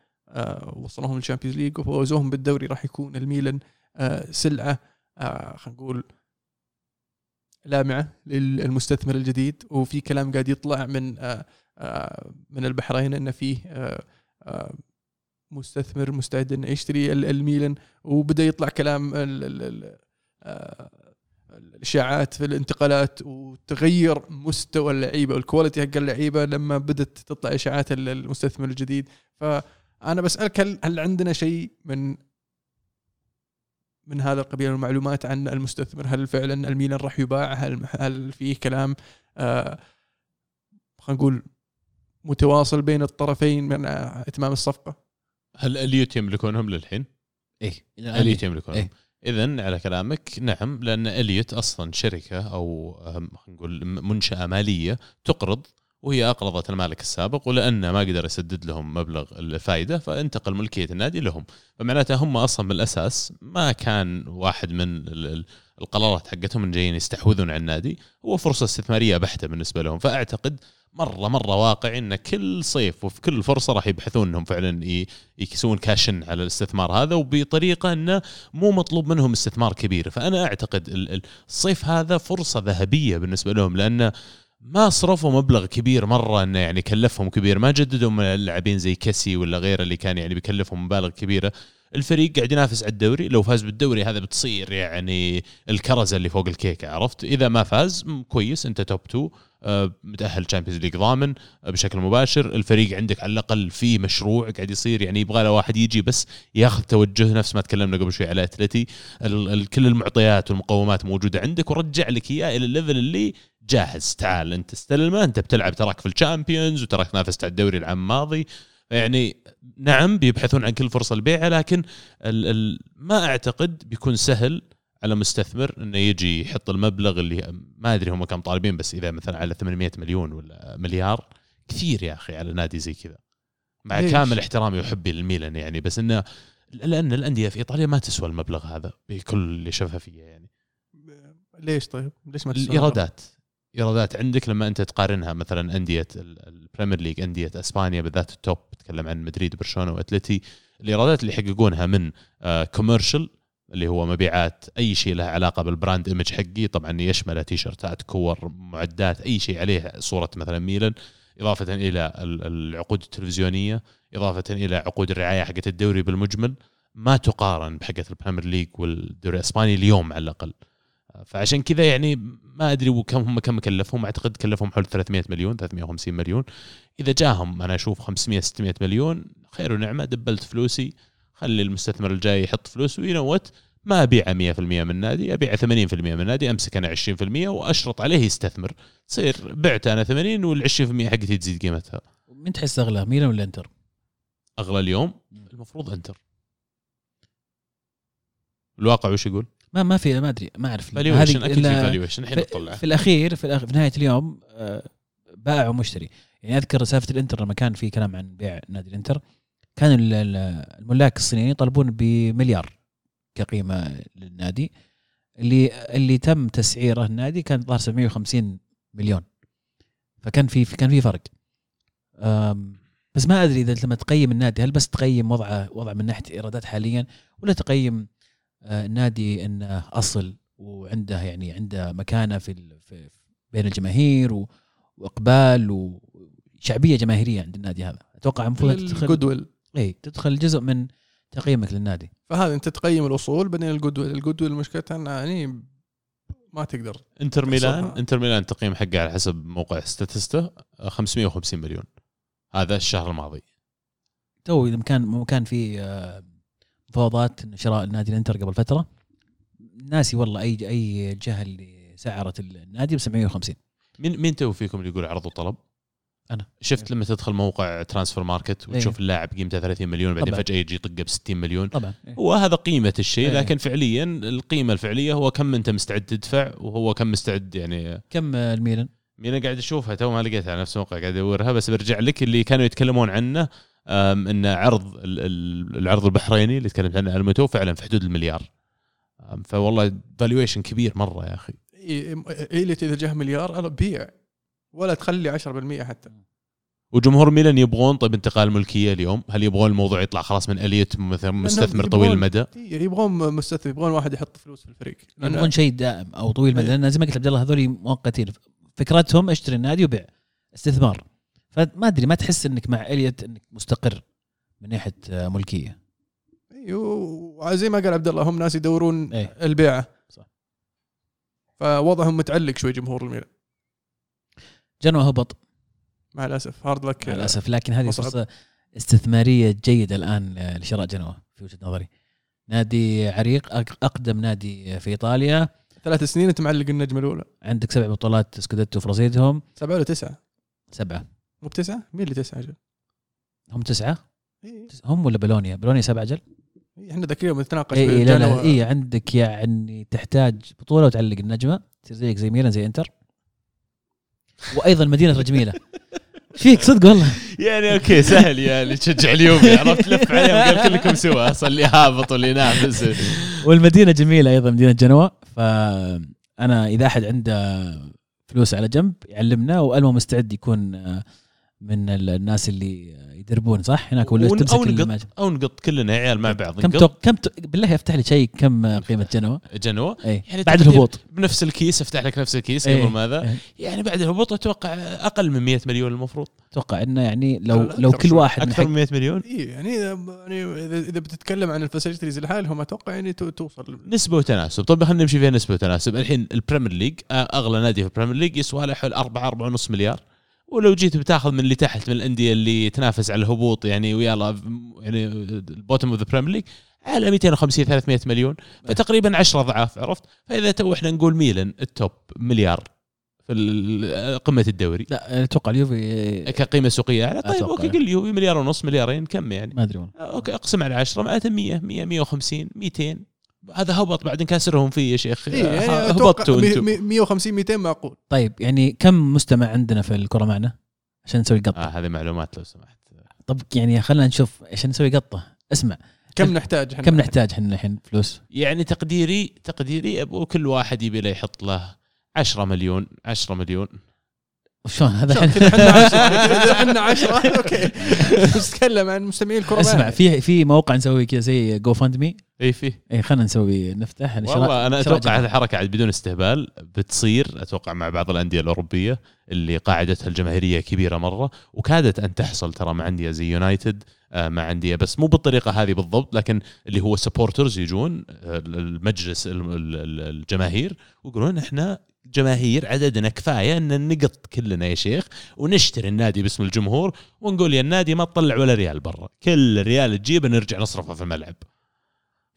وصلوهم لل Champions League وفوزوهم بالدوري راح يكون الميلان سلعة خلينا نقول لامعة للمستثمر الجديد. وفي كلام قاعد يطلع من من البحرين انه فيه مستثمر مستعد إنه يشتري ال- الميلان وبدأ يطلع كلام آه، الإشاعات في الانتقالات وتغير مستوى اللعيبة والكواليتي حق اللعيبة لما بدأت تطلع إشاعات ال- المستثمر الجديد. فأنا بسألك هل هل عندنا شيء من من هذا القبيل المعلومات عن المستثمر؟ هل فعلا الميلان راح يباع؟ هل هل فيه كلام؟ آه خلينا نقول متواصل بين الطرفين من إتمام الصفقة. هل اليوت يملكونهم للحين؟ إيه. اليوت يملكونهم. إيه. اذا على كلامك نعم لأن اليوت أصلا شركة أو نقول منشأة مالية تقرض وهي أقرضت المالك السابق ولأنه ما قدر يسدد لهم مبلغ الفائده فانتقل ملكية النادي لهم. فمعناته هم أصلا من الاساس ما كان واحد من ال- ال- القرارات حقتهم إن جايين يستحوذون على النادي. هو فرصة استثمارية بحتة بالنسبة لهم. فأعتقد مرة مرة واقعي إن كل صيف وفي كل فرصة راح يبحثون إنهم فعلا ي- يكسون cash in على الاستثمار هذا وبطريقة إنه مو مطلوب منهم استثمار كبير. فأنا أعتقد ال- ال- الصيف هذا فرصة ذهبية بالنسبة لهم لأنه ما صرفوا مبلغ كبير مرة إنه يعني كلفهم كبير ما جددوا اللاعبين زي كسي ولا غيره اللي كان يعني بيكلفهم مبالغ كبيرة. الفريق قاعد ينافس على الدوري لو فاز بالدوري هذا بتصير يعني الكرزة اللي فوق الكيكة عرفت؟ إذا ما فاز كويس أنت top 2 آه، متأهل Champions League ضامن بشكل مباشر. الفريق عندك على الأقل في مشروع قاعد يصير يعني يبغى له واحد يجي بس ياخذ توجه نفس ما تكلمنا قبل شوي على أتلتي. كل المعطيات والمقومات موجودة عندك. ورجع لك إياه إلى ال level اللي جاهز. تعال أنت استلمه أنت بتلعب تراك في ال Champions وتراك نافست على الدوري العام الماضي. يعني نعم بيبحثون عن كل فرصة لبيعه لكن ال ال ما أعتقد بيكون سهل على مستثمر إنه يجي يحط المبلغ اللي ما أدري هم كم طالبين بس إذا مثلا على 800 مليون ولا مليار كثير يا أخي على نادي زي كذا مع ليش؟ كامل احترامي وحبي للميلان يعني بس إنه لأن الأندية في إيطاليا ما تسوى المبلغ هذا بكل شفافيه يعني ليش طيب؟ ليش ما تستمر؟ الإيرادات إيرادات عندك لما أنت تقارنها مثلا أندية ال- Premier League أندية إسبانيا بالذات ال top تتكلم عن مدريد برشلونة وأتلتي الإيرادات اللي يحققونها من commercial اللي هو مبيعات أي شيء له علاقة بال brand image حقي طبعا يشمل تيشرتات كور معدات أي شيء عليه صورة مثلا ميلان إضافة إلى ال- العقود التلفزيونية إضافة إلى عقود الرعاية حقت الدوري بالمجمل. ما تقارن بحقت ال Premier League والدوري الإسباني اليوم على الأقل. فعشان كذا يعني ما أدري وكم هم كم كلفهم. أعتقد كلفهم حول 300 مليون 350 مليون. إذا جاهم أنا أشوف 500 600 مليون خير ونعمة double ت فلوسي. خلي المستثمر الجاي يحط فلوس وينوت ما أبيعه 100% من النادي أبيعه 80% من النادي امسك أنا 20% وأشرط عليه يستثمر. تصير بعت أنا 80 وال 20% حقتي تزيد قيمتها. من تحس أغلى ميلان ولا إنتر؟ أغلى اليوم؟ المفروض إنتر. الواقع وش يقول؟ ما ما في ما أدري ما أعرف. valuation أكيد في valuation الحين نطلع. في الأخير في, الأخ... في نهاية اليوم آه، بائع ومشتري. يعني أذكر سالفة الإنتر لما كان في كلام عن بيع نادي الإنتر. كان ال- ال- الملاك الصينيين يطالبون بمليار كقيمة للنادي. اللي اللي تم تسعيره النادي كان ظهر 750 مليون. فكان في كان في فرق. بس ما أدري إذا لما تقيم النادي هل بس تقيم وضعه وضع من ناحية إيرادات حاليا ولا تقيم آه، النادي إنه أصل وعنده يعني عنده مكانة في, في بين الجماهير وإقبال وشعبيه جماهيرية عند النادي هذا؟ أتوقع المفروض تدخل الجود ويل اي تدخل جزء من تقييمك للنادي. فهذا انت تقيم الاصول بعدين ال goodwill ال goodwill مشكلتها انه يعني ما تقدر. انتر ميلان. انتر ميلان التقييم حقه على حسب موقع Statista 550 مليون. هذا الشهر الماضي. تو إذا كان كان في آه، مفاوضات إن شراء النادي الإنتر قبل فترة ناسي والله اي أي جهه اللي سعرت النادي ب 750 مين مين تو فيكم اللي يقول عرض وطلب؟ أنا. شفت لما تدخل موقع Transfermarkt وتشوف إيه. اللاعب قيمته 30 مليون بعدين. فجأة يجي يطقه ب 60 مليون طبعا إيه. هو هذا قيمة الشيء إيه. لكن فعليا القيمة الفعلية هو كم أنت مستعد تدفع وهو كم مستعد يعني كم آه، الميلان؟ مين قاعد أشوفها تو ما لقيتها على نفس الموقع قاعد أدورها بس برجع لك اللي كانوا يتكلمون عنه ان عرض ال- ال- العرض البحريني اللي تكلمت عنه المتو فعلا في حدود المليار فوالله valuation كبير مرة يا أخي إيه إيه اذا جاه مليار أنا بيع ولا تخلي 10% حتى. وجمهور ميلان يبغون طيب انتقال ملكية اليوم. هل يبغون الموضوع يطلع خلاص من اليه مثلا مستثمر طويل المدى؟ إيه يبغون مستثمر يبغون واحد يحط فلوس في الفريق. لأن- يبغون شيء دائم أو طويل المدى. إيه. لأن زي ما قلت عبد الله هذول مؤقتين. فكرتهم اشتري النادي وبيع. استثمار. فما أدري ما تحس إنك مع أليت إنك مستقر من ناحية ملكية؟ إيه، وزي ما قال عبد الله هم ناس يدورون إيه. البيعه صح. فوضعهم متعلق شوي جمهور الميلان. جنوا هبط. مع الأسف. هارد لك مع الأسف. لكن هذه مصعب. فرصة استثمارية جيدة الآن لشراء جنوا في وجهة نظري. نادي عريق أقدم نادي في إيطاليا. ثلاث سنين أنت معلق النجمه الأولى. عندك سبع بطولات سكوديتو في رصيدهم سبعة ولا تسعة؟ سبعة. مو بتسعة؟ مين اللي تسعة أجل؟ هم تسعة؟ إيه. هم ولا بلونيا بلونيا سبعة أجل إيه، إحنا ذاك اليوم نتناقش اي إيه لا لا. اي عندك يعني تحتاج بطولة وتعلق النجمة. تصير زيك زي ميلان زي إنتر. وأيضا مدينة جميله فيك صدق والله. يعني أوكي سهل يعني تشجع اليوفي عرفت لف عليهم قال كلكم سوا أصلا اللي هابط واللي ينافس. والمدينة جميلة أيضا مدينة جنوة فانا إذا أحد عنده فلوس على جنب يعلمنا والمو مستعد يكون آه، من ال- الناس اللي يدربون صح؟ هناك ولا تمسك أو. نقط أو نقط كلنا عيال مع بعض كم نقط. توق... كم ت... بالله افتح لي شيء كم قيمة جنوة؟ جنوة. اي يعني بعد الهبوط. بنفس الكيس افتح لك نفس الكيس إيه. قبل ماذا إيه. يعني بعد الهبوط أتوقع أقل من 100 مليون المفروض. أتوقع إنه يعني لو لو كل. واحد أكثر من 100 مليون؟ إيه يعني يعني اذا إذا بتتكلم عن ال facilities لحالهم أتوقع يعني تو- توصل نسبة وتناسب. طيب خلينا نمشي فيها نسبة وتناسب. الحين ال Premier League أغلى نادي في ال Premier League يسوى له حول 4 4.5 مليار. ولو جيت بتاخذ من اللي تحت من الأندية اللي تنافس على الهبوط يعني ويلا يعني ال bottom of the Premier League على 250 300 مليون فتقريبا 10 ضعاف عرفت؟ فإذا تو إحنا نقول ميلان ال top مليار في قمة الدوري. لا أتوقع اليوفي كقيمة سوقية أعلى. طيب. أوكي قل لي مليار ونص مليارين كم يعني؟ ما أدري أوكي أقسم على 10 معناته 100 100 150 200 هذا هبط بعد نكسرهم فيه يا شيخ. إيه يعني هبطتوا أنتم. 150 200 معقول طيب يعني كم مستمع عندنا في الكرة معنا؟ عشان نسوي قطة. آه هذه معلومات لو سمحت. طب يعني خلينا نشوف عشان نسوي قطة. اسمع. كم نحتاج إحنا؟ كم نحتاج إحنا الحين؟ فلوس. يعني تقديري تقديري أبو كل واحد يبي له يحط له 10 مليون 10 مليون. شلون هذا؟ إحنا 10 كذا إحنا 10 *laughs* *laughs* أوكي. بس تكلم عن مستمعين الكرة اسمع. في في موقع نسوي كذا زي GoFundMe إي فيه إي خلينا نسوي نفتح والله أنا أتوقع. هذه الحركه عاد بدون استهبال بتصير أتوقع مع بعض الأندية الأوروبية اللي قاعدتها الجماهيرية كبيرة مرة وكادت أن تحصل ترى مع أندية زي يونايتد آه، مع أندية بس مو بالطريقة هذه بالضبط لكن اللي هو supporters يجون آه، المجلس ال- ال- ال- الجماهير ويقولون إحنا جماهير عددنا كفاية أن نقط كلنا يا شيخ ونشتري النادي باسم الجمهور ونقول يا النادي ما تطلع ولا ريال برا. كل ريال تجيبه نرجع نصرفه في الملعب.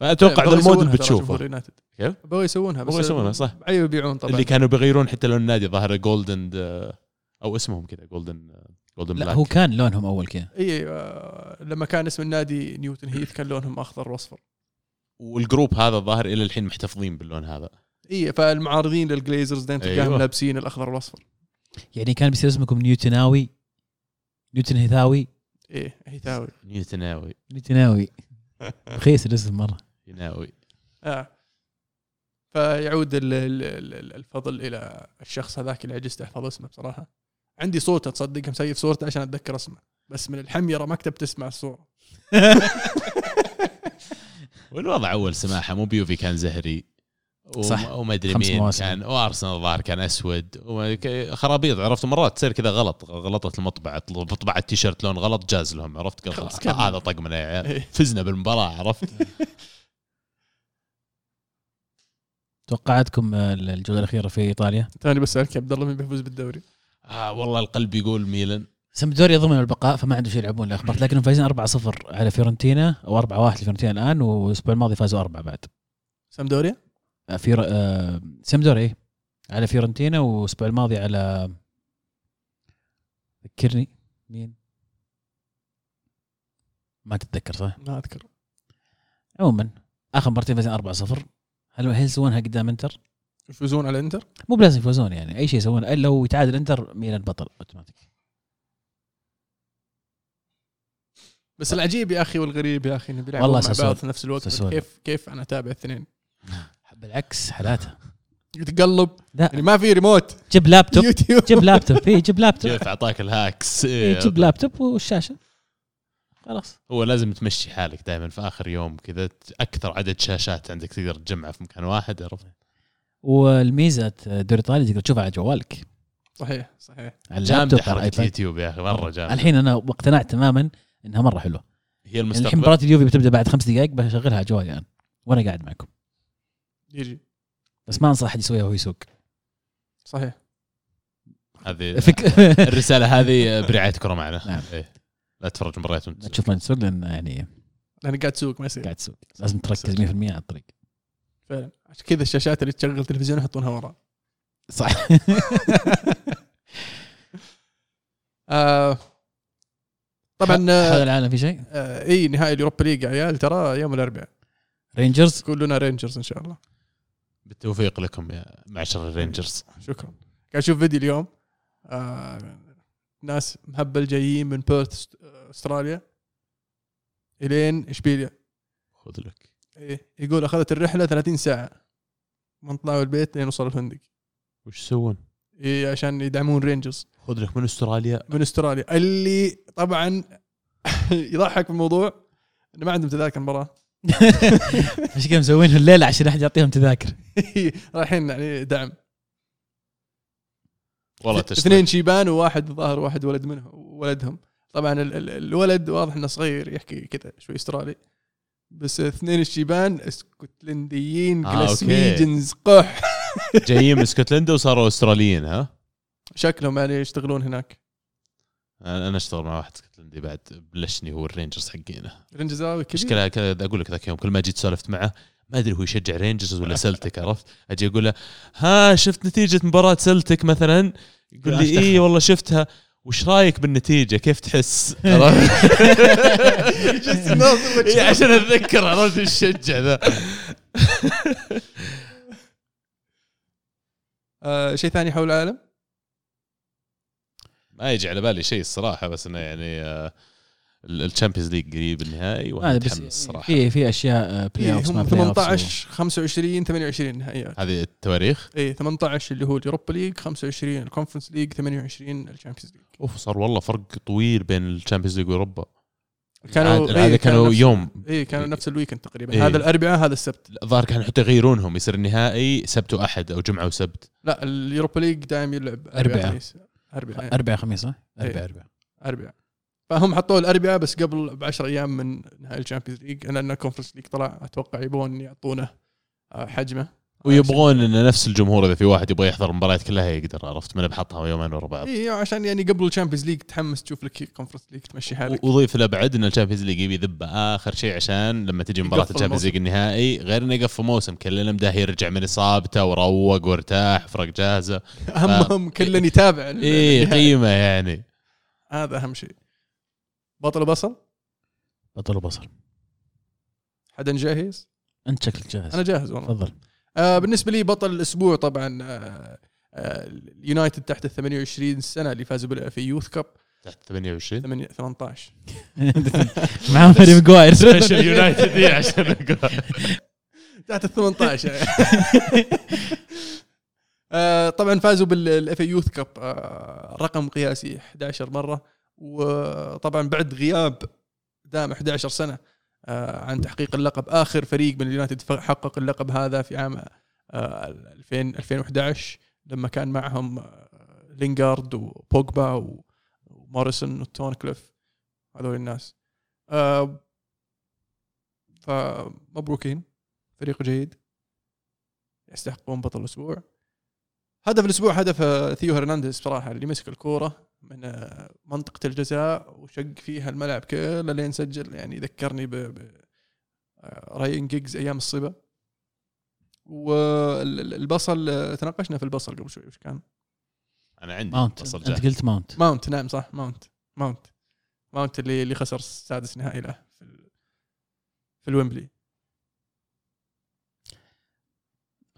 فأتوقع ذا يسوونها ترى بتشوفه. كيف؟ بغوا يسوونها بس بغوا يسوونها، صح. أيوه يبيعون طبعا. اللي كانوا بيغيرون حتى لون النادي ظاهر golden أو اسمهم كذا golden golden لا هو كان لونهم أول كذا. إي آه، لما كان اسم النادي نيوتن هيث كان لونهم أخضر وأصفر. والجروب هذا الظاهر إلى الحين محتفظين باللون هذا. اي فالمعارضين للجليزرز دائما تلقاهم أيوة. لابسين الأخضر والأصفر. يعني كان بيصير اسمكم نيوتناوي نيوتن هيثاوي إيه هيثاوي. نيوتناوي. نيوتناوي. *laughs* رخيص الاسم مرة. يناوي. آه. فيعود ال- ال- ال- الفضل إلى الشخص هذاك اللي عجزت أحفظ اسمه بصراحة. عندي صوته تصدق مسيف صورته عشان أتذكر اسمه. بس من الحميرة ما كتبت اسمه الصورة. *laughs* والوضع أول سماحة مو بيوفي كان زهري. صح. وما أدري مين مواسم. كان وأرسنال الظاهر كان أسود خرابيط عرفت مرات تصير كذا غلط غلطت المطبعة مطبعة التيشيرت لون غلط جاز لهم عرفت قال خلاص. هذا طقمنا يا عيال إيه. فزنا بالمباراة عرفت *laughs* توقعاتكم الجولة الأخيرة في إيطاليا ثاني بسالك يا عبد الله مين بيفوز بالدوري؟ آه والله القلب يقول ميلان سمدوريا ضمن البقاء فما عنده شيء يلعبون الاخبار لكنهم فايزين 4-0 على فيورنتينا أو 4-1 لفيورنتينا الآن والأسبوع الماضي فازوا 4 بعد سامدوريا؟ آه، في آه سمدوريا إيه. على فيورنتينا والأسبوع الماضي على ذكرني مين ما تتذكر صح ما أذكر عموما آخر مرتين فايزين 4-0 هل هل يسوونها قدام إنتر؟ يفوزون على إنتر؟ مو بلازم يفوزون يعني أي شيء يسوون إلا لو يتعادل إنتر ميلان بطل أوتوماتيك بس العجيب يا أخي والغريب يا أخي إنه بيلعبون والله مع. بعض في نفس الوقت. كيف كيف أنا أتابع الاثنين؟ *laughs* بالعكس حالاتها. يتقلب. لا. يعني ما في ريموت جيب laptop YouTube جيب لابتوب اي جيب لابتوب كيف أعطاك ال hacks. إيه، إيه، جيب لابتوب والشاشة. خلاص. هو لازم تمشي حالك دائما في آخر يوم كذا. أكثر عدد شاشات عندك تقدر تجمعها في مكان واحد عرفت؟ والميزة دوري ايطالي تقدر تشوفها على جوالك. صحيح صحيح. حركه ال iPad YouTube يا أخي مرة جامده الحين أنا اقتنعت تماما إنها مرة حلوة. هي يعني الحين المستقبل. مباراه اليوفي بتبدا بعد خمس دقائق بشغلها على جوالي الان وأنا قاعد معكم. يجي. بس ما أنصح احد يسويها وهو يسوق. صحيح. هذه فك... *laughs* الرسالة هذه برعاية كرة معنا. نعم. إيه. لا تتفرج مباريات لا وانت تشوف من تسوق لأن يعني لأن قاعد تسوق ما يصير. قاعد تسوق. لازم تركز 100% على الطريق. فعلا. عشان كذا الشاشات اللي تشغل تلفزيون يحطونها ورا صح. *laughs* آه. طبعا حول آه العالم في شيء؟ آه إي نهائي ال Europa League يا عيال ترى يوم الأربعاء. رينجرز؟ كلنا رينجرز إن شاء الله. بالتوفيق لكم يا معشر الرينجرز. شكرا. قاعد أشوف فيديو اليوم. آه ناس مهبل جايين من بيرث است- أستراليا. إلين إشبيليا. خذ لك. إيه يقول أخذت الرحلة 30 ساعة. من طلعوا البيت لين وصلوا الفندق. وش يسوون؟ إيه عشان يدعمون رينجرز. خذ لك من أستراليا. من أستراليا. اللي طبعا *laughs* يضحك في الموضوع انه ما عندهم تذاكر مباراه *laughs* عشان كذا مسوينها الليلة عشان أحد يعطيهم تذاكر. *laughs* رايحين يعني دعم. والله تشتغل. اثنين شيبان وواحد ظاهر واحد ولد منهم ولدهم. طبعا ال- ال- الولد واضح إنه صغير يحكي كذا شوي استرالي. بس اثنين الشيبان اسكتلنديين آه، جلاسميجنز قح. جايين من *laughs* اسكتلندا وصاروا أستراليين ها؟ شكلهم يعني يشتغلون هناك. أنا أشتغل مع واحد اسكتلندي بعد بلشني هو الرينجرز حقينه رينجزاوي كذا مشكلة كذا أقول لك ذاك يوم كل ما جيت سولفت معه ما أدري هو يشجع رينجرز ولا سلتك عرفت؟ أجي أقول له ها شفت نتيجة مباراة سلتك مثلا؟ يقول لي اي والله شفتها. وش رأيك بالنتيجة؟ كيف تحس؟ *laughs* إيه، عشان أتذكر عرفت؟ إيش شجع ذا؟ *laughs* آه شيء ثاني حول العالم؟ ما يجي على بالي شيء الصراحة بس إنه يعني آه، ال Champions League قريب النهائي وأنا هذا متحمس بس الصراحه في في أشياء play إيه offs 18 25 28 نهائيات. هذه التواريخ؟ إيه 18 اللي هو ال Europa League 25 ال Conference League 28 ال Champions League. أوف صار والله فرق طويل بين ال Champions League وأوروبا. كانوا العادة إيه كانوا نفس- يوم. إيه كانوا نفس ال weekend تقريبا. إيه. هذا الأربعاء هذا السبت. الظاهر كانوا حتى يغيرونهم يصير النهائي سبت وأحد أو جمعة وسبت. لا ال Europa League دائم يلعب أربعاء. اربعاء. اربعاء خميس صح؟ إيه. اربعاء اربعاء اربعاء فهم حطوه الاربعاء بس قبل ب 10 أيام من نهائي ال Champions League لأن ال Conference League طلع أتوقع يبون يعطونه آه، حجمه ويبغون إن نفس الجمهور إذا في واحد يبغى يحضر المباريات كلها يقدر عرفت؟ من بحطها يومين ورا بعض. اي عشان يعني قبل ال Champions League تحمس تشوف لك Conference League تمشي حالك. وضيف له بعد إن ال Champions League يبي يذبه آخر شيء عشان لما تجي مباراة يقفل ال Champions League النهائي غير إنه يقف موسم كلن امداه يرجع من إصابته وروق وارتاح فرق جاهزة. *laughs* اهمهم كلن يتابع النهائي. قيمة يعني. هذا أهم شيء. بطل بصل؟ بطل وبصل حدا جاهز؟ أنت شكلك جاهز. أنا جاهز والله. تفضل. آه بالنسبة لي بطل الأسبوع طبعا آه آه اليونايتد تحت ال 28 سنة اللي فازوا بال FA Youth Cup. تحت 28 8 18 معاهم هاري ماجواير. special United edition. *laughs* تحت ال 18 *laughs* آه طبعا فازوا بال FA Youth Cup رقم قياسي 11 مرة وطبعا بعد غياب دام 11 سنة عن تحقيق اللقب. آخر فريق من اليونايتد حقق اللقب هذا في عام آه 2000 2011 لما كان معهم آه لينغارد وبوجبا وموريسون وتونيكليف هذول الناس. آه فمبروكين. فريق جيد. يستحقون بطل الأسبوع. هدف الأسبوع هدف آه، ثيو هرنانديز صراحة اللي مسك الكورة. من آه، منطقة الجزاء وشق فيها الملعب كله لين سجل. يعني ذكرني ب, ب آه، راين جيجز أيام الصبا والبصل آه، تناقشنا في البصل قبل شوي وش كان؟ أنا عندي ماونت. بصل أنت قلت ماونت. ماونت نعم صح ماونت. ماونت. ماونت اللي اللي خسر سادس نهائي له في ال- في الويمبلي.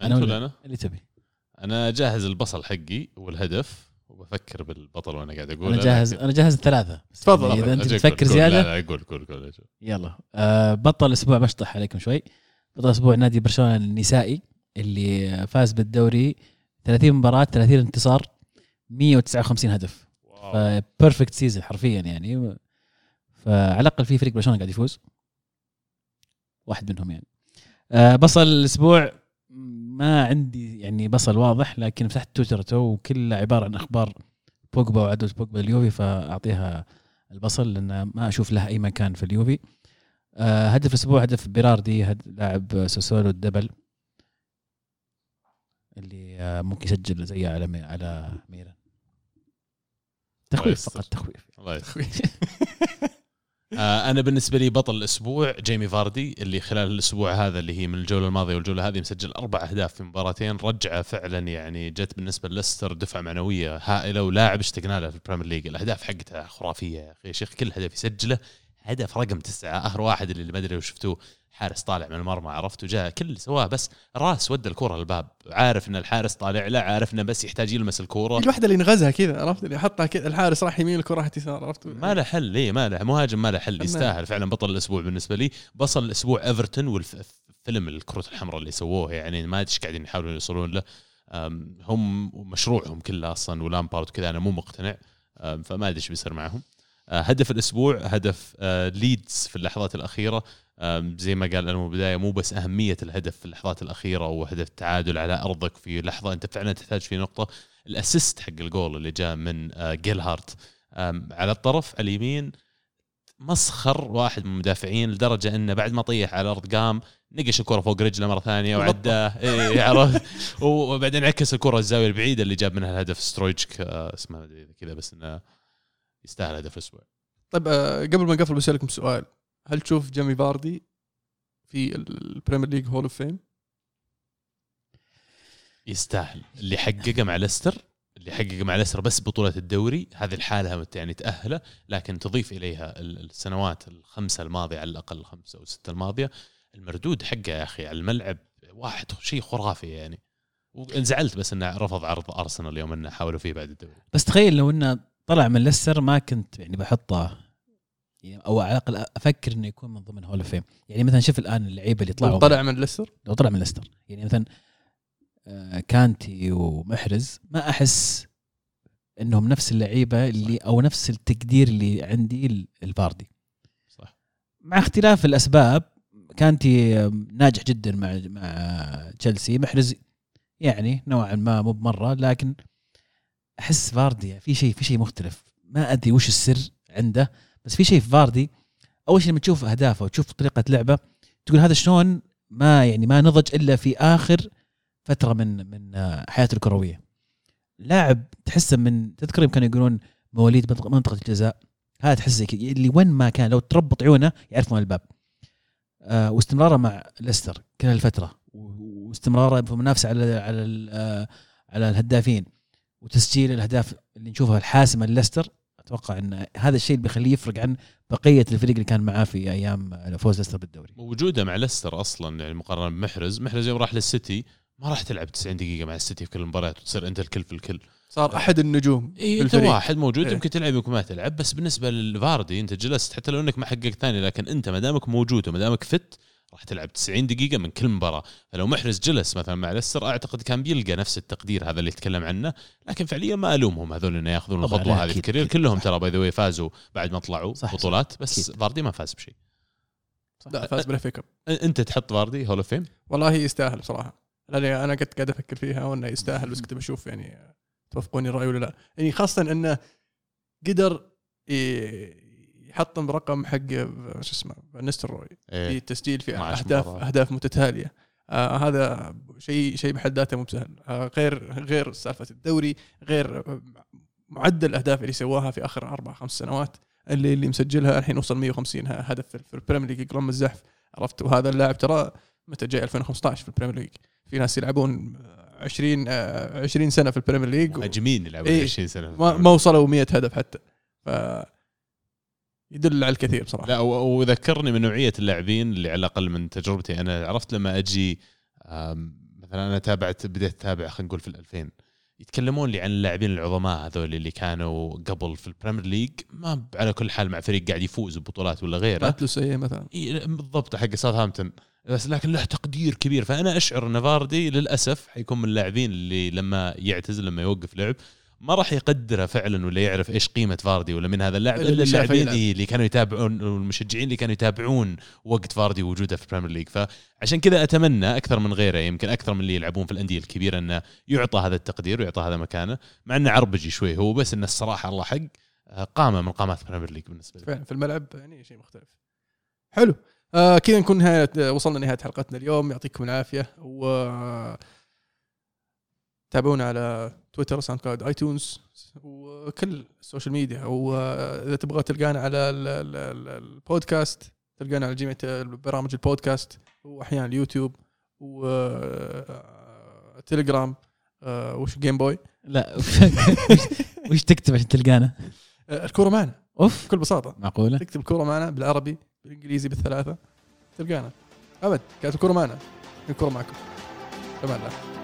أنت ولا؟ ولا أنا؟ اللي تبي. أنا جاهز البصل حقي والهدف. وبفكر بالبطل وأنا قاعد أقول. أنا جاهز أنا جاهز الثلاثة. تفضل. إذا أنت بتفكر زيادة. لا لا قول قول قول. يلا. آه بطل أسبوع بشطح عليكم شوي. بطل أسبوع نادي برشلونة النسائي اللي فاز بالدوري 30 مباراة 30 انتصار 159 هدف. perfect season حرفيا يعني. فعلى الأقل في فريق برشلونة قاعد يفوز. واحد منهم يعني. آه بصل الأسبوع ما عندي يعني بصل واضح لكن فتحت تويتر تو وكلها عبارة عن أخبار بوجبا وعودة بوجبا اليوفي فأعطيها البصل لأن ما أشوف لها أي مكان في اليوفي آه هدف الأسبوع هدف بيراردي هد لاعب ساسولو ال double اللي آه ممكن يسجل زي على مي على ميلان تخويف. فقط تخويف الله يستر. *laughs* آه أنا بالنسبة لي بطل الأسبوع جيمي فاردي اللي خلال الأسبوع هذا اللي هي من الجولة الماضية والجولة هذه مسجل أربع أهداف في مباراتين. رجعة فعلا يعني جت بالنسبة لليستر دفعة معنوية هائلة ولاعب اشتقنا له في ال Premier League. الأهداف حقته خرافية يا أخي شيخ كل هدف يسجله هدف رقم تسعة آخر واحد اللي ما أدري لو شفتوه. حارس طالع من المرمى عرفت؟ وجاء كل اللي سواه بس راس ودى الكرة للباب عارف إن الحارس طالع له عارف إنه بس يحتاج يلمس الكوره الوحدة اللي نغزها كذا عرفت؟ اللي حطها كذا الحارس راح يمين الكرة راحت يسار عرفت؟ ما له حل ليه ما له مهاجم ما له حل. يستاهل فعلا بطل الأسبوع بالنسبة لي. بصل الأسبوع إيفرتون والفيلم الكروت الحمراء اللي سووه يعني ما أدري قاعدين يحاولون يوصلون له. هم مشروعهم كله أصلا ولامبارد وكذا أنا مو مقتنع فما أدري إيش بيصير معهم. أه، هدف الأسبوع هدف أه، ليدز في اللحظات الأخيرة. زي ما قال أنا من البداية مو بس أهمية الهدف في اللحظات الأخيرة وهدف التعادل على أرضك في لحظة أنت فعلا تحتاج في نقطة ال assist حق الجول اللي جاء من أه، جيلهارت أم، على الطرف على اليمين مسخر واحد من المدافعين لدرجة إنه بعد ما طيح على الأرض قام نقش الكرة فوق رجله مرة ثانية وعداه. اي عرفت؟ *laughs* وبعدين عكس الكرة الزاوية البعيدة اللي جاب منها الهدف سترويك آه، اسمه كذا بس إنه يستاهل هدف الأسبوع طيب آه، قبل ما نقفل بسألكم سؤال. هل تشوف جيمي فاردي في ال Premier League Hall of Fame؟ يستاهل. اللي حققه مع ليستر اللي حققه مع ليستر بس بطولة الدوري هذه الحاله يعني تأهله لكن تضيف إليها ال- السنوات الخمسة الماضية على الأقل الخمسه أو السته الماضية المردود حقه يا أخي على الملعب واحد شيء خرافي يعني. وأنا زعلت بس إنه رفض عرض أرسنال يوم إنه حاولوا فيه بعد الدوري. بس تخيل لو إنه طلع من ليستر ما كنت يعني بحطه يعني أو على الأقل أفكر إنه يكون من ضمن Hall of Fame يعني مثلا شوف الآن اللعيبة اللي لو طلعوا. طلع من ليستر؟ لو طلع من ليستر. يعني مثلا آه، كانتي ومحرز ما أحس إنهم نفس اللعيبة اللي أو نفس التقدير اللي عندي ال- الفاردي. صح. مع اختلاف الأسباب كانتي آه، ناجح جدا مع مع تشيلسي محرز يعني نوعا ما مو بمرة لكن أحس فاردي في شيء في شيء مختلف. ما أدري وش السر عنده. بس في شيء في فاردي أول شيء لما تشوف أهدافه وتشوف طريقة لعبه تقول هذا شلون ما يعني ما نضج إلا في آخر فترة من من آه، حياته الكروية. لاعب تحسه من تذكر يوم كانوا يقولون مواليد منطقه الجزاء؟ هذا تحس زي كذا اللي وين ما كان لو تربط عيونه يعرف وين الباب. آه واستمراره مع ليستر كل الفترة واستمراره في المنافسه على على آه على الهدافين وتسجيل الأهداف اللي نشوفها الحاسمة لليستر. أتوقع إن هذا الشيء اللي بيخليه يفرق عن بقية الفريق اللي كان معاه في أيام فوز ليستر بالدوري. وجوده مع ليستر أصلا يعني مقارنة بمحرز. محرز يوم راح للسيتي ما راح تلعب 90 دقيقة مع السيتي في كل المباريات وتصير أنت الكل في الكل. صار أحد النجوم اي أنت واحد موجود إيه. يمكن تلعب يمكن ما تلعب. بس بالنسبة للفاردي أنت جلست حتى لو إنك ما حققت ثاني لكن أنت ما دامك موجود وما دامك fit راح تلعب 90 دقيقة من كل مباراة، فلو محرز جلس مثلا مع ليستر أعتقد كان بيلقى نفس التقدير هذا اللي يتكلم عنه، لكن فعليا ما ألومهم هذول إنه ياخذون الخطوة هذه ال career، كلهم صح. ترى by the فازوا بعد ما طلعوا صح، بطولات بس أكيد. فاردي ما فاز بشيء. لا فاز بال FA Cup أنت تحط فاردي Hall of Fame؟ والله يستاهل بصراحة لاني أنا كنت قاعد أفكر فيها وإنه يستاهل بس كنت بشوف يعني توافقوني الرأي ولا لا يعني خاصة إنه قدر يحطم رقم حق شو اسمه نستلروي في إيه. التسجيل في 12 أهداف مباراة. أهداف متتالية. آه هذا شيء شيء بحد ذاته مو بسهل. آه غير غير سالفة الدوري غير آه، معدل الأهداف اللي سواها في آخر أربع خمس سنوات اللي اللي مسجلها الحين وصل 150 هدف في في ال Premier League رغم الزحف. عرفت؟ وهذا اللاعب ترى متى جاي 2015 في ال Premier League في ناس يلعبون 20 آه، 20 سنة في ال Premier League مهاجمين يلعبون إيه. 20 سنة ما, ما وصلوا 100 هدف حتى. ف يدل على الكثير بصراحة. لا وذكرني من نوعية اللاعبين اللي على الأقل من تجربتي. أنا عرفت لما أجي مثلا أنا تابعت بديت أتابع خلينا نقول في ال 2000 يتكلمون لي عن اللاعبين العظماء هذول اللي كانوا قبل في ال Premier League ما على كل حال مع فريق قاعد يفوز ببطولات ولا غيره. ماتلوس إيه مثلا. بالضبط حق ساوثهامبتون. بس لكن له تقدير كبير. فأنا أشعر إن فاردي للأسف حيكون من اللاعبين اللي لما يعتزل لما يوقف لعب ما راح يقدره فعلا ولا يعرف إيش قيمة فاردي ولا من هذا اللاعب إلا اللاعبين اللي كانوا يتابعون والمشجعين اللي كانوا يتابعون وقت فاردي وجوده في ال Premier League فعشان كذا أتمنى أكثر من غيره يمكن أكثر من اللي يلعبون في الأندية الكبيرة إنه يعطى هذا التقدير ويعطى هذا مكانه مع إنه عربجي شوي هو بس إنه الصراحة الله حق آه، قامه من قامات ال Premier League بالنسبة لي. فعلا في الملعب يعني شيء مختلف. حلو. آه كذا نكون نهاية وصلنا لنهاية حلقتنا اليوم. يعطيكم العافية. و تابعونا على تويتر ساوند كلاود آيتونز وكل ال social media. وإذا تبغى تلقانا على ال- ال- ال- البودكاست تلقانا على جميع برامج البودكاست وأحيانا اليوتيوب وتليجرام. آه، وش جيم بوي لا وش, *laughs* وش تكتب عشان تلقانا؟ آه، الكورة معنا. أوف. بكل بساطة. معقولة؟ تكتب الكورة معنا بالعربي بالإنجليزي بالثلاثة تلقانا. أبد كانت الكورة معنا. الكورة معكم. تمام الله